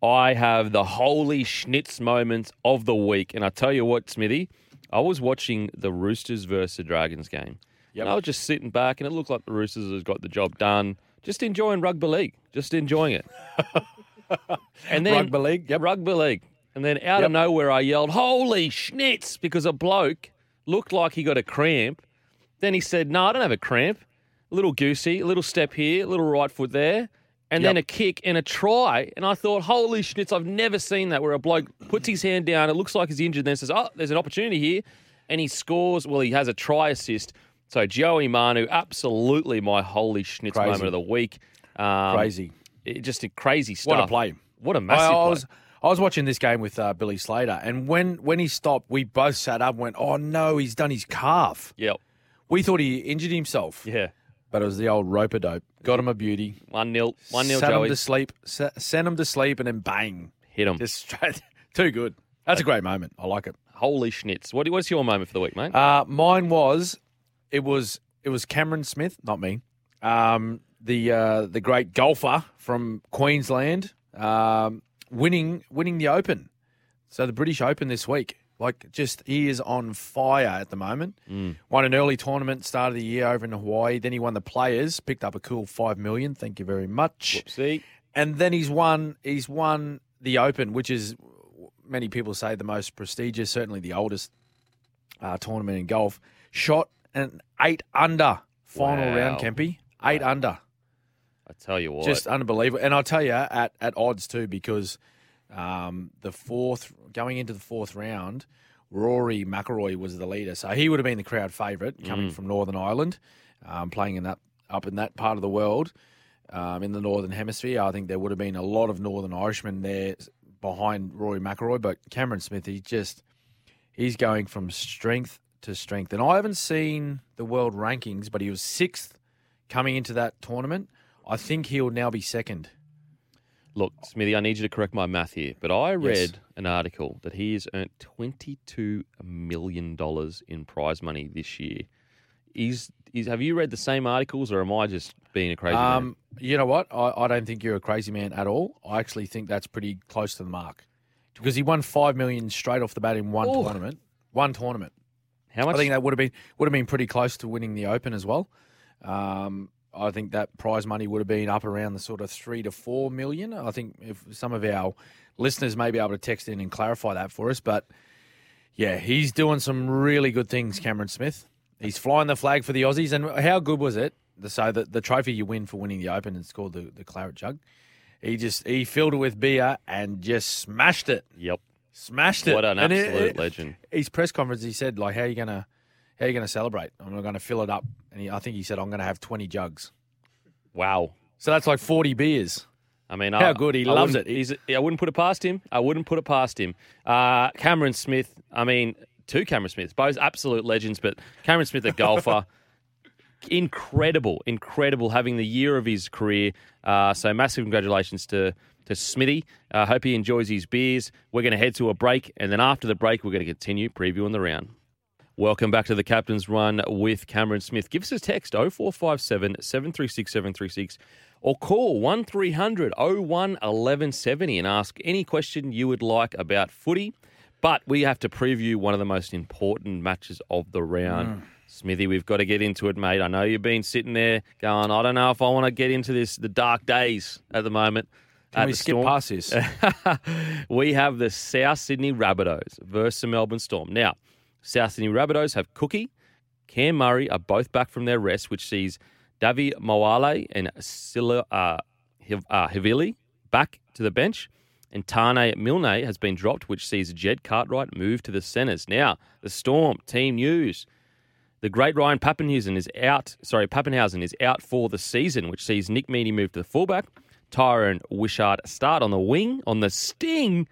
I have the holy schnitz moment of the week, and I tell you what, Smithy, I was watching the Roosters versus the Dragons game. Yep. And I was just sitting back, and it looked like the Roosters has got the job done. Just enjoying rugby league, just enjoying it. [LAUGHS] and then Rugby league, yep. rugby league, and then out Yep. of nowhere, I yelled, "Holy schnitz!" because a bloke looked like he got a cramp. Then he said, "No, I don't have a cramp. A little goosey, a little step here, a little right foot there." And then a kick and a try. And I thought, holy schnitz, I've never seen that where a bloke puts his hand down, it looks like he's injured, then says, oh, there's an opportunity here. And he scores. Well, he has a try assist. So Joey Manu, absolutely my holy schnitz Crazy. moment of the week. Um, Crazy. it- just a crazy stuff. What a play. What a I, massive I play. was I was watching this game with uh, Billy Slater, and when when he stopped, we both sat up and went, "Oh no, he's done his calf." Yep. We thought he injured himself, Yeah. But it was the old rope a dope. Got him a beauty. 1 0. 1 0 Sent Joey. him to sleep. se- Sent him to sleep, and then bang, Hit him. just straight. [LAUGHS] Too good. That's a great moment. I like it. Holy schnitz. What, what's your moment for the week, mate? Uh, mine was it was it was Cameron Smith, not me. Um, the uh, the great golfer from Queensland, um, winning winning the Open. So the British Open this week, like just he is on fire at the moment. Won an early tournament, start of the year over in Hawaii. Then he won the Players, picked up a cool five million. Thank you very much See? and then he's won he's won the Open, which is many people say the most prestigious, certainly the oldest uh, tournament in golf. Shot an eight under final Wow. round, Kempy. Eight under. I tell you what, Just unbelievable. And I'll tell you, at, at odds too, because um, the fourth, going into the fourth round, Rory McIlroy was the leader. So he would have been the crowd favourite coming from Northern Ireland, um, playing in that up in that part of the world, um, in the Northern Hemisphere. I think there would have been a lot of Northern Irishmen there behind Rory McIlroy. But Cameron Smith, he just, he's going from strength to strength. And I haven't seen the world rankings, but he was sixth coming into that tournament. I think he'll now be second. Look, Smithy, I need you to correct my math here, but I read Yes. an article that he has earned twenty-two million dollars in prize money this year. Is is have you read the same articles, or am I just being a crazy man? Um, you know what? I, I don't think you're a crazy man at all. I actually think that's pretty close to the mark because he won five million straight off the bat in one Ooh. tournament. One tournament. How much? I think that would have been would have been pretty close to winning the Open as well. Um, I think that prize money would have been up around the sort of three to four million. I think if some of our listeners may be able to text in and clarify that for us, but yeah, he's doing some really good things, Cameron Smith. He's flying the flag for the Aussies, and how good was it? So the, the trophy you win for winning the Open, it's called the, the Claret Jug. He just he filled it with beer and just smashed it, yep. smashed it. What an And it- absolute it- legend. his press conference, he said, like, how are you gonna, how are you gonna celebrate? I'm not going to fill it up, and he, I think he said, I'm going to have 20 jugs. Wow. So that's like 40 beers. I mean, How I, good, he I loves it. He's, I wouldn't put it past him. I wouldn't put it past him. Uh, Cameron Smith. I mean, two Cameron Smiths, both absolute legends, but Cameron Smith, a [LAUGHS] golfer. incredible, incredible having the year of his career. Uh, so massive congratulations to to Smithy. I hope he enjoys his beers. We're going to head to a break, and then after the break, we're going to continue previewing the round. Welcome back to the Captain's Run with Cameron Smith. Give us a text 0457 736 736 or call 1300 01 1170 and ask any question you would like about footy. But we have to preview one of the most important matches of the round. Mm. Smithy, we've got to get into it, mate. I know you've been sitting there going, I don't know if I want to get into this, the dark days at the moment. Can we skip Storm. past this? [LAUGHS] we have the South Sydney Rabbitohs versus the Melbourne Storm. Now, South Sydney Rabbitohs have Cookie, Cam Murray are both back from their rest, which sees Davvy Moale and Silla uh, Hiv- uh, back to the bench. And Taane Milne has been dropped, which sees Jed Cartwright move to the centres. Now, the Storm team news. The great Ryan Papenhuyzen is out. Sorry, Papenhuyzen is out for the season, which sees Nick Meaney move to the fullback. Tyron Wishart start on the wing on the sting.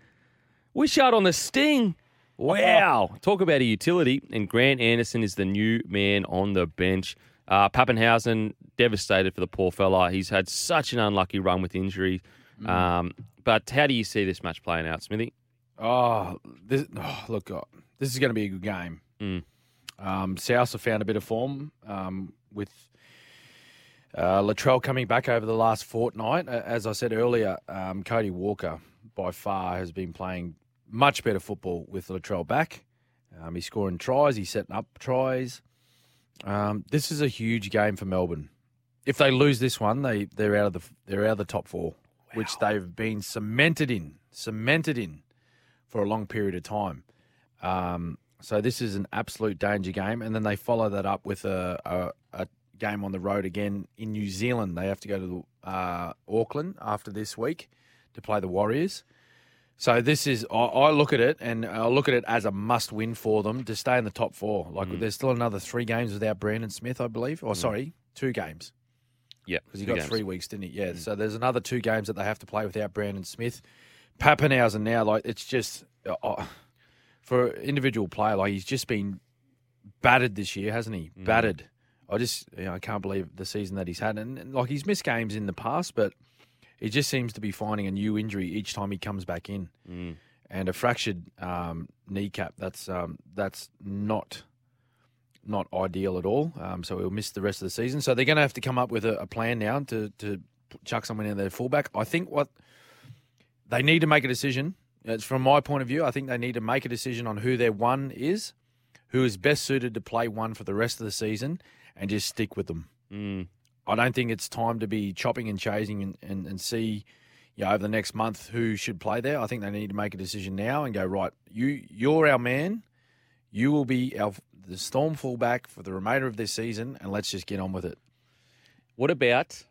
Wishart on the sting. Wow. Talk about a utility. And Grant Anderson is the new man on the bench. Uh, Papenhuyzen, devastated for the poor fella. He's had such an unlucky run with injury. Um, but how do you see this match playing out, Smithy? Oh, this, oh look, oh, this is going to be a good game. Mm. Um, South have found a bit of form um, with uh, Latrell coming back over the last fortnight. As I said earlier, um, Cody Walker by far has been playing much better football with Latrell back. Um, he's scoring tries. He's setting up tries. Um, this is a huge game for Melbourne. If they lose this one, they they're out of the they're out of the top four, which they've been cemented in, cemented in for a long period of time. Um, so this is an absolute danger game, and then they follow that up with a, a, a game on the road again in New Zealand. They have to go to uh, Auckland after this week to play the Warriors. So this is I, I look at it and I look at it as a must win for them to stay in the top four. Like there's still another three games without Brandon Smith, I believe. Or sorry, two games Yeah, because he got games. three weeks, didn't he? Yeah. So there's another two games that they have to play without Brandon Smith. Papenhuyzen now, like it's just uh, uh, for individual player, like he's just been battered this year, hasn't he? Mm. Battered. I just, you know, I can't believe the season that he's had, and, and like he's missed games in the past, but he just seems to be finding a new injury each time he comes back in, Mm. and a fractured um, kneecap. That's um, that's not not ideal at all. Um, so he'll miss the rest of the season. So they're going to have to come up with a, a plan now to to chuck someone in their fullback. I think what they need to make a decision. It's from my point of view. I think they need to make a decision on who their one is, who is best suited to play one for the rest of the season, and just stick with them. Mm. I don't think it's time to be chopping and chasing and, and, and see, you know, over the next month who should play there. I think they need to make a decision now and go right. You you're our man. You will be our the Storm fullback for the remainder of this season, and let's just get on with it. What about,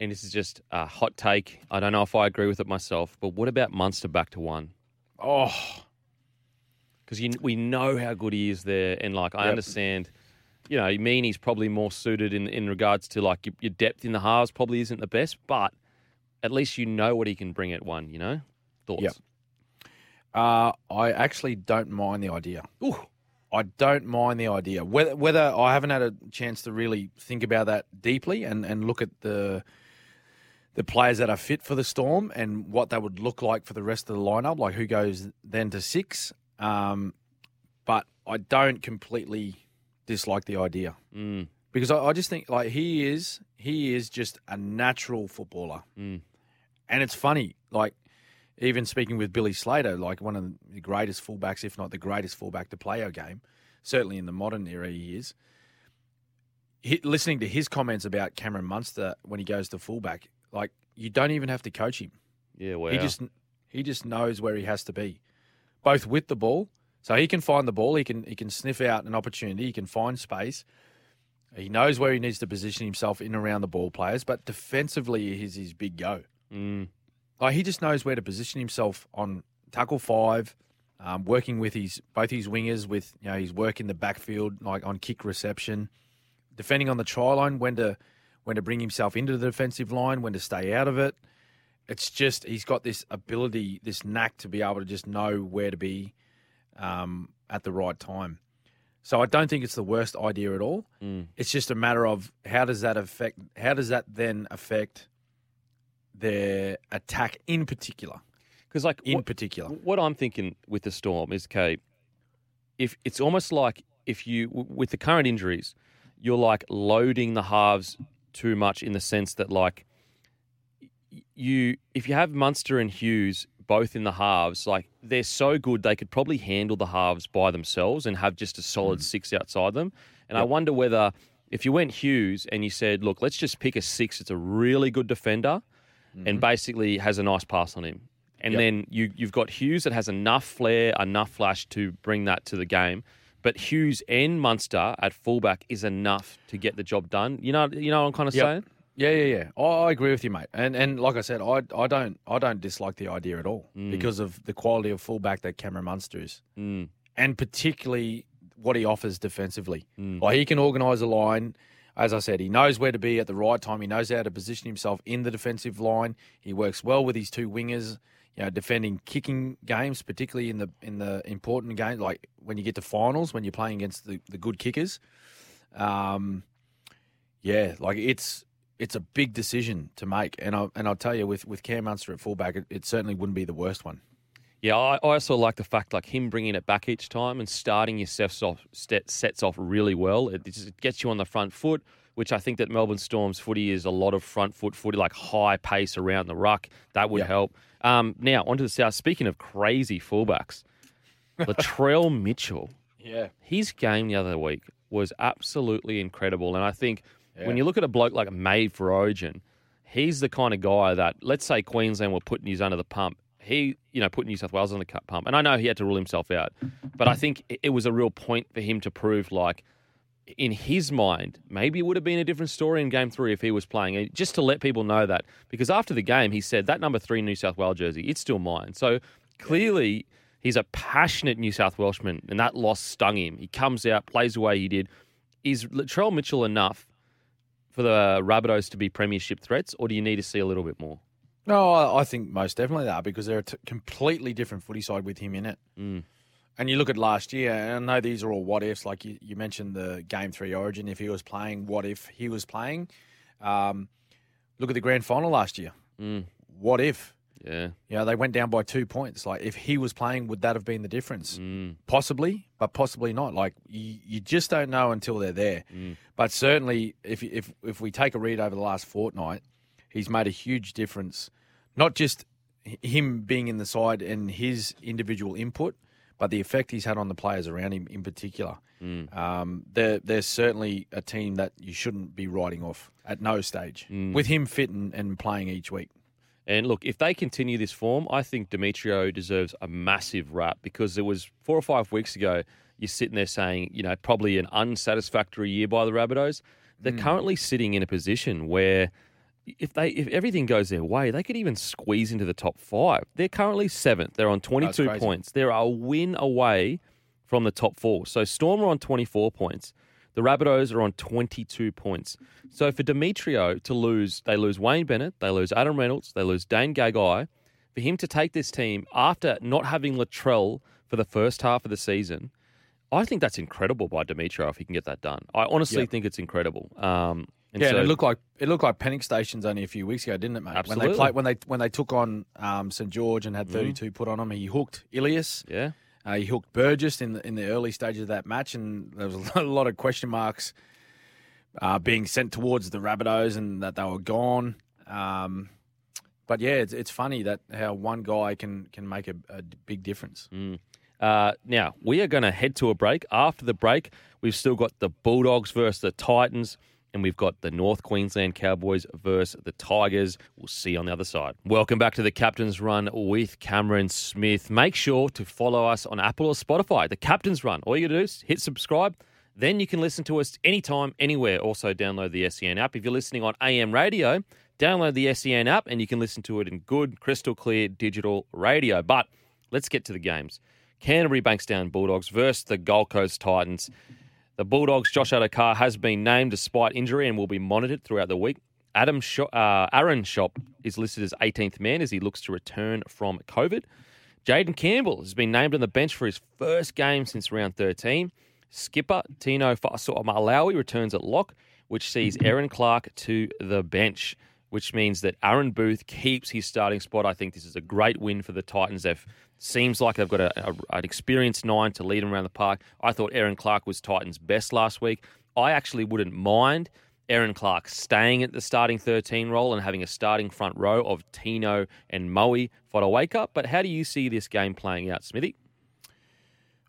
and this is just a hot take, I don't know if I agree with it myself, but what about Munster back to one? Oh, Because we know how good he is there, and like I Yep. understand, you know, Meaney's probably more suited in in regards to like your, your depth in the halves probably isn't the best, but at least you know what he can bring at one. You know, thoughts? Yep. uh, I actually don't mind the idea. Ooh. I don't mind the idea. Whether whether I haven't had a chance to really think about that deeply and, and look at the the players that are fit for the Storm and what that would look like for the rest of the lineup, like who goes then to six. Um, but I don't completely dislike the idea Mm, because I, I just think like he is he is just a natural footballer, Mm. and it's funny like. Even speaking with Billy Slater, like one of the greatest fullbacks, if not the greatest fullback to play our game, certainly in the modern era, he is. He, listening to his comments about Cameron Munster when he goes to fullback, like you don't even have to coach him. yeah, well, He just he just knows where he has to be, both with the ball, so he can find the ball. He can he can sniff out an opportunity. He can find space. He knows where he needs to position himself in and around the ball players, but defensively is his big go. Mm, Like he just knows where to position himself on tackle five, um, working with his both his wingers with you know his work in the backfield, like on kick reception, defending on the try line, when to when to bring himself into the defensive line, when to stay out of it. It's just he's got this ability, this knack to be able to just know where to be um, at the right time. So I don't think it's the worst idea at all. mm. It's just a matter of how does that affect? How does that then affect their attack in particular? Because like In what, particular, what I'm thinking with the Storm is, okay, if it's almost like if you w- with the current injuries, you're like loading the halves too much in the sense that like you if you have Munster and Hughes both in the halves, like they're so good they could probably handle the halves by themselves and have just a solid hmm. six outside them. And I wonder whether if you went Hughes and you said, look, let's just pick a six, it's a really good defender and mm-hmm. basically has a nice pass on him. And Yep. then you you've got Hughes that has enough flair, enough flash to bring that to the game. But Hughes and Munster at fullback is enough to get the job done. You know, you know what I'm kind of Yep. saying. Yeah, yeah, yeah. I, I agree with you, mate. And and like I said, I I don't I don't dislike the idea at all because of the quality of fullback that Cameron Munster is, Mm, and particularly what he offers defensively. mm, Like he can organise a line. As I said, he knows where to be at the right time. He knows how to position himself in the defensive line. He works well with his two wingers. You know, defending kicking games, particularly in the in the important games, like when you get to finals, when you're playing against the, the good kickers. Um, yeah, like it's it's a big decision to make, and I and I'll tell you, with with Cam Munster at fullback, it, it certainly wouldn't be the worst one. Yeah, I, I also like the fact like him bringing it back each time and starting your sets off sets off really well. It, just- it gets you on the front foot, which I think that Melbourne Storm's footy is a lot of front foot footy, like high pace around the ruck. That would Yep. help. Um, now onto the south. Speaking of crazy fullbacks, [LAUGHS] Latrell Mitchell, Yeah, his game the other week was absolutely incredible, and I think when you look at a bloke like for Origin, he's the kind of guy that let's say Queensland were putting his under the pump. He, you know, put New South Wales on the pump, and I know he had to rule himself out, but I think it- it was a real point for him to prove, like, in his mind, maybe it would have been a different story in Game Three if he was playing. And Just to let people know that, because after the game, he said that number three New South Wales jersey, it's still mine. So clearly, he's a passionate New South Welshman, and that loss stung him. He comes out, plays the way he did. Is Latrell Mitchell enough for the Rabbitohs to be premiership threats, or do you need to see a little bit more? No, I think most definitely they are because they're a t- completely different footy side with him in it. Mm. And you look at last year, and I know these are all what ifs. Like you, you mentioned the game three origin, if he was playing, what if he was playing? Um, look at the grand final last year. Mm. What if? Yeah. You know, they went down by two points. Like if he was playing, would that have been the difference? Mm. Possibly, but possibly not. Like you, you just don't know until they're there. Mm. But certainly, if if if we take a read over the last fortnight, he's made a huge difference. Not just him being in the side and his individual input, but the effect he's had on the players around him in particular. Mm. Um, they're, they're certainly a team that you shouldn't be writing off at no stage Mm. with him fit and, and playing each week. And look, if they continue this form, I think Demetriou deserves a massive rap because it was four or five weeks ago. You're sitting there saying, you know, probably an unsatisfactory year by the Rabbitohs. They're hmm. currently sitting in a position where if they if everything goes their way, they could even squeeze into the top five. They're currently seventh. They're on 22 points. They're a win away from the top four. So Storm are on 24 points. The Rabbitohs are on 22 points. So for Demetriou to lose, they lose Wayne Bennett, they lose Adam Reynolds, they lose Dane Gagai. For him to take this team after not having Latrell for the first half of the season, I think that's incredible by Demetriou if he can get that done. I honestly Yep. think it's incredible. Um, and Yeah, so, and it looked like it looked like panic stations only a few weeks ago, didn't it, mate? Absolutely. When they played, when they when they took on um, St George and had 32 put on them, he hooked Ilias. yeah. Uh, he hooked Burgess in the in the early stages of that match, and there was [LAUGHS] a lot of question marks uh, being sent towards the Rabbitohs and that they were gone. Um, but yeah, it's, it's funny that how one guy can can make a, a big difference. Uh, now, we are going to head to a break. After the break, we've still got the Bulldogs versus the Titans, and we've got the North Queensland Cowboys versus the Tigers. We'll see you on the other side. Welcome back to the Captain's Run with Cameron Smith. Make sure to follow us on Apple or Spotify. The Captain's Run. All you got to do is hit subscribe. Then you can listen to us anytime, anywhere. Also, download the SEN app. If you're listening on AM radio, download the SEN app and you can listen to it in good, crystal clear digital radio. But let's get to the games. Canterbury Bankstown Bulldogs versus the Gold Coast Titans. The Bulldogs' Josh Addo-Carr has been named despite injury and will be monitored throughout the week. Adam Sho- uh, Aaron Schoupp is listed as 18th man as he looks to return from COVID. Jayden Campbell has been named on the bench for his first game since round 13. Skipper Tino Fa'asuamaleaui returns at lock, which sees Erin Clark to the bench, which means that Aaron Booth keeps his starting spot. I think this is a great win for the Titans. They've seems like they've got a, a, an experienced nine to lead them around the park. I thought Erin Clark was Titans' best last week. I actually wouldn't mind Erin Clark staying at the starting 13 role and having a starting front row of Tino and Moe Fotuaika. But how do you see this game playing out, Smithy?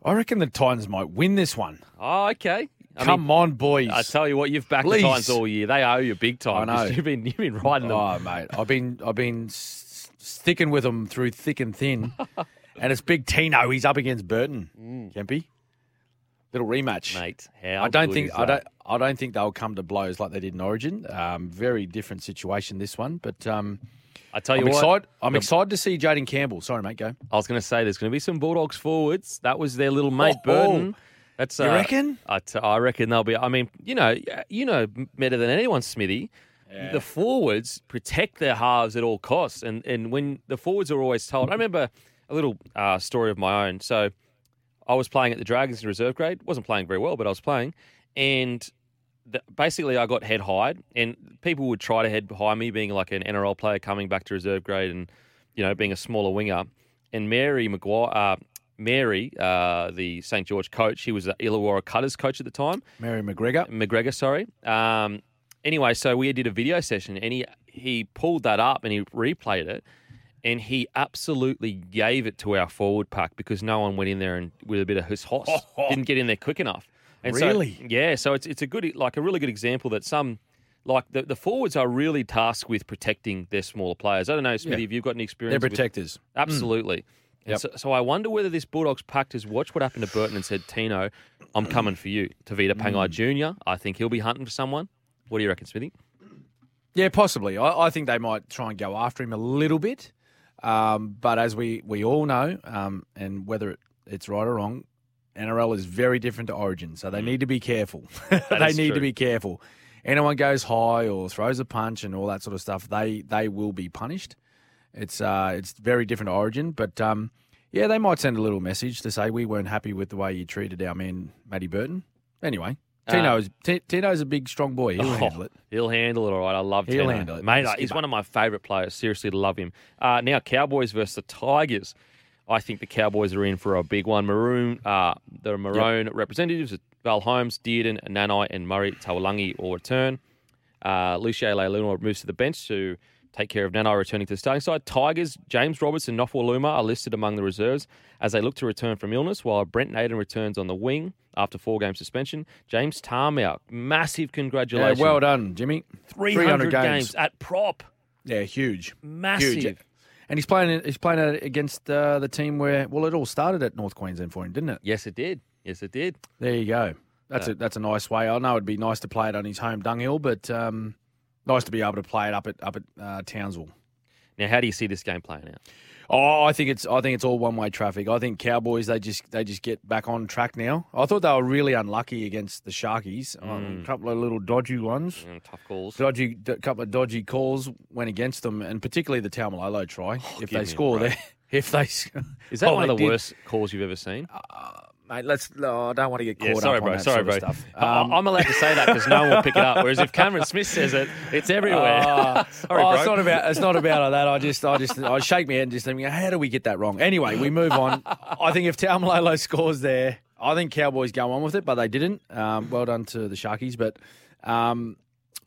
I reckon the Titans might win this one. Oh, okay. I Come mean, on, boys! I tell you what, you've backed Please. the Titans all year. They owe you big time. I [LAUGHS] know. You've been you've been riding them. Oh, mate, I've been I've been s- sticking with them through thick and thin, [LAUGHS] and it's Big Tino. He's up against Burton. Kempy, little rematch. Mate, how I don't think I don't I don't think they'll come to blows like they did in Origin. Um, very different situation this one, but um, I tell you I'm what, excited. I'm the- excited to see Jayden Campbell. Sorry, mate, go. I was going to say there's going to be some Bulldogs forwards. That was their little mate Oh, Burton. That's You uh, reckon? I, t- I reckon they'll be. I mean, you know, you know better than anyone, Smithy. The forwards protect their halves at all costs, and and when the forwards are always told, I remember a little uh, story of my own. So I was playing at the Dragons in reserve grade. wasn't playing very well, but I was playing, and the, basically I got head high, and people would try to head behind me, being like an NRL player coming back to reserve grade, and you know being a smaller winger. And Mary Maguire, uh, Mary, uh, the St George coach, he was the Illawarra Cutters coach at the time. Mary McGregor. McGregor, sorry. Um, anyway, so we did a video session, and he he pulled that up and he replayed it, and he absolutely gave it to our forward pack because no one went in there and with a bit of his hoss [LAUGHS] didn't get in there quick enough. And so- Really? yeah. So it's it's a good like a really good example that some. Like the, the forwards are really tasked with protecting their smaller players. I don't know, Smithy, Yeah. if you've got any They're experience. with- protectors. Absolutely. And Yep. So, so I wonder whether this Bulldogs pact has watched what happened to Burton and said, Tino, I'm coming for you. Tevita Pangai Jr., I think he'll be hunting for someone. What do you reckon, Smithy? Yeah, possibly. I, I think they might try and go after him a little bit. Um, but as we, we all know, um, and whether it, it's right or wrong, NRL is very different to Origin, so they need to be careful. [LAUGHS] they Mm. need true. to be careful. Anyone goes high or throws a punch and all that sort of stuff, they they will be punished. It's uh, it's very different Origin, but um, yeah, they might send a little message to say we weren't happy with the way you treated our man Matty Burton. Anyway, Uh, Tino's T- Tino's a big, strong boy. He'll Oh, handle it. He'll handle it all right. I love He'll Tino. handle it. Mate, Skipper. he's one of my favourite players. Seriously, love him. Uh, now, Cowboys versus the Tigers. I think the Cowboys are in for a big one. Maroon, uh, the Maroon representatives, Val Holmes, Dearden, Nanai, and Murray Taulagi all return. Uh, Lucia Leilua moves to the bench to take care of Nanai returning to the starting side. Tigers, James Roberts and Nofoaluma are listed among the reserves as they look to return from illness, while Brent Naden returns on the wing after four game suspension. James Tamou, massive congratulations. Yeah, well done, Jimmy. 300, games. at prop. Yeah, huge, Massive. huge. And he's playing. He's playing against uh, the team where well, it all started at North Queensland for him, didn't it? Yes, it did. Yes, it did. There you go. That's a that's a nice way. I know it'd be nice to play it on his home dunghill, but um, nice to be able to play it up at up at uh, Townsville. Now, how do you see this game playing out? Oh, I think it's I think it's all one way traffic. I think Cowboys they just they just get back on track now. I thought they were really unlucky against the Sharkies. Um, a couple of little dodgy ones. Mm, tough calls. Dodgy, a couple of dodgy calls went against them, and particularly the Taumalolo try. if Oh, give they score there, [LAUGHS] if they Is that one of the did. worst calls you've ever seen? Mate, let's. No, I don't want to get caught Yeah, sorry, up bro. on that Sorry, sort bro. of stuff. I- Um, I'm allowed to say that because no one will pick it up. Whereas if Cameron [LAUGHS] Smith says it, it's everywhere. Oh, [LAUGHS] sorry, oh, bro. it's not about it's not about that. I just I just I shake my head and just think, how do we get that wrong? Anyway, we move on. I think if Taumalolo scores there, I think Cowboys go on with it, but they didn't. Um, well done to the Sharkies, but um,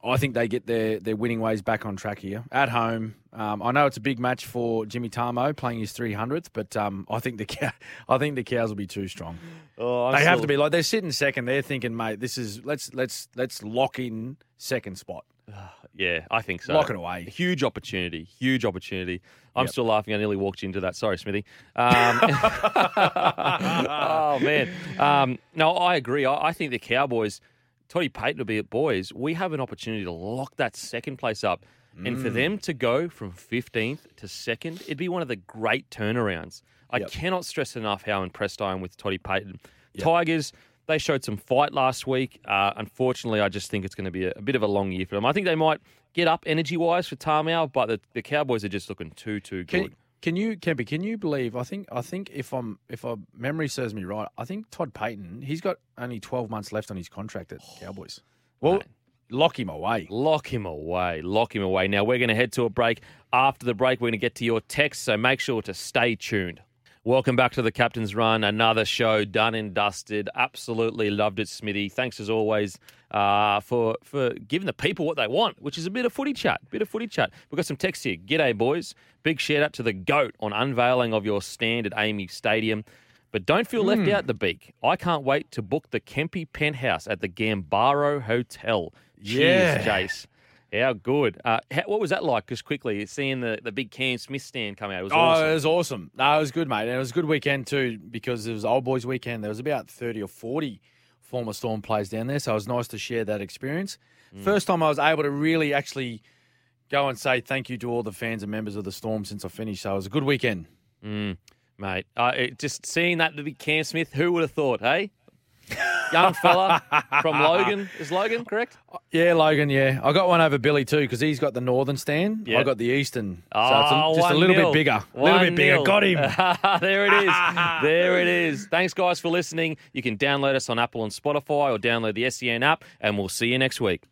I think they get their their winning ways back on track here at home. Um, I know it's a big match for Jimmy Tamou playing his 300th, but um, I think the [LAUGHS] cow, I think the cows will be too strong. Oh, They have to be like they're sitting second. They're thinking, mate, this is let's let's let's lock in second spot. [SIGHS] Yeah, I think so. Lock it away. Huge opportunity. Huge opportunity. I'm Yep. still laughing. I nearly walked into that. Sorry, Smithy. Um, [LAUGHS] [LAUGHS] oh man. Um, no, I agree. I, I think the Cowboys, Toddy Payten will be at boys. We have an opportunity to lock that second place up, and Mm. for them to go from 15th to second, it'd be one of the great turnarounds. I Yep. cannot stress enough how impressed I am with Toddy Payten. Tigers. They showed some fight last week. Uh, unfortunately, I just think it's going to be a, a bit of a long year for them. I think they might get up energy wise for Tamou, but the, the Cowboys are just looking too, too good. can you, Kempy, can you believe? I think, I think if I'm, if I memory serves me right, I think Todd Payten, he's got only 12 months left on his contract at [SIGHS] Cowboys. Well, lock him away. Lock him away. Lock him away. Now, we're going to head to a break. After the break, we're going to get to your text, so make sure to stay tuned. Welcome back to the Captain's Run. Another show done and dusted. Absolutely loved it, Smithy. Thanks as always uh, for for giving the people what they want, which is a bit of footy chat. Bit of footy chat. We've got some text here. G'day, boys. Big shout out to the GOAT on unveiling of your stand at AAMI Stadium. But don't feel left out the beak. I can't wait to book the Kempy penthouse at the Gambaro Hotel. Cheers, Yeah. Jace. How good. Uh, how, what was that like? Just quickly, seeing the, the big Cam Smith stand come out. It was Oh, awesome. it was awesome. No, it was good, mate. And it was a good weekend too because it was old boys weekend. There was about thirty or forty former Storm players down there, so it was nice to share that experience. Mm. First time I was able to really actually go and say thank you to all the fans and members of the Storm since I finished. So it was a good weekend. Mm, mate, uh, it, just seeing that to be Cam Smith, who would have thought, hey? Young fella from [LAUGHS] Logan. Is Logan correct? Yeah, Logan. Yeah, I got one over Billy too because he's got the northern stand. Yeah. I got the eastern, so Oh, it's a, ah, just a little 1-0. bit bigger. A little bit bigger. 1-0. Got him. [LAUGHS] there it is. [LAUGHS] There it is. Thanks, guys, for listening. You can download us on Apple and Spotify or download the SEN app, and we'll see you next week.